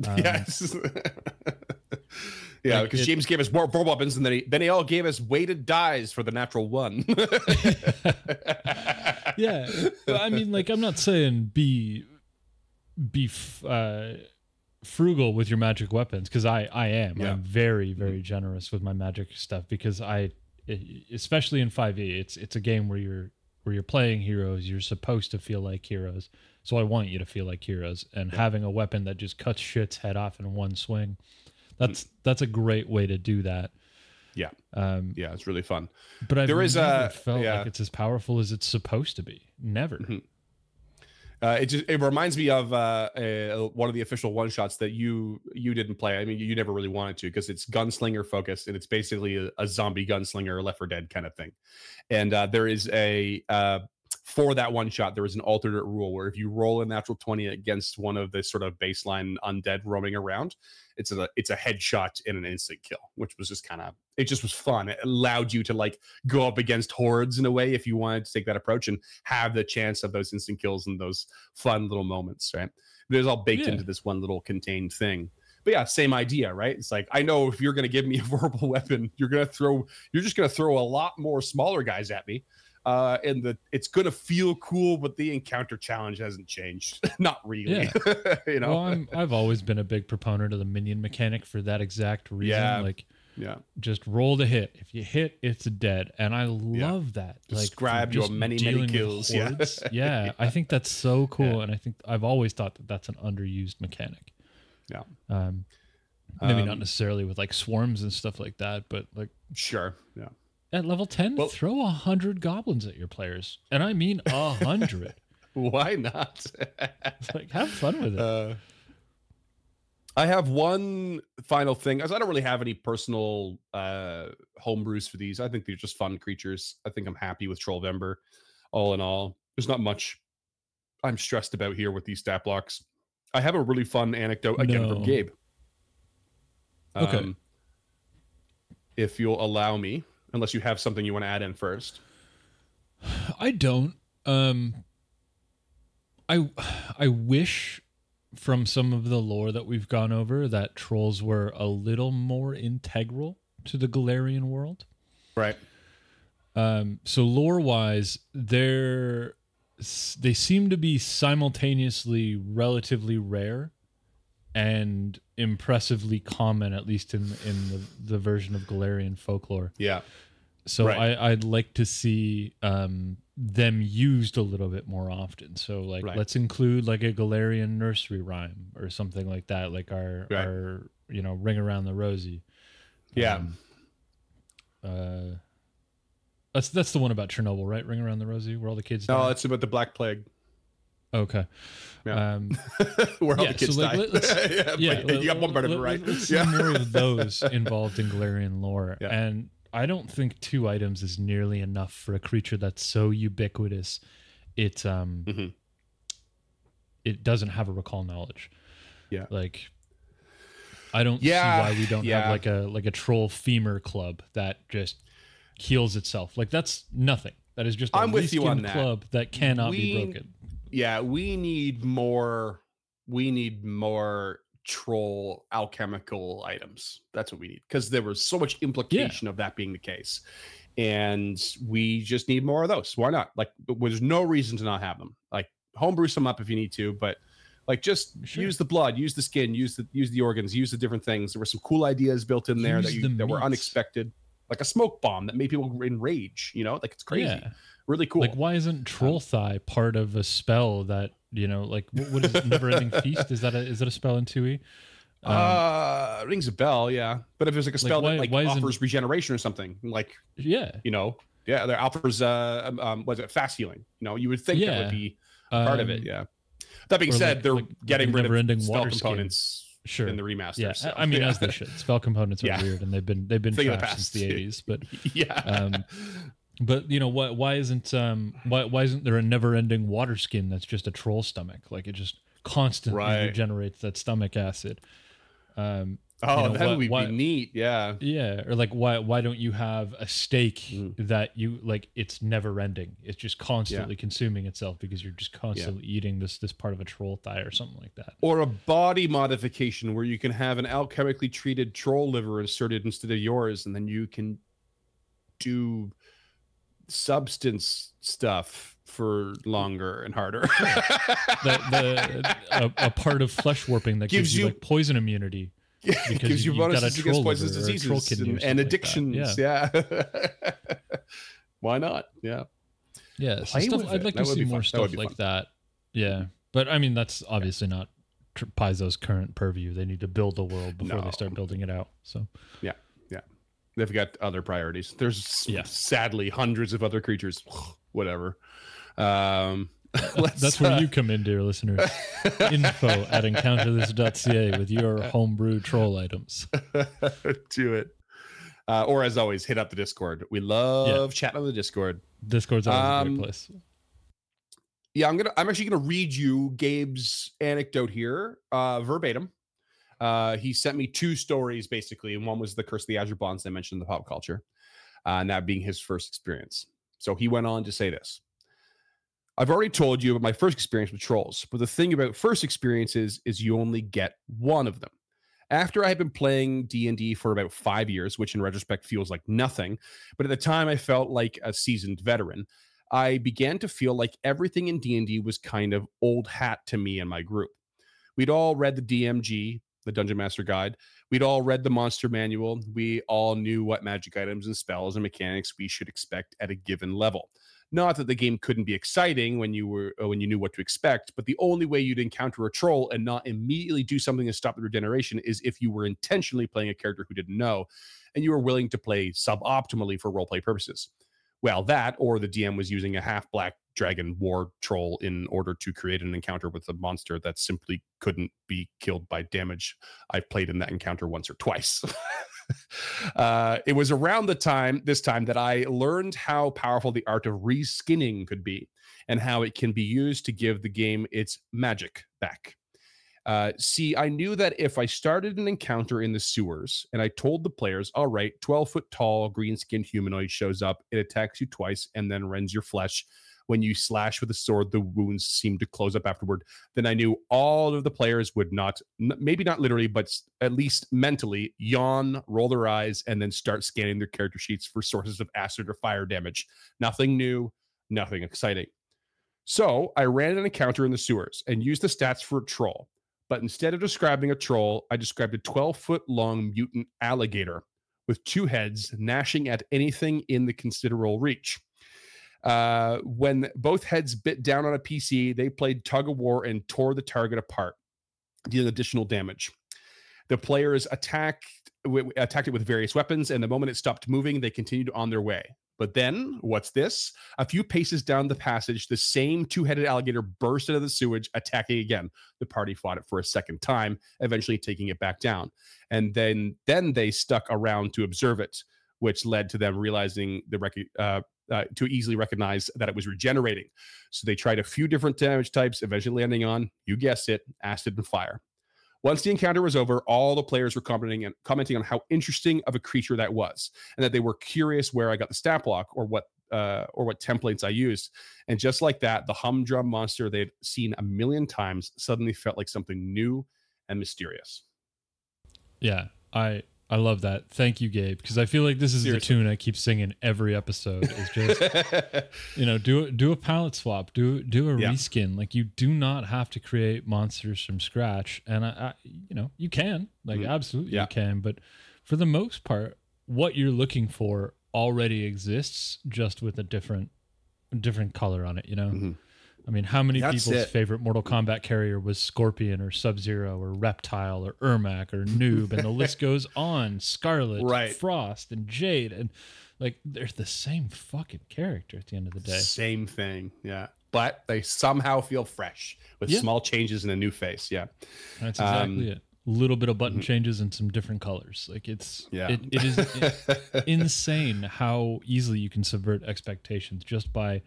Um, yes, [LAUGHS] yeah, because James gave us more, more weapons, and then he then he all gave us weighted dies for the natural one. [LAUGHS] [LAUGHS] yeah. But I mean, like, I'm not saying be be f- uh, frugal with your magic weapons because I I am. Yeah. I'm very very generous with my magic stuff because I especially in 5e, it's it's a game where you're where you're playing heroes. You're supposed to feel like heroes. So I want you to feel like heroes, and having a weapon that just cuts shit's head off in one swing, that's that's a great way to do that. Yeah. Um, yeah, it's really fun. but I've There is never a- felt yeah. like it's as powerful as it's supposed to be. Never. Mhm. Uh, it just it reminds me of uh, uh, one of the official one shots that you you didn't play. I mean, you never really wanted to because it's gunslinger focused and it's basically a, a zombie gunslinger, Left 4 Dead kind of thing. And uh, there is a uh, for that one shot, there is an alternate rule where if you roll a natural twenty against one of the sort of baseline undead roaming around, it's a it's a headshot and an instant kill, which was just kind of it just was fun. It allowed you to like go up against hordes in a way if you wanted to take that approach and have the chance of those instant kills and those fun little moments, right? It was all baked Yeah. into this one little contained thing. But yeah, same idea, right? It's like I know if you're gonna give me a [LAUGHS] vorpal weapon, you're gonna throw you're just gonna throw a lot more smaller guys at me. Uh, and the it's gonna feel cool, but the encounter challenge hasn't changed. [LAUGHS] Not really. Yeah. [LAUGHS] you know. Well, I'm, I've always been a big proponent of the minion mechanic for that exact reason. Yeah. Like, yeah. just roll the hit. If you hit, it's dead, and I love that. Just like, grab your many, many kills, yeah. [LAUGHS] yeah. I think that's so cool, Yeah. and I think I've always thought that that's an underused mechanic. Yeah. Um, maybe not Um, necessarily with like swarms and stuff like that, but like Sure. Yeah. At level ten, Well- throw a hundred goblins at your players, and I mean a hundred. [LAUGHS] Why not? [LAUGHS] like, have fun with it. Uh, I have one final thing, as I don't really have any personal uh homebrews for these. I think they're just fun creatures. I think I'm happy with Trollvember. All in all, there's not much I'm stressed about here with these stat blocks. I have a really fun anecdote again from No. Gabe. Okay. Um, if you'll allow me, unless you have something you want to add in first. I don't. Um I I wish from some of the lore that we've gone over that trolls were a little more integral to the Golarion world. Right. Um so lore wise they're they seem to be simultaneously relatively rare and impressively common at least in in the, the version of Golarion folklore. Yeah. So Right. I, I'd like to see um, them used a little bit more often. So like Right. let's include like a Golarion nursery rhyme or something like that, like our Right. our you know ring around the rosy. Yeah. Um, uh, that's that's the one about Chernobyl, right? Ring around the rosy, where all the kids. no, die? it's about the Black Plague. Okay. Yeah. Um, [LAUGHS] where all Yeah, the kids so, like, die. yeah, [LAUGHS] yeah, but you got one part of it right. Let's yeah. more of [LAUGHS] those involved in Golarion lore. Yeah. And I don't think two items is nearly enough for a creature that's so ubiquitous. It um Mhm. it doesn't have a recall knowledge. Yeah. Like I don't Yeah, see why we don't yeah. have like a like a troll femur club that just heals itself. Like that's nothing. That is just a I'm with you on that. club that cannot We- be broken. Yeah, we need more. We need more troll alchemical items. That's what we need because there was so much implication of that being the case, and we just need more of those. Why not? Like, there's no reason to not have them. Like, homebrew some up if you need to, but like just Sure. use the blood, use the skin, use the use the organs, use the different things. There were some cool ideas built in there that you, the that were unexpected, like a smoke bomb that made people enrage. You know, like it's crazy, Yeah. really cool. Like, why isn't troll thigh part of a spell that you know? Like, what, what is it? Never ending feast? Is that a is that a spell in 2e? Um, uh, rings a bell, yeah. But if there's like a spell why- that like offers regeneration or something, like yeah. you know, yeah, there offers uh, um, um, was it fast healing? You know, you would think that would be part of it, Um, yeah. That being said, like- they're like- like getting a rid of spell water skin. Sure. in the remaster. Yeah, so, I mean, yeah. as they should. Spell components are [LAUGHS] Yeah. weird, and they've been they've been Thing the since the '80s. But [LAUGHS] yeah. um, but you know why why isn't um why why isn't there a never-ending water skin that's just a troll stomach? Like it just constantly Right. regenerates that stomach acid. Um, oh, know, that why- would why- be neat. Yeah. yeah, or like why why don't you have a steak Mm. that you like? It's never ending. It's just constantly consuming itself because you're just constantly eating this this part of a troll thigh or something like that. Or a body modification where you can have an alchemically treated troll liver inserted instead of yours, and then you can do substance stuff for longer and harder. [LAUGHS] the, the a, a part of flesh warping that gives, Gives you, you- like poison immunity. Yeah, [LAUGHS] Because gives you you- you've got a bonuses against poisonous liver or a troll diseases and, and like that. addictions. Yeah. [LAUGHS] Why not? Yeah. Yeah, so stuff, I'd like That to see more fun. Stuff be like that. Yeah, but I mean that's obviously not tr- Paizo's current purview. They need to build the world before No. they start building it out. So yeah. Yeah. They've got other priorities. There's Yeah. sadly hundreds of other creatures. [SIGHS] Whatever. Um, [LAUGHS] that's where uh, you come in, dear listeners. [LAUGHS] Info at encounterthis.ca with your homebrew troll items. [LAUGHS] do it. Uh, or as always, hit up the Discord. We love chatting on the Discord. Discord's always a Um, great place. Yeah, I'm gonna. I'm actually gonna read you Gabe's anecdote here, uh, verbatim. Uh, he sent me two stories basically, and one was the Curse of the Azure Bonds I mentioned in the pop culture, uh, and that being his first experience. So he went on to say this. I've already told you about my first experience with trolls, but the thing about first experiences is you only get one of them. After I had been playing D&D for about 5 years, which in retrospect feels like nothing, but at the time I felt like a seasoned veteran, I began to feel like everything in D&D was kind of old hat to me and my group. We'd all read the DMG, the Dungeon Master Guide. We'd all read the Monster Manual. We all knew what magic items and spells and mechanics we should expect at a given level. Not that the game couldn't be exciting when you were uh, when you knew what to expect, but the only way you'd encounter a troll and not immediately do something to stop the regeneration is if you were intentionally playing a character who didn't know, and you were willing to play suboptimally for roleplay purposes. Well, that or the DM was using a half black dragon war troll in order to create an encounter with a monster that simply couldn't be killed by damage. I've played in that encounter once or twice. [LAUGHS] uh, it was around the time this time that I learned how powerful the art of reskinning could be and how it can be used to give the game its magic back. Uh, see, I knew that if I started an encounter in the sewers and I told the players, all right, 12 foot tall, green skinned humanoid shows up, it attacks you twice and then rends your flesh. When you slash with a sword, the wounds seem to close up afterward. Then I knew all of the players would not, maybe not literally, but at least mentally, yawn, roll their eyes, and then start scanning their character sheets for sources of acid or fire damage. Nothing new, nothing exciting. So I ran an encounter in the sewers and used the stats for a troll. But instead of describing a troll, I described a 12 foot long mutant alligator with two heads gnashing at anything in the considerable reach. Uh, when both heads bit down on a PC, they played tug of war and tore the target apart, dealing additional damage. The players attacked w- attacked it with various weapons, and the moment it stopped moving, they continued on their way. But then, what's this? A few paces down the passage, the same two headed alligator burst into the sewage, attacking again. The party fought it for a second time, eventually taking it back down. And then, then they stuck around to observe it, which led to them realizing the rec- uh, uh, to easily recognize that it was regenerating. So they tried a few different damage types, eventually landing on, you guessed it, acid and fire. Once the encounter was over, all the players were commenting and commenting on how interesting of a creature that was, and that they were curious where I got the stat block or what uh, or what templates I used. And just like that, the humdrum monster they'd seen a million times suddenly felt like something new and mysterious. Yeah, I I love that. Thank you, Gabe, because I feel like this is Seriously. the tune I keep singing every episode. Is just [LAUGHS] you know do do a palette swap, do do a Yeah. reskin. Like you do not have to create monsters from scratch, and I, I you know you can like Mhm. absolutely Yeah. you can, but for the most part, what you're looking for already exists, just with a different different color on it. You know. Mhm. I mean, how many That's people's it. favorite Mortal Kombat carrier was Scorpion or Sub Zero or Reptile or Ermac or Noob, and the list [LAUGHS] goes on. Skarlet, Right. Frost, and Jade, and like they're the same fucking character at the end of the day. Same thing. Yeah. But they somehow feel fresh with Yeah. small changes in a new face. Yeah. That's exactly Um, it. A little bit of button mhm. changes and some different colors. Like it's Yeah. it, it is [LAUGHS] insane how easily you can subvert expectations just by,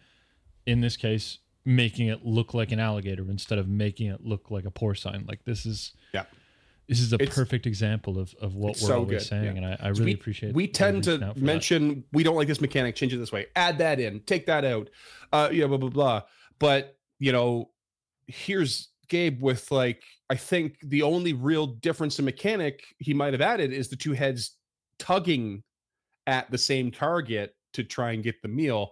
in this case, making it look like an alligator instead of making it look like a porcine. Like this is Yeah. This is a It's- perfect example of, of what we're so always good, saying, yeah. and I, I really we, appreciate. we tend to for that. mention we don't like this mechanic change it this way add that in take that out uh yeah blah blah blah but you know here's gabe with like i think the only real difference in mechanic he might have added is the two heads tugging at the same target to try and get the meal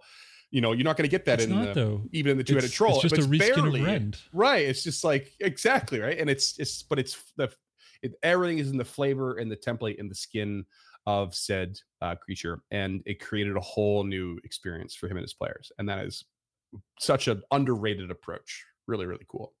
you know you're not going to get that It's in not the, though. even in the two-headed It's, troll it's just but a reskin barely- Rend. right it's just like exactly right and it's it's but it's the it, everything is in the flavor and the template and the skin of said uh, creature and it created a whole new experience for him and his players and that is such an underrated approach really really cool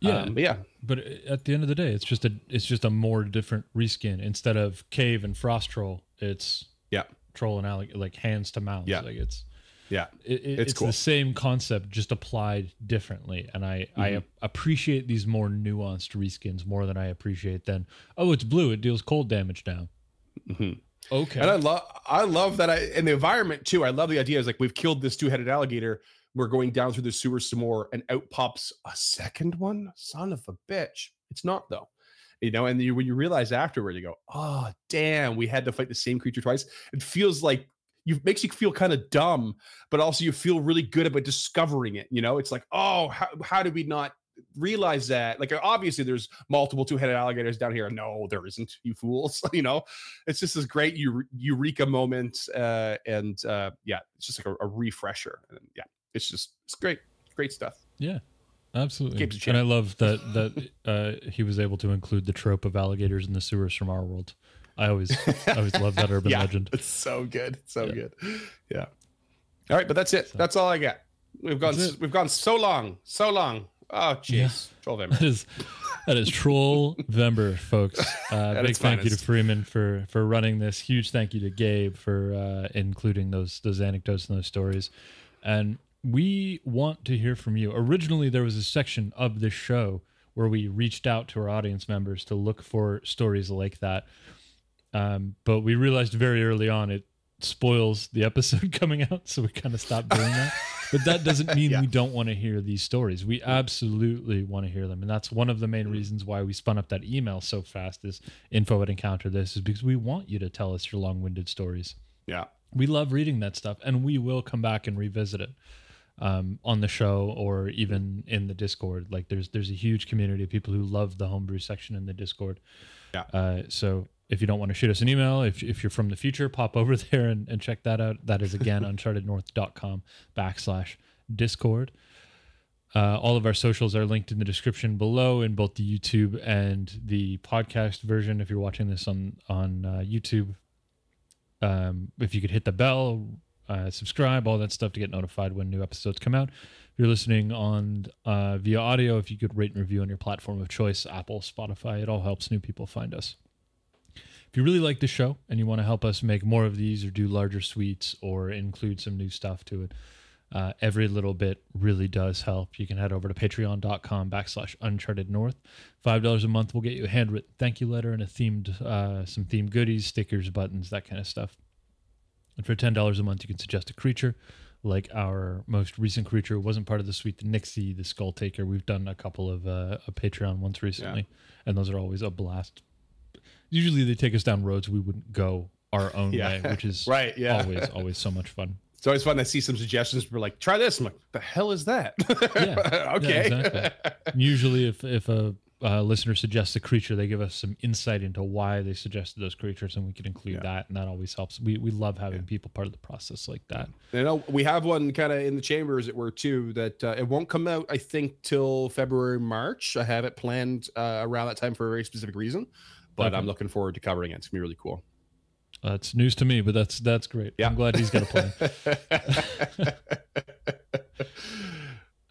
Yeah, Um, but yeah but at the end of the day, it's just a it's just a more different reskin. Instead of cave and frost troll, it's Yeah. troll and alligator, like hands to mouth. Yeah. like it's Yeah. it, it- It's it's, cool. the same concept just applied differently. And I I Mhm. ap- appreciate these more nuanced reskins more than I appreciate than oh it's blue it deals cold damage now. Mhm. Okay, and i love i love that i and the environment too i love the idea is like we've killed this two-headed alligator we're going down through the sewer some more and out pops a second one son of a bitch it's not though you know and you, when you realize afterward you go oh damn we had to fight the same creature twice it feels like you makes you feel kind of dumb but also you feel really good about discovering it you know it's like oh how, how did we not realize that like obviously there's multiple two-headed alligators down here no there isn't you fools [LAUGHS] you know it's just this great eureka moment uh and uh yeah it's just like a, a refresher and yeah it's just it's great great stuff Yeah. absolutely. And I love that that [LAUGHS] uh, he was able to include the trope of alligators in the sewers from our world. I always I always love that urban [LAUGHS] yeah legend. it's so good so Yeah. good yeah all right but that's it So- that's all i got we've gone That's s- it. we've gone so long so long oh Yeah. jeez Trollvember. That is that is Troll Vember, folks. [LAUGHS] Uh, big thank you to. Freeman for for running this. Huge thank you to Gabe for uh, including those those anecdotes and those stories. And we want to hear from you. Originally, there was a section of this show where we reached out to our audience members to look for stories like that. Um, but we realized very early on it spoils the episode [LAUGHS] coming out, so we kind of stopped doing that. But that doesn't [LAUGHS] mean Yeah. we don't want to hear these stories. We absolutely want to hear them, and that's one of the main reasons why we spun up that email so fast. Is info at encounter this is because we want you to tell us your long-winded stories. yeah We love reading that stuff, and we will come back and revisit it um, on the show or even in the Discord. Like there's there's a huge community of people who love the homebrew section in the Discord. Yeah. Uh, so if you don't want to shoot us an email, if, if you're from the future, pop over [LAUGHS] there and, and check that out. That is again unchartednorth.com backslash Discord. Uh, all of our socials are linked in the description below in both the YouTube and the podcast version. If you're watching this on on uh, YouTube, um, if you could hit the bell, uh, subscribe, all that stuff to get notified when new episodes come out. If you're listening on uh, via audio, if you could rate and review on your platform of choice, Apple, Spotify, it all helps new people find us. If you really like the show and you want to help us make more of these or do larger suites or include some new stuff to it, uh, every little bit really does help. You can head over to patreon.com backslash uncharted north. $5 a month will get you a handwritten thank you letter and a themed, uh, some themed goodies, stickers, buttons, that kind of stuff. And for $10 a month, you can suggest a creature like our most recent creature wasn't part of the suite, the Nixie, the Skull Taker. We've done a couple of uh, a Patreon ones recently, and those are always a blast. Usually they take us down roads we wouldn't go our own Yeah. way, which is [LAUGHS] right yeah always always so much fun. It's always fun to see some suggestions. We're like, try this. I'm like, the hell is that? [LAUGHS] Yeah. okay. Yeah, exactly. [LAUGHS] Usually, if if a uh, listener suggests a creature, they give us some insight into why they suggested those creatures, and we can include Yeah. that, and that always helps. We we love having people part of the process like that. You know, we have one kind of in the chamber, as it were, too. That uh, it won't come out, I think, till February, March. I have it planned uh, around that time for a very specific reason, but Okay. I'm looking forward to covering it. It's gonna be really cool. That's news to me, but that's that's great. Yeah. I'm glad he's got a plan. [LAUGHS]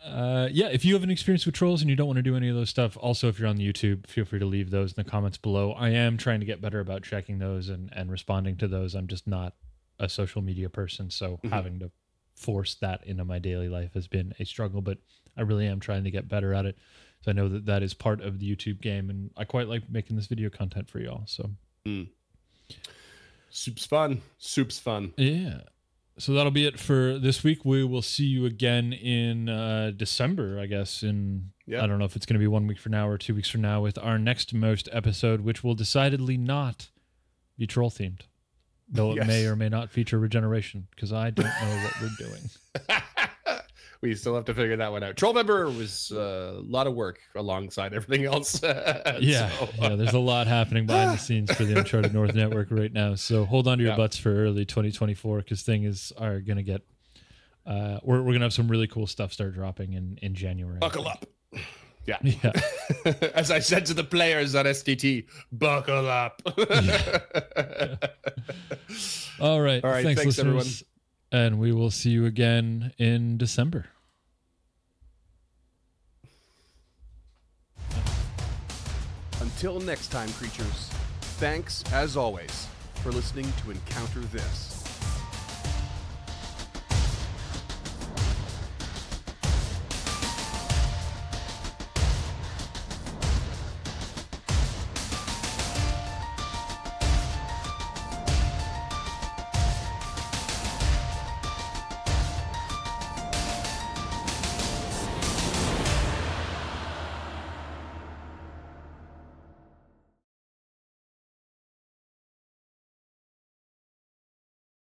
Uh, yeah, if you have an experience with trolls and you don't want to do any of those stuff, also if you're on the YouTube, feel free to leave those in the comments below. I am trying to get better about checking those and and responding to those. I'm just not a social media person, so Mhm. having to force that into my daily life has been a struggle. But I really am trying to get better at it. So I know that that is part of the YouTube game, and I quite like making this video content for y'all. So Soup's fun. Soup's fun. Yeah. So that'll be it for this week. We will see you again in uh, December, I guess. In Yeah. I don't know if it's going to be one week from now or two weeks from now with our next most episode, which will decidedly not be troll themed, though it may or may not feature regeneration because I don't know what we're doing. [LAUGHS] we still have to figure that one out. Trollvember was uh, a lot of work alongside everything else. [LAUGHS] Yeah, So, yeah. There's a lot happening behind the scenes for the Uncharted North Network right now. So hold on to your Yeah. butts for early 2024 because things are gonna get. Uh, we're we're gonna have some really cool stuff start dropping in in January. Buckle up. Yeah. [LAUGHS] Yeah. [LAUGHS] As I said to the players on STT, buckle up. All right. All right, Thanks, thanks, everyone. And we will see you again in December. Until next time, creatures, thanks as always for listening to Encounter This.